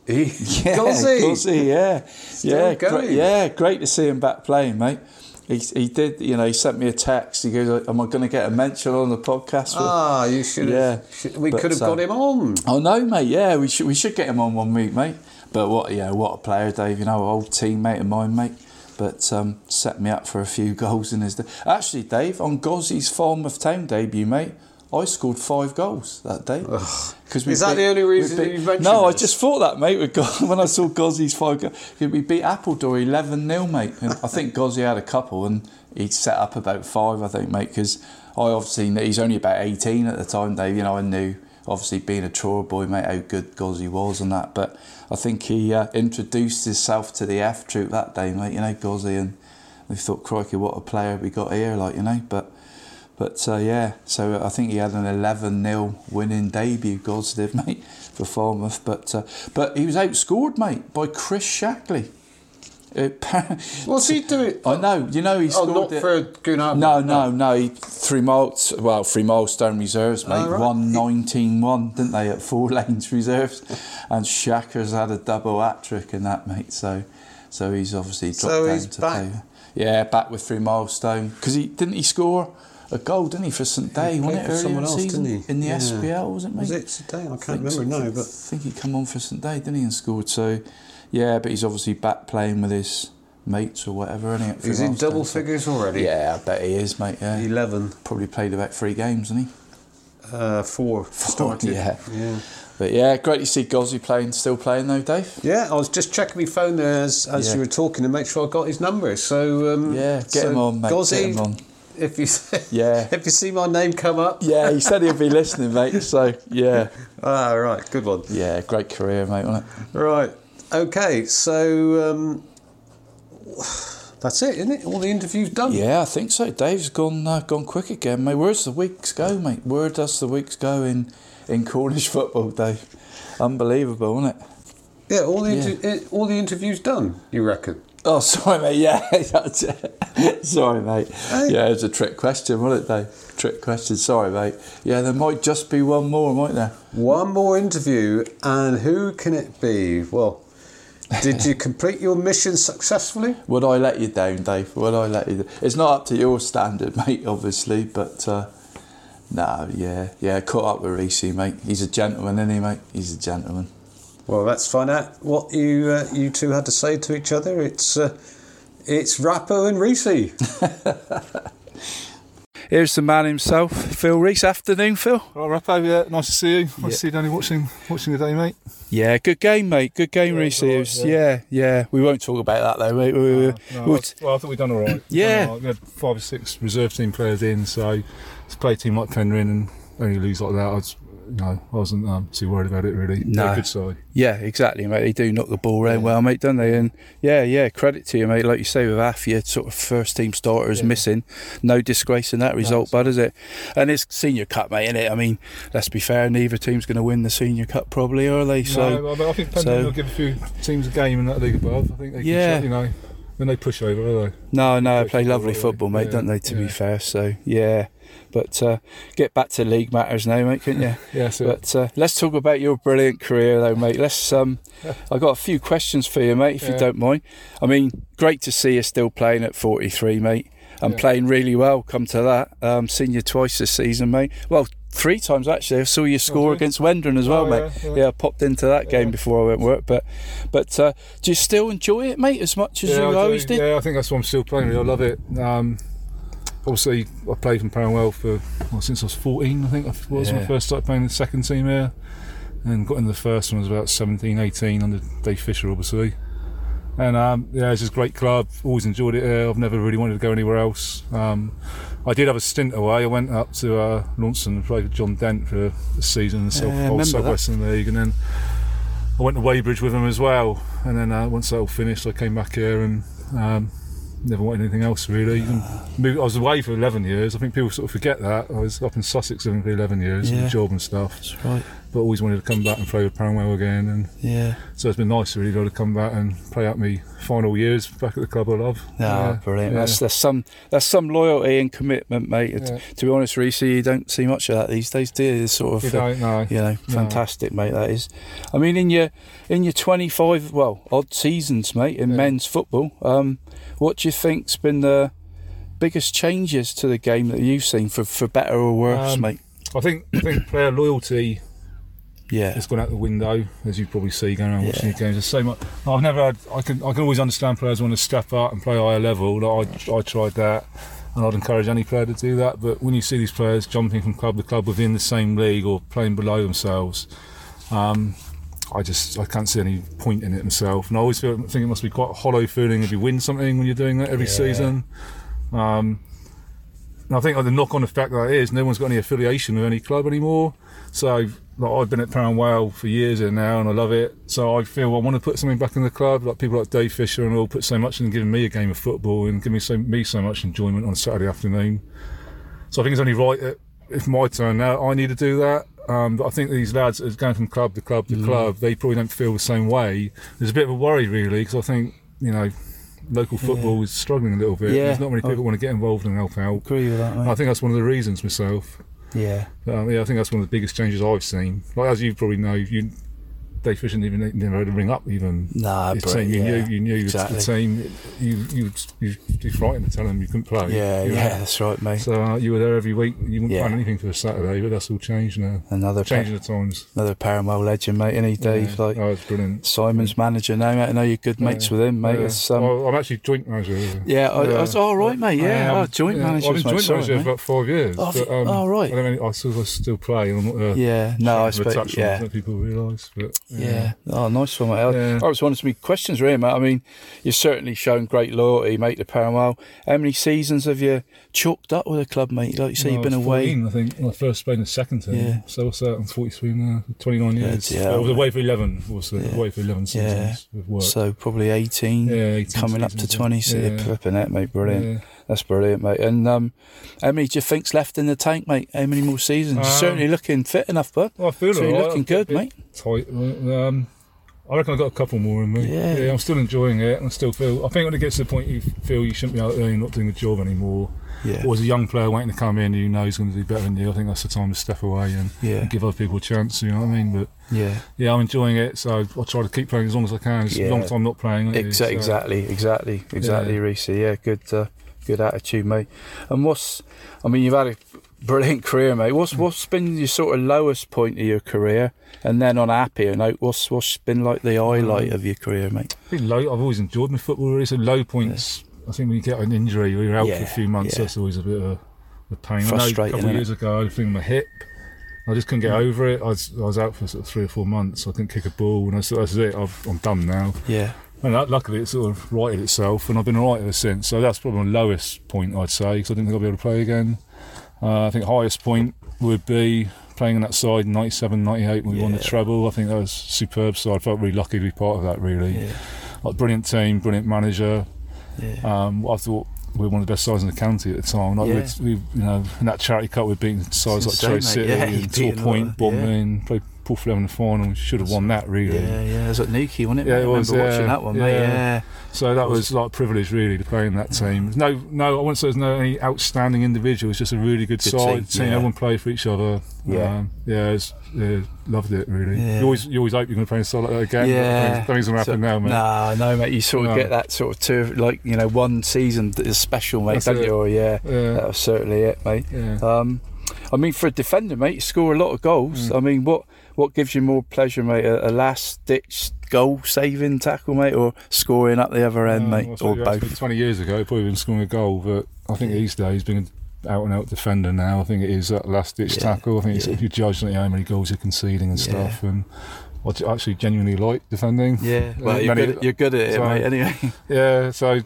He, Yeah, Gozzy. Gozzy, yeah, yeah, great, yeah, great to see him back playing, mate. He, he did, you know, he sent me a text. He goes, "Am I going to get a mention on the podcast?" Ah, you should. Yeah. Have, should, we But, could have uh, got him on. Oh no, mate. Yeah, we should we should get him on one week, mate. But what, yeah, what a player, Dave. You know, old teammate of mine, mate. But um, set me up for a few goals in his. Day. Actually, Dave, on Gozzy's Falmouth Town debut, mate, I scored five goals that day. Because Is that the only reason you mentioned No, I just thought that, mate. With when I saw Gozzy's five goals, we beat Appledore eleven 0 mate. And I think Gozzy had a couple, and he'd set up about five, I think, mate. Because I obviously he's only about eighteen at the time, Dave. You know, I knew obviously being a Truro boy, mate, how good Gozzy was and that. But I think he uh, introduced himself to the F troop that day, mate. You know, Gozzy, and we thought, crikey, what a player we got here, like you know. But but uh, yeah, so I think he had an 11 0 winning debut, Gods did, mate, for Falmouth. But uh, but he was outscored, mate, by Chris Shackley. What's he doing? I know. You know he Oh, scored not it. for Gunnar. No, no, no. He, three miles, well, Threemilestone reserves, oh, mate. Oh, right. One nineteen one, didn't they, at four lanes reserves? And Shaka's had a double hat trick in that, mate. So, so he's obviously dropped So down to back. play. Yeah, back with Threemilestone because he didn't he score a goal, didn't he, for St Day? Wasn't it earlier someone in the else, season didn't he? in the Yeah. SPL? Was it, mate? Was it today? I can't think remember so. now, but I think he come on for St Day, didn't he, and scored. So, yeah, but he's obviously back playing with his mates or whatever, isn't he? he's in double so- figures already. Yeah, I bet he is, mate. Yeah, eleven. Probably played about three games, hasn't he? Uh, four started. yeah. yeah. But yeah, great to see Gozzy playing, still playing though, Dave. Yeah, I was just checking my phone there as, as Yeah. you were talking to make sure I got his number. So um, Yeah, get so him on, mate. Gozzy, Get him on. If you Yeah. if you see my name come up, Yeah, he said he'd be listening, mate. So yeah, ah, right, good one. yeah, great career, mate, wasn't it? Right, okay, so um, that's it, isn't it? All the interviews done. Yeah, I think so. Dave's gone uh, gone quick again, mate. Where's the weeks go, mate? Where does the weeks go in in Cornish football, Dave? Unbelievable, isn't it? Yeah, all the inter- eh, all the interviews done. You reckon? Oh, sorry, mate. Yeah, that's it. sorry, mate. Yeah, it's a trick question, wasn't it, Dave? Trick question. Sorry, mate. Yeah, there might just be one more, might there? One more interview, and who can it be? Well, did you complete your mission successfully? Would I let you down, Dave? Would I let you? Down? It's not up to your standard, mate. Obviously, but uh, no, yeah, yeah. Caught up with Reese, mate. He's a gentleman, isn't he, mate? He's a gentleman. Well, let's find out what you uh, you two had to say to each other. It's uh, it's Rappo and Reese. Here's the man himself, Phil Reese. Afternoon, Phil. All right, Rappo, yeah, nice to see you. Nice to see you, Danny, watching, watching the day, mate. Yeah, good game, mate. Good game, Reese. It was- yeah. yeah, We won't talk about that though, mate. We, No, we'll I- well, I think we've done all right. Yeah. all right. We had five or six reserve team players in, so to play a team like Penryn and only lose like that, I was, know, I wasn't um, too worried about it really. No. good side. Yeah, exactly, mate. They do knock the ball around well, mate, don't they? And yeah, yeah, credit to you, mate. Like you say, with half your sort of first team starters missing, no disgrace in that result, bud, is it? And it's senior cup, mate, isn't it? I mean, let's be fair, neither team's going to win the senior cup, probably, are they? So, no, I, I think Penryn so- will give a few teams a game in that league above. I think they can, Yeah. show- you know, when they push over, are they? No, no, they play lovely football, mate, Yeah, don't they? To yeah. be fair, so yeah. But uh, get back to league matters now, mate, couldn't you? Yeah, But uh, let's talk about your brilliant career, though, mate. Let's. Um, I got a few questions for you, mate, if you don't mind. I mean, great to see you still playing at 43, mate, and playing really well. Come to that, um, seen you twice this season, mate. Well. Three times actually. I saw you score against Wendron as well, Oh, mate. yeah, Yeah, yeah. I popped into that game before I went work. But, but uh, do you still enjoy it, mate, as much as yeah, you I do. always did? Yeah, I think that's why I'm still playing. Really. I love it. Um, obviously, I played from Perranwell for well, since I was 14. I think I was when I first started playing the second team here, and got into the first one. I was about 17, 18 under Dave Fisher, obviously. And um, yeah, it's just a great club. Always enjoyed it here. I've never really wanted to go anywhere else. Um, I did have a stint away. I went up to uh, Launceston and played with John Dent for a season in the South, Yeah, I old remember South. Western League, and then I went to Wadebridge with him as well. And then uh, once that all finished, I came back here and um, never wanted anything else really. Even moved, I was away for 11 years. I think people sort of forget that. I was up in Sussex living for 11 years, with Yeah. a job and stuff. That's right. But always wanted to come back and play with Perranwell again. And Yeah. so it's been nice really to be able to come back and play out my final years back at the club I love. No, Yeah, brilliant. yeah. That's, that's some that's some loyalty and commitment, mate. Yeah. To be honest, Reese, you don't see much of that these days, do you? It's sort of, You uh, no. you know, No. fantastic, mate. That is. I mean, in your in your twenty five well odd seasons, mate, in men's football, um, what do you think's been the biggest changes to the game that you've seen for for better or worse, Um, mate? I think I think player loyalty Yeah. it's gone out the window, as you probably see going around watching the games. There's so much. I've never had. I can I can always understand players want to step up and play higher level. Like I I tried that, and I'd encourage any player to do that. But when you see these players jumping from club to club within the same league or playing below themselves, um, I just I can't see any point in it myself. And I always feel think it must be quite a hollow feeling if you win something when you're doing that every Yeah. season. Um, and I think like, the knock on effect that is no one's got any affiliation with any club anymore. So like, I've been at Perranwell for years here now and I love it. So I feel I want to put something back in the club. Like people like Dave Fisher and all put so much in giving me a game of football and giving me so, me so much enjoyment on a Saturday afternoon. So I think it's only right that it's my turn now. I need to do that. Um, but I think these lads are going from club to club to Mm. club. They probably don't feel the same way. There's a bit of a worry really because I think you know local football is struggling a little bit. Yeah, There's not many I- people want to get involved and help out. Agree with that, mate. I think that's one of the reasons myself. Yeah. Um, yeah, I think that's one of the biggest changes I've seen. Like as you probably know, you Dave Fisher even never had to ring up even. Nah, his but team. You yeah, knew you knew exactly. the team. You you you you frightened to tell them you couldn't play. Yeah, you know? yeah, that's right, mate. So uh, you were there every week. You wouldn't Yeah. plan anything for a Saturday, but that's all changed now. Another changing the times. Another Paramount legend, mate. Any Dave, Yeah. like oh, it's brilliant. Simon's manager now, mate. I know you're good mates with him, mate. Um, Well, I'm actually joint manager. Yeah, I- I was- oh, right, mate, yeah. I am. Oh, joint yeah. managers, I've been joint sorry, manager mate. for about five years. Oh, but, um, oh, right. I, really, I still, I still play. I'm not uh, Yeah, no, I suppose- yeah. people realise. But Yeah. Oh, nice one, mate. I- Yeah. I was wondering some questions, really, mate. I mean, you've certainly shown great loyalty, mate, to Paramount. How many seasons have you chalked up with the club, mate? Like you say, No, you've been I was away. 14, I think when I first played in the second team. Yeah. So what's that? I'm 43 now. 29 years. yeah, I was away for 11. Was the away for 11 seasons Yeah. with work. So probably 18, Yeah, 18 coming up to seasons, 20. So yeah. you're flipping it, mate. Brilliant. That's brilliant, mate. And um, how many do you think's left in the tank, mate? How many more seasons? Um, certainly looking fit enough, bud. Well, I feel all right. looking good, mate. Tight. Um, I reckon I've got a couple more in me. Yeah. yeah. I'm still enjoying it. I still feel. I think when it gets to the point you feel you shouldn't be out there, you're not doing the job anymore. Yeah. Or as a young player waiting to come in, you know he's going to do better than you. I think that's the time to step away and, Yeah. and give other people a chance. You know what I mean? But Yeah. yeah, I'm enjoying it. So I try to keep playing as long as I can. It's Yeah. a long time not playing. Exa- So- exactly, exactly, exactly, Yeah. Reese. Yeah, good, uh, good attitude, mate. And what's, I mean, you've had a brilliant career, mate. What's Mm. what's been your sort of lowest point of your career, and then on a happier note, what's what's been like the highlight of your career, mate? I think low. I've always enjoyed my football. Really, so low points. I think when you get an injury, or you're out for a few months, yeah. that's always a bit of a, pain. I know a couple of years ago, I had a thing my hip. I just couldn't get Mm. over it. I was, I was out for sort of three or four months. I couldn't kick a ball, and I said, "That's it. I've, I'm done now." Yeah. And that, luckily, it sort of righted itself, and I've been alright ever since. So that's probably my lowest point, I'd say, because I didn't think I'd be able to play again. Uh, I think highest point would be playing on that side in 97, 98 when we won the treble. I think that was superb. So I felt really lucky to be part of that. Really, like brilliant team, brilliant manager. Um, I thought we were one of the best sides in the county at the time. Like Yeah. we'd- you know, in that charity cup, we'd beaten sides like mate. City Yeah, and you'd Torpoint, lot of- yeah. Played Flew in the final. We should have won that really. Yeah, yeah, it was at Newquay, wasn't it? Yeah, it I was. remember yeah, watching that one, mate. Yeah. So that was like a privilege, really, to play in that team. No, no, I wouldn't say there's no any outstanding individuals. Just a really good, Good side team, yeah. Everyone played for each other. Yeah. um, yeah, it's, yeah, loved it really. Yeah. You always, you always hope you're going to play in a side like that again. Yeah, things will happen So- now, mate. Nah, no, mate. You sort of No. get that sort of two, like you know, one season that is special, mate, That's don't it. you? Or yeah, Yeah. that was certainly it, mate. Yeah. Um, I mean, for a defender, mate, you score a lot of goals. Mm. I mean, what what gives you more pleasure, mate? A, a last ditch goal saving tackle, mate, or scoring at the other end, mate, or suppose you asked me both? 20 years ago, probably been scoring a goal, but I think these days, being an out and out defender now, I think it is that last ditch Yeah, tackle. I think it's, yeah. you're judging how many goals you're conceding and Yeah. stuff. And I j- actually genuinely like defending. Yeah, well, Uh, you're many- good, at, you're good at it, so- mate. Anyway. Yeah, so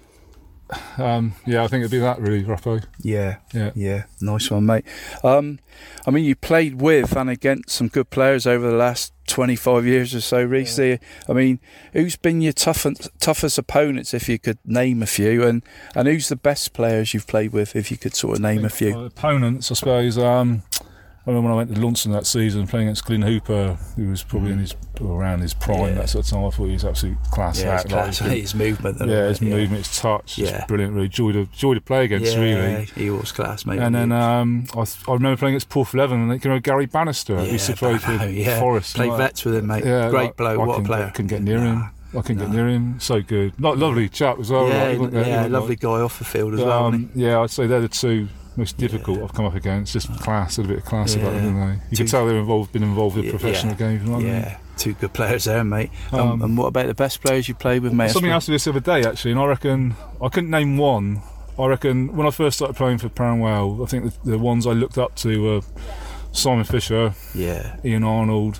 um, yeah, I think it'd be that really, Rappo. Yeah, Yeah. yeah, nice one, mate. Um, I mean, you played with and against some good players over the last twenty-five years or so, Reece. I mean, who's been your toughest, toughest opponents, if you could name a few, and and who's the best players you've played with, if you could sort of name a few? My opponents, I suppose. Um, I remember when I went to Launceston that season playing against Glyn Hooper, who was probably in his around his prime Yeah. that sort of time. I thought he was absolute class. Yeah, his class, his movement yeah, all his yeah. movement, his touch, Yeah. brilliant. Really joy to joy to play against. yeah, Really. he was class, mate. And then um, I, I remember playing against Porthleven, and you know Gary Bannister. he used to play for yeah. Forest. Played Like- vets with him, mate. Yeah, Great like, bloke, what a player. Couldn't get near him. I can't get near him. So good, Lo- lovely chap as well. yeah, wasn't yeah, lovely guy off the field as But, well. um, yeah, I'd say they're the two most difficult I've come up against. Just class, a little bit of class about them, didn't they? You Two- can tell they've involved, been involved with professional yeah. games, yeah, two good players there, mate. Um, Um, and what about the best players you played with, they? mate? Something else to this the other day actually, and I reckon I couldn't name one. I reckon when I first started playing for Perranwell, I think the, the ones I looked up to were Simon Fisher, Yeah. Ian Arnold,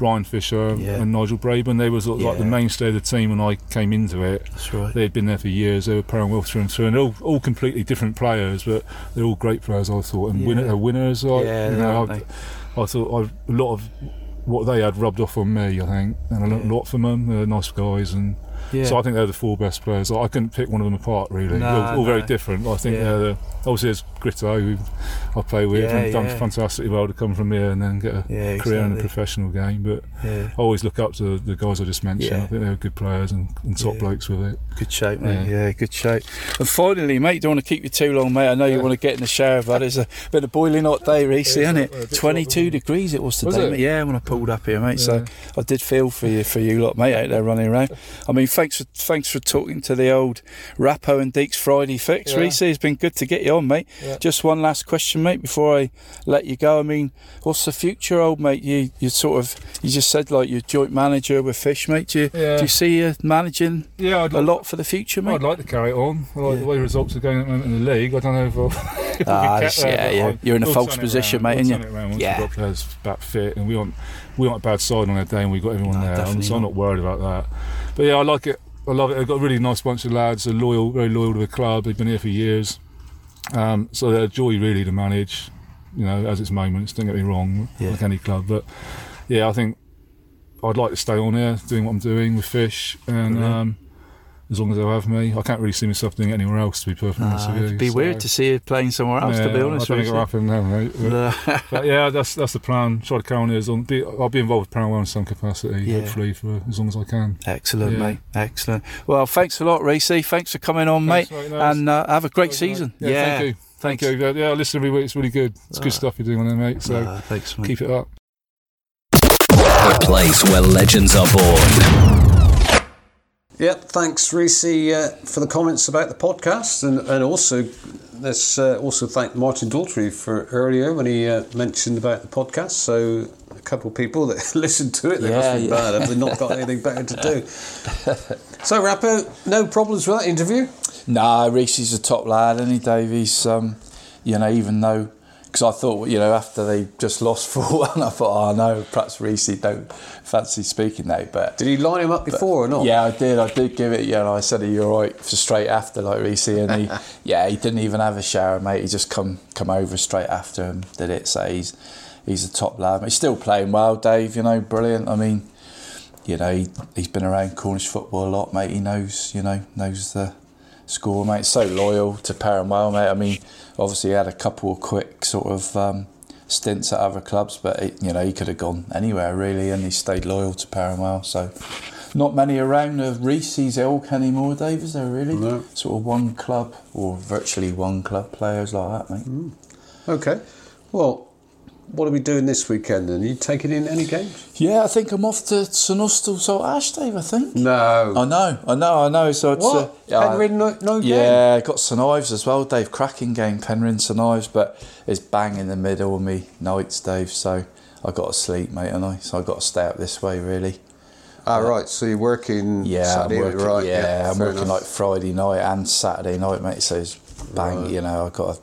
Brian Fisher, Yeah. and Nigel Braben. They were sort of like the mainstay of the team when I came into it. That's right. They'd been there for years. They were Perranwell through and through, and all, all completely different players, but they're all great players. I thought, and Yeah. winner, uh, winners. Like, Yeah, you know, I, I thought I, a lot of what they had rubbed off on me. I think, and I learnt a lot from them. They're nice guys, and Yeah. So I think they're the four best players. I couldn't pick one of them apart really. No, all, all very different. I think Yeah. they're the, obviously there's Gritto who I play with Yeah, and done yeah. fantastically well to come from here and then get a Yeah, career in a professional game. But. I always look up to the guys I just mentioned. I think they're good players and, and top blokes with it. Good shape, mate. Yeah. good shape. And finally, mate, don't want to keep you too long, mate. I know you want to get in the shower, but it's a bit of boiling hot day, Reese, isn't it? 22 degrees it was today, Was it? mate. Yeah, when I pulled up here, mate. So I did feel for you, for you lot, mate, out there running around. I mean, thanks for thanks for talking to the old Rappo and Deeks Friday fix. Reese. It's been good to get you on, mate. Yeah. Just one last question, mate, before I let you go. I mean, what's the future, old mate? You you sort of you just said like you're joint manager with Fish, mate. Do you, Yeah. do you see you managing Yeah, I'd a lot for the future, mate? I'd like to carry it on. I like Yeah. the way results are going at the moment in the league. I don't know if I'll. if Ah, be it's- kept there, yeah, you're- in a we'll false position, mate, We'll turn you? Yeah. we've got players back fit, and we want we want a bad side on their day, and we've got everyone there. definitely So I'm not. not worried about that. But yeah, I like it. I love it. I've got a really nice bunch of lads. They're loyal, very loyal to the club. They've been here for years. Um, so they're a joy really to manage. You know, as its moments. Don't get me wrong, Yeah. like any club. But yeah, I think I'd like to stay on here, doing what I'm doing with Fish, and Brilliant. um, as long as they'll have me, I can't really see myself doing it anywhere else. To be perfectly honest Ah, with you, it'd be So- weird to see you playing somewhere else, to be yeah, honest. I don't think it'll happen now, mate. But, but yeah, that's that's the plan. Try to carry on here. As long, be, I'll be involved with Paramount in some capacity, Yeah. hopefully, for as long as I can. Excellent, Yeah. mate. Excellent. Well, thanks a lot, Reese. Thanks for coming on, Thanks, mate. mate. No, and uh, have a great season. Yeah, thank you. Thanks. Thank you. Yeah, yeah, I listen every week. It's really good. It's Ah. good stuff you're doing on there, mate. So Ah, thanks, mate. keep it up. The place where legends are born. Yep, thanks, Reese, uh, for the comments about the podcast, and, and also let's uh, also thank Martin Daltrey for earlier when he uh, mentioned about the podcast. So a couple of people that listened to it, they must Yeah, be yeah. bad. Have they not got anything better to do? so, Rappo, no problems with that interview. Nah, Reese's a top lad, isn't he, Dave? He's, um, you know, even though, because I thought, you know, after they just lost 4 1, I thought, oh no, perhaps Reese don't fancy speaking now. But Did he line him up before or not? Yeah, I did. I did give it, you know, I said, are you all right for straight after, like Reese? And he, yeah, he didn't even have a shower, mate. He just come come over straight after him, did it. So he's, he's a top lad. He's still playing well, Dave, you know, brilliant. I mean, you know, he, he's been around Cornish football a lot, mate. He knows, you know, knows the score, mate. So loyal to Paramount, mate. I mean, obviously he had a couple of quick sort of um, stints at other clubs, but it, you know he could have gone anywhere really, and he stayed loyal to Paramount. So not many around the Reese's ilk anymore, Dave. Is there really? No. Sort of one club or virtually one club players like that, mate. Okay. Well, what are we doing this weekend And Are you taking in any games? Yeah, I think I'm off to St Austell Saltash, Dave. I think. No. I know, I know, I know. So it's What? Uh, yeah, Penryn, no, no game? Yeah, got St Ives as well, Dave. Cracking game, Penryn St Ives, but it's bang in the middle of me nights, Dave. So I got to sleep, mate, and I so I got to stay up this way, really. Ah, right. So you're working Yeah, Saturday, I'm working, right? Yeah, I'm working enough. like Friday night and Saturday night, mate. So it's bang, Right. you know, I got to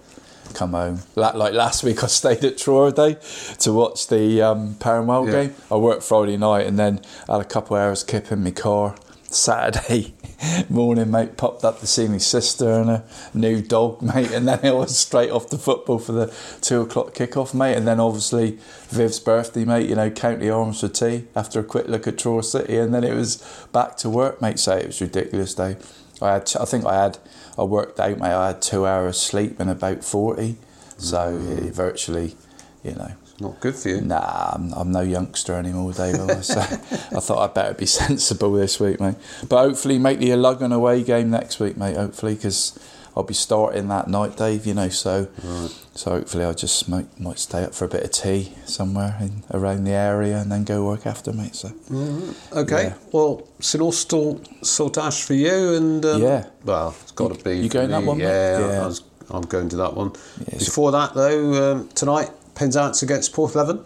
come home. Like, like last week, I stayed at Truro Day to watch the um, Paramount Yeah. game. I worked Friday night and then had a couple hours kip in my car. Saturday morning, mate, popped up to see my sister and a new dog, mate, and then it was straight off to football for the two o'clock kickoff, mate, and then obviously Viv's birthday, mate, you know, County Arms for tea after a quick look at Truro City, and then it was back to work, mate. So it was ridiculous, day. I had, I think I had, I worked out, mate. I had two hours sleep and about forty, so mm. it virtually, you know, Not good for you. Nah, I'm, I'm no youngster anymore, I? So I thought I'd better be sensible this week, mate. But hopefully, make the Illogan away game next week, mate. Hopefully, because I'll be starting that night, Dave. You know, so so hopefully I just might might stay up for a bit of tea somewhere in, around the area and then go work after, mate. So Okay. Yeah. Well, St Austell Saltash for you, and um, Yeah. Well, it's got to be. you going that me. one, mate? Yeah, Yeah. I was, I'm going to that one. it's- Before that, though, um, tonight Penzance against Porthleven.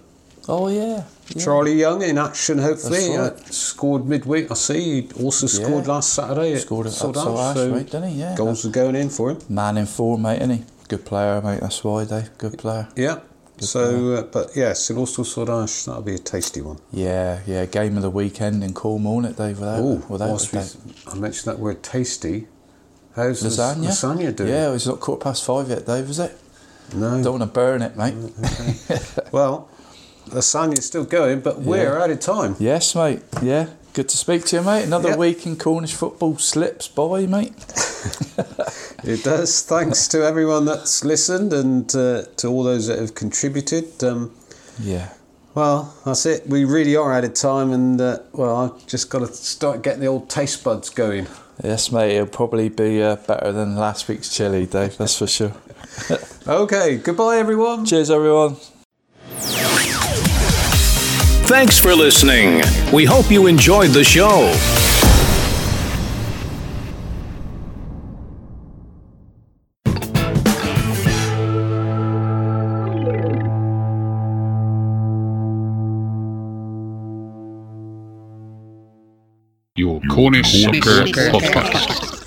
Oh yeah, yeah. Charlie Young in action, hopefully. Uh, scored midweek, I see. He also scored Yeah. last Saturday. at Scored at Saltash, so mate, didn't he? Yeah. Goals are going in for him. man in form, mate. Isn't he? Good player, mate. That's why, Dave. Good player. Yeah. So, uh, but yeah, St Austell Saltash, that'll be a tasty one. Yeah, yeah. Game of the weekend in Cornwall, it, Dave? Without, Oh, without. I mentioned that word tasty. How's Lasagna? lasagna doing? Yeah, it's not quarter past five yet, Dave, is it? No. Don't want to burn it, mate. Well, lasagna's still going, but we're out of time. Yes, mate. Yeah. Good to speak to you, mate. Another Yep. week in Cornish football slips by, mate. It does. Thanks to everyone that's listened and uh, to all those that have contributed. Um, Yeah. well, that's it. We really are out of time, and uh, well, I've just got to start getting the old taste buds going. Yes, mate. It'll probably be uh, better than last week's chili, Dave. That's for sure. okay. Goodbye, everyone. Cheers, everyone. Thanks for listening. We hope you enjoyed the show. Your Cornish Soccer Podcast.